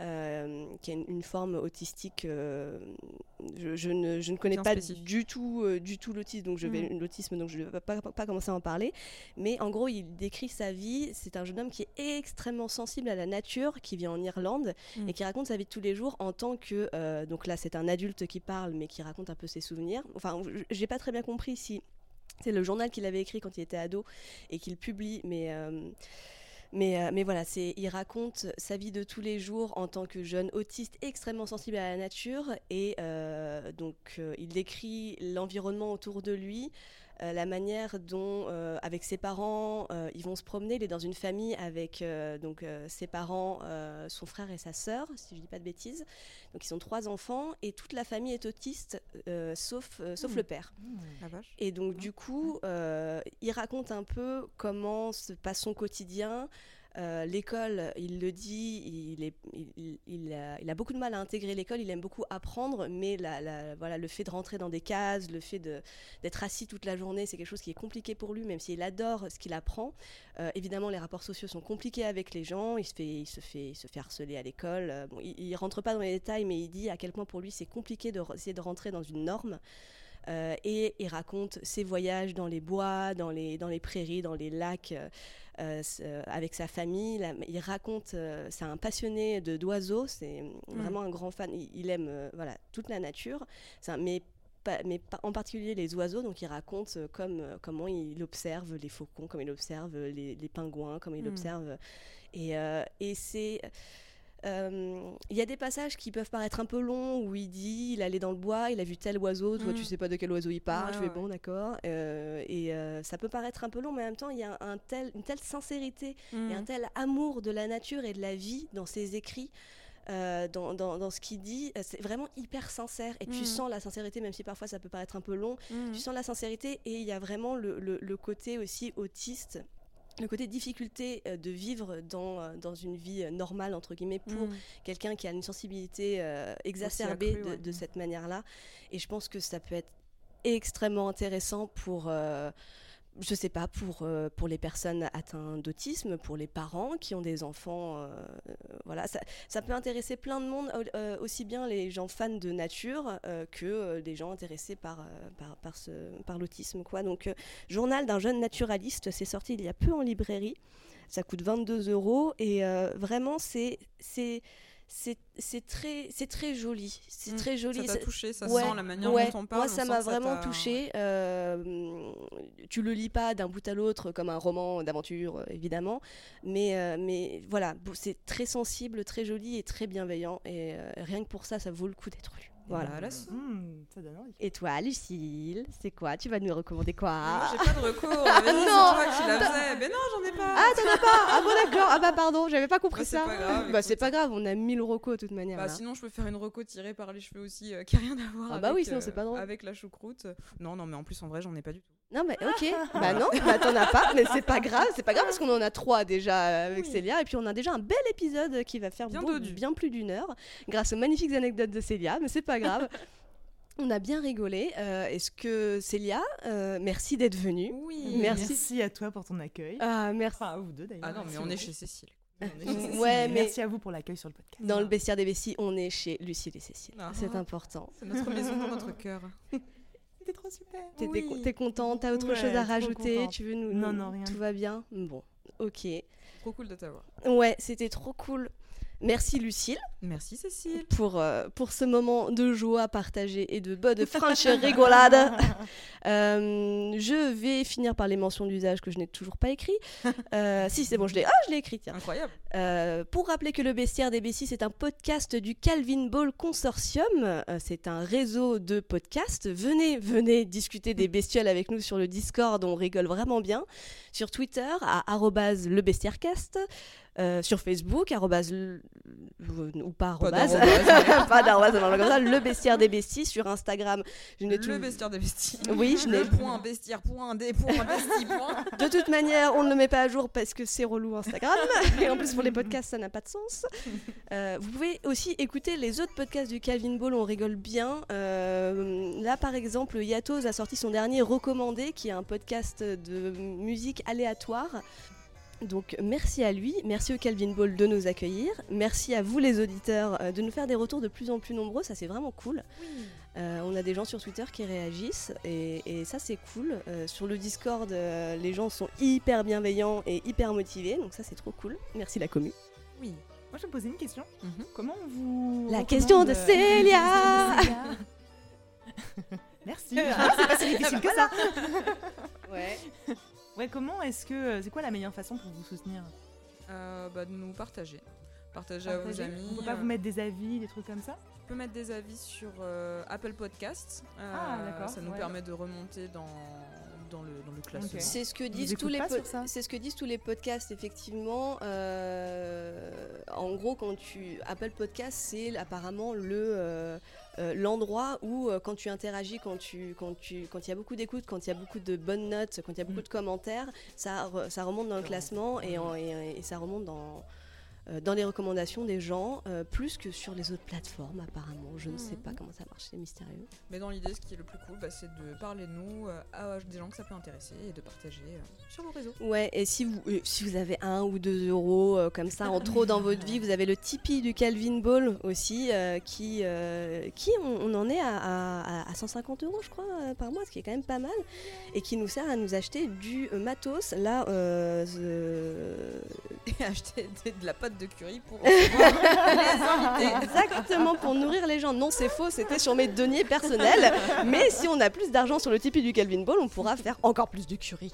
Euh, qui a une, une forme autistique, euh, je, je ne, je ne connais Bien pas spécifique. du tout, euh, du tout l'autisme, donc je vais Mhm. l'autisme, donc je ne vais pas, pas, pas commencer à en parler. Mais en gros, il décrit sa vie. C'est un jeune homme qui est extrêmement sensible à la nature, qui vit en Irlande Mhm. et qui raconte sa vie de tous les jours en tant que. donc là, c'est un adulte qui parle, mais qui raconte un peu ses souvenirs. Enfin, je- j'ai pas très bien compris si c'est le journal qu'il avait écrit quand il était ado et qu'il publie, mais. Euh, mais, voilà, il raconte sa vie de tous les jours en tant que jeune autiste extrêmement sensible à la nature. Et euh, donc euh, il décrit l'environnement autour de lui, euh, la manière dont, euh, avec ses parents, euh, ils vont se promener. Il est dans une famille avec donc ses parents, son frère et sa sœur, si je dis pas de bêtises. Donc ils sont trois enfants et toute la famille est autiste, sauf sauf Hmm. le père. La vache. Et donc, du coup, il raconte un peu comment se passe son quotidien. Euh, l'école, il le dit, il, a, beaucoup de mal à intégrer l'école, il aime beaucoup apprendre, mais le fait de rentrer dans des cases, le fait d'être assis toute la journée, c'est quelque chose qui est compliqué pour lui, même s'il adore ce qu'il apprend. Euh, évidemment, les rapports sociaux sont compliqués avec les gens, il se fait, harceler à l'école. Euh, il, il rentre pas dans les détails, mais il dit à quel point pour lui c'est compliqué de re- essayer de rentrer dans une norme. Et il raconte ses voyages dans les bois, dans les prairies, dans les lacs, euh, euh, avec sa famille. La- il raconte, euh, c'est un passionné de d'oiseaux, c'est vraiment un grand fan. Il, il aime voilà toute la nature, un- mais mais en particulier les oiseaux. Donc il raconte comme comment il observe les faucons, comme il observe les, les pingouins, comme il Mm. observe. Et, euh, et c'est euh, il y a des passages qui peuvent paraître un peu longs où il dit il allait dans le bois, il a vu tel oiseau, toi Mm. tu sais pas de quel oiseau il parle, Ouais, je fais ouais. bon d'accord. Euh, et euh, ça peut paraître un peu long, mais en même temps il y a un tel, une telle sincérité Mm. et un tel amour de la nature et de la vie dans ses écrits. euh, dans, dans, dans ce qu'il dit, c'est vraiment hyper sincère et tu Mhm. sens la sincérité, même si parfois ça peut paraître un peu long. Mm. Tu sens la sincérité et il y a vraiment le, le- le côté aussi autiste, le côté difficulté euh, de vivre dans, euh, dans une vie euh, normale, entre guillemets, pour Mm. quelqu'un qui a une sensibilité euh, exacerbée de, ouais. de cette manière-là. Et je pense que ça peut être extrêmement intéressant pour, euh, je sais pas, pour, euh, pour les personnes atteintes d'autisme, pour les parents qui ont des enfants. euh, voilà, ça, peut intéresser plein de monde, euh, aussi bien les gens fans de nature euh, que euh, les gens intéressés par, euh, par, l'autisme. Quoi. Donc, euh, Journal d'un jeune naturaliste, c'est sorti il y a peu en librairie. Ça coûte 22 euros et euh, vraiment, c'est c'est très c'est très joli c'est Mm. très joli Ça t'a touché, ça Ouais, sent la manière ouais. dont on parle. Moi, ça m'a vraiment touché. tu le lis pas d'un bout à l'autre comme un roman d'aventure, euh, évidemment, mais euh, mais voilà, c'est très sensible, très joli et très bienveillant. Et euh, rien que pour ça, ça vaut le coup d'être lu. Voilà. Hmm, ça donne envie. Et toi, Lucille, c'est quoi? Tu vas nous recommander quoi? J'ai pas de recours. Mais c'est non. toi qui la faisais. Mais non, j'en ai pas. Ah, t'en as pas? Ah bon, d'accord. Ah bah pardon, j'avais pas compris Bah, c'est ça. pas grave, Bah, c'est pas grave, on a 1000 recos de toute manière. Bah, là. sinon, je peux faire une reco tirée par les cheveux aussi, euh, qui a rien à voir Ah avec, bah oui, sinon, euh, c'est pas drôle. avec la choucroute. Non, non, mais en plus, en vrai, j'en ai pas du tout. Non, mais ok. bah non, bah t'en as pas, mais c'est pas grave. C'est pas grave parce qu'on en a trois déjà avec Oui. Célia. Et puis on a déjà un bel épisode qui va faire Bien beau- dodu. bien plus d'une heure grâce aux magnifiques anecdotes de Célia. Mais c'est pas grave. On a bien rigolé. Euh, Est-ce que Célia, euh, merci d'être venue. Oui. Merci. Merci à toi pour ton accueil. Ah, merci. Enfin, à vous deux d'ailleurs. Ah non, mais on est chez Cécile. On est chez Cécile. Ouais, mais- Merci à vous pour l'accueil sur le podcast. Dans le bestiaire des Besties, on est chez Lucille et Cécile. Ah. C'est important. C'est notre maison dans notre cœur. C'était trop super. T'es Oui. contente T'as autre Ouais, chose à rajouter contente. Tu veux nous Non, nous- non, rien Tout va bien? Bon, ok. Trop cool de t'avoir. Ouais, c'était trop cool. Merci Lucille. Merci Cécile. pour, euh, pour ce moment de joie partagée et de bonne franche rigolade. Euh, je vais finir par les mentions d'usage que je n'ai toujours pas écrit. Euh, si, c'est bon, je l'ai. Ah, je l'ai écrit, tiens. Incroyable. Euh, pour rappeler que le Bestiaire des Besties, c'est un podcast du Calvin Ball Consortium. C'est un réseau de podcasts. Venez, venez discuter des bestioles avec nous sur le Discord. On rigole vraiment bien. Sur Twitter, à arrobase lebestiarecast. Euh, sur Facebook, arrobase l- ou pas arrobase, pas d'arrobase, le bestiaire des besties sur Instagram. Je Le tout- bestiaire des besties. Oui, je n'ai point bestiaire, point des point bestie, point. De toute manière, on ne le met pas à jour parce que c'est relou Instagram. Et en plus, pour les podcasts, ça n'a pas de sens. Euh, vous pouvez aussi écouter les autres podcasts du Calvin Ball, on rigole bien. Euh, là, par exemple, Yatos a sorti son dernier recommandé, qui est un podcast de musique aléatoire. Donc merci à lui, merci au Calvin Ball de nous accueillir, merci à vous les auditeurs euh, de nous faire des retours de plus en plus nombreux, ça c'est vraiment cool. Euh, on a des gens sur Twitter qui réagissent et, et ça c'est cool. Euh, sur le Discord, euh, les gens sont hyper bienveillants et hyper motivés, donc ça c'est trop cool. Merci la commu. Oui. Moi, je vais me poser une question. Mhm. Comment on vous. La question de Célia. Merci. Ah, c'est pas si difficile que ça. Ouais. Ouais, comment est-ce que. C'est quoi la meilleure façon pour vous soutenir? Euh, bah, de nous partager. Partager à vos amis. On peut pas euh, vous mettre des avis, des trucs comme ça? On peut mettre des avis sur euh, Apple Podcasts. Ah, d'accord, Ça nous ouais. permet de remonter dans, dans, le, dans le classement. C'est ce que disent tous les pas po- sur ça? c'est ce que disent tous les podcasts effectivement. Euh, en gros, quand tu Apple Podcast, c'est apparemment le euh, euh, l'endroit où euh, quand tu interagis, quand tu quand tu quand il y a beaucoup d'écoute, quand il y a beaucoup de bonnes notes, quand il y a beaucoup Mm. de commentaires, ça re- ça remonte dans le classement et, en- et- et ça remonte dans dans les recommandations des gens, euh, plus que sur les autres plateformes apparemment. Je ne sais Mhm. pas comment ça marche, c'est mystérieux. Mais dans l'idée, ce qui est le plus cool, bah, c'est de parler de nous euh, à des gens que ça peut intéresser et de partager euh, sur vos réseaux. Ouais, et si vous, euh, si vous avez un ou deux euros euh, comme ça en trop dans votre vie, vous avez le Tipeee du Calvin Ball aussi, euh, qui, euh, qui on, on en est à, à- à 150 euros, je crois, euh, par mois, ce qui est quand même pas mal, et qui nous sert à nous acheter du euh, matos. Là, euh, the- Et acheter de la pâte de curry pour recevoir les invités. exactement pour nourrir les gens. Non, c'est faux, c'était sur mes deniers personnels. Mais si on a plus d'argent sur le Tipeee du Calvin Ball, on pourra faire encore plus de curry.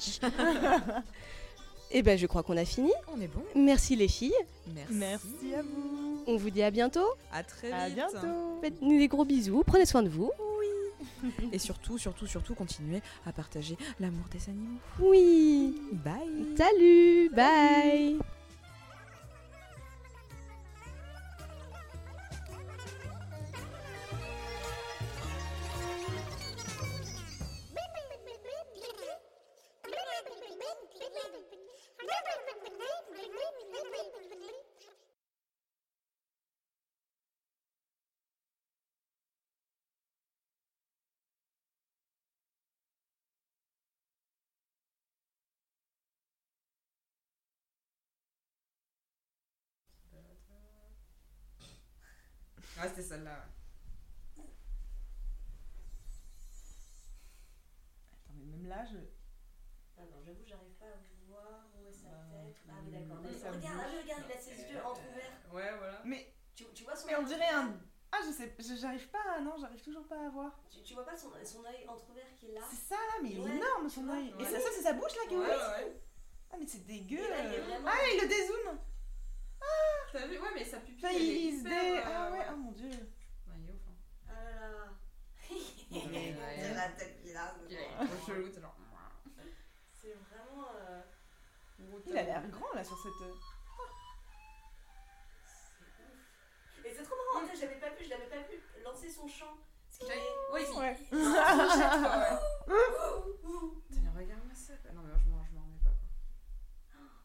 Et ben, je crois qu'on a fini. On est bon. Merci les filles. Merci. Merci à vous. On vous dit à bientôt. À très vite. À bientôt. Faites-nous des gros bisous. Prenez soin de vous. Et surtout, surtout, surtout, continuez à partager l'amour des animaux. Oui. Bye. Salut. Bye. Ah, c'était celle-là. Attends, mais même là, je. non, j'avoue, j'arrive pas à voir où est sa tête. Ah oui, d'accord. Mais ça Regarde, bouge. regarde, il a ses yeux entrouverts. Ouais, voilà. Mais, Tu, vois son mais on dirait un. Ah, je sais, j'arrive pas, non, j'arrive toujours pas à voir. Tu, vois pas son, œil entrouvert qui est là? C'est ça là, mais il est énorme tu son œil. Et ça, ça c'est sa bouche là qui est Ouais. Ah, mais c'est dégueu. Là, il vraiment- Ah, il le dézoome. T'as vu? Ouais, mais sa pupille. Il se dé. euh, Ah ouais, oh mon dieu. Il est ouf. hein. Ah là là. Ouais, ouais. la tête a. Il est trop chelou, t'es genre. C'est vraiment. euh, Il a l'air grand là sur cette. euh, Et c'est trop marrant, en fait, j'avais pas pu, je l'avais pas pu lancer son chant. Est- Oui, si. Ouais. Tiens, regarde-moi ça. Non, mais moi, je m'en je m'en remets pas. Quoi.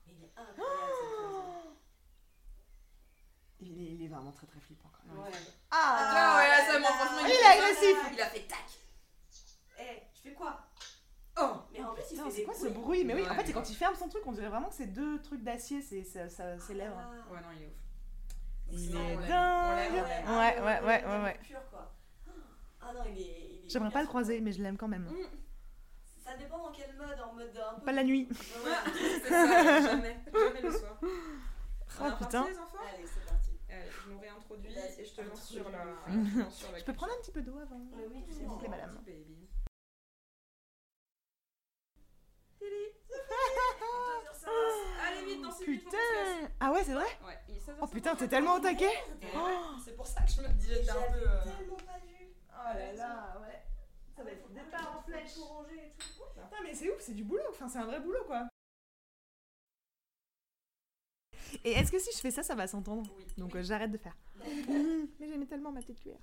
Mais il est incroyable. Il est, il est vraiment très très flippant quand même. Ouais. Ah, Tiens, ouais, là, ça, moi, franchement, Il est agressif. Il a fait tac. Eh, tu fais quoi Mais en plus, il Putain, fait c'est des quoi ce bruit Mais oui, en fait, c'est quand il ferme son truc, on dirait vraiment que c'est deux trucs d'acier, c'est ses lèvres. Ah. Ouais, non, il est ouf. Il est dingue. Ouais, ouais, ouais, ouais, ouais. Ah non, il est. il est J'aimerais pas le croiser, mais je l'aime quand même. Ça dépend dans quel mode, en mode un peu. Pas la nuit. Ouais. C'est ça, jamais. Jamais le soir. On Ah, putain. les enfants Allez, c'est parti. Allez, je nous réintroduis et je te lance sur la. je te lance sur la Je peux prendre un petit peu d'eau avant oui, tu sais, S'il vous plaît, c'est- madame. Baby. Allez vite dans 6 minutes faut qu'on se casse. Putain Ah ouais, c'est vrai Ouais, il est 16h50. Oh putain, t'es tellement au taquet Ouais, C'est pour ça que je me dis j'étais un peu. euh, tellement pas vu. Oh là là, ouais. Ça va être départ en flèche. Tout rangé et tout. Putain, mais c'est ouf, c'est du boulot, enfin, c'est un vrai boulot quoi. Et est-ce que si je fais ça, ça va s'entendre? Donc euh, j'arrête de faire. Mais j'aimais tellement ma petite cuillère.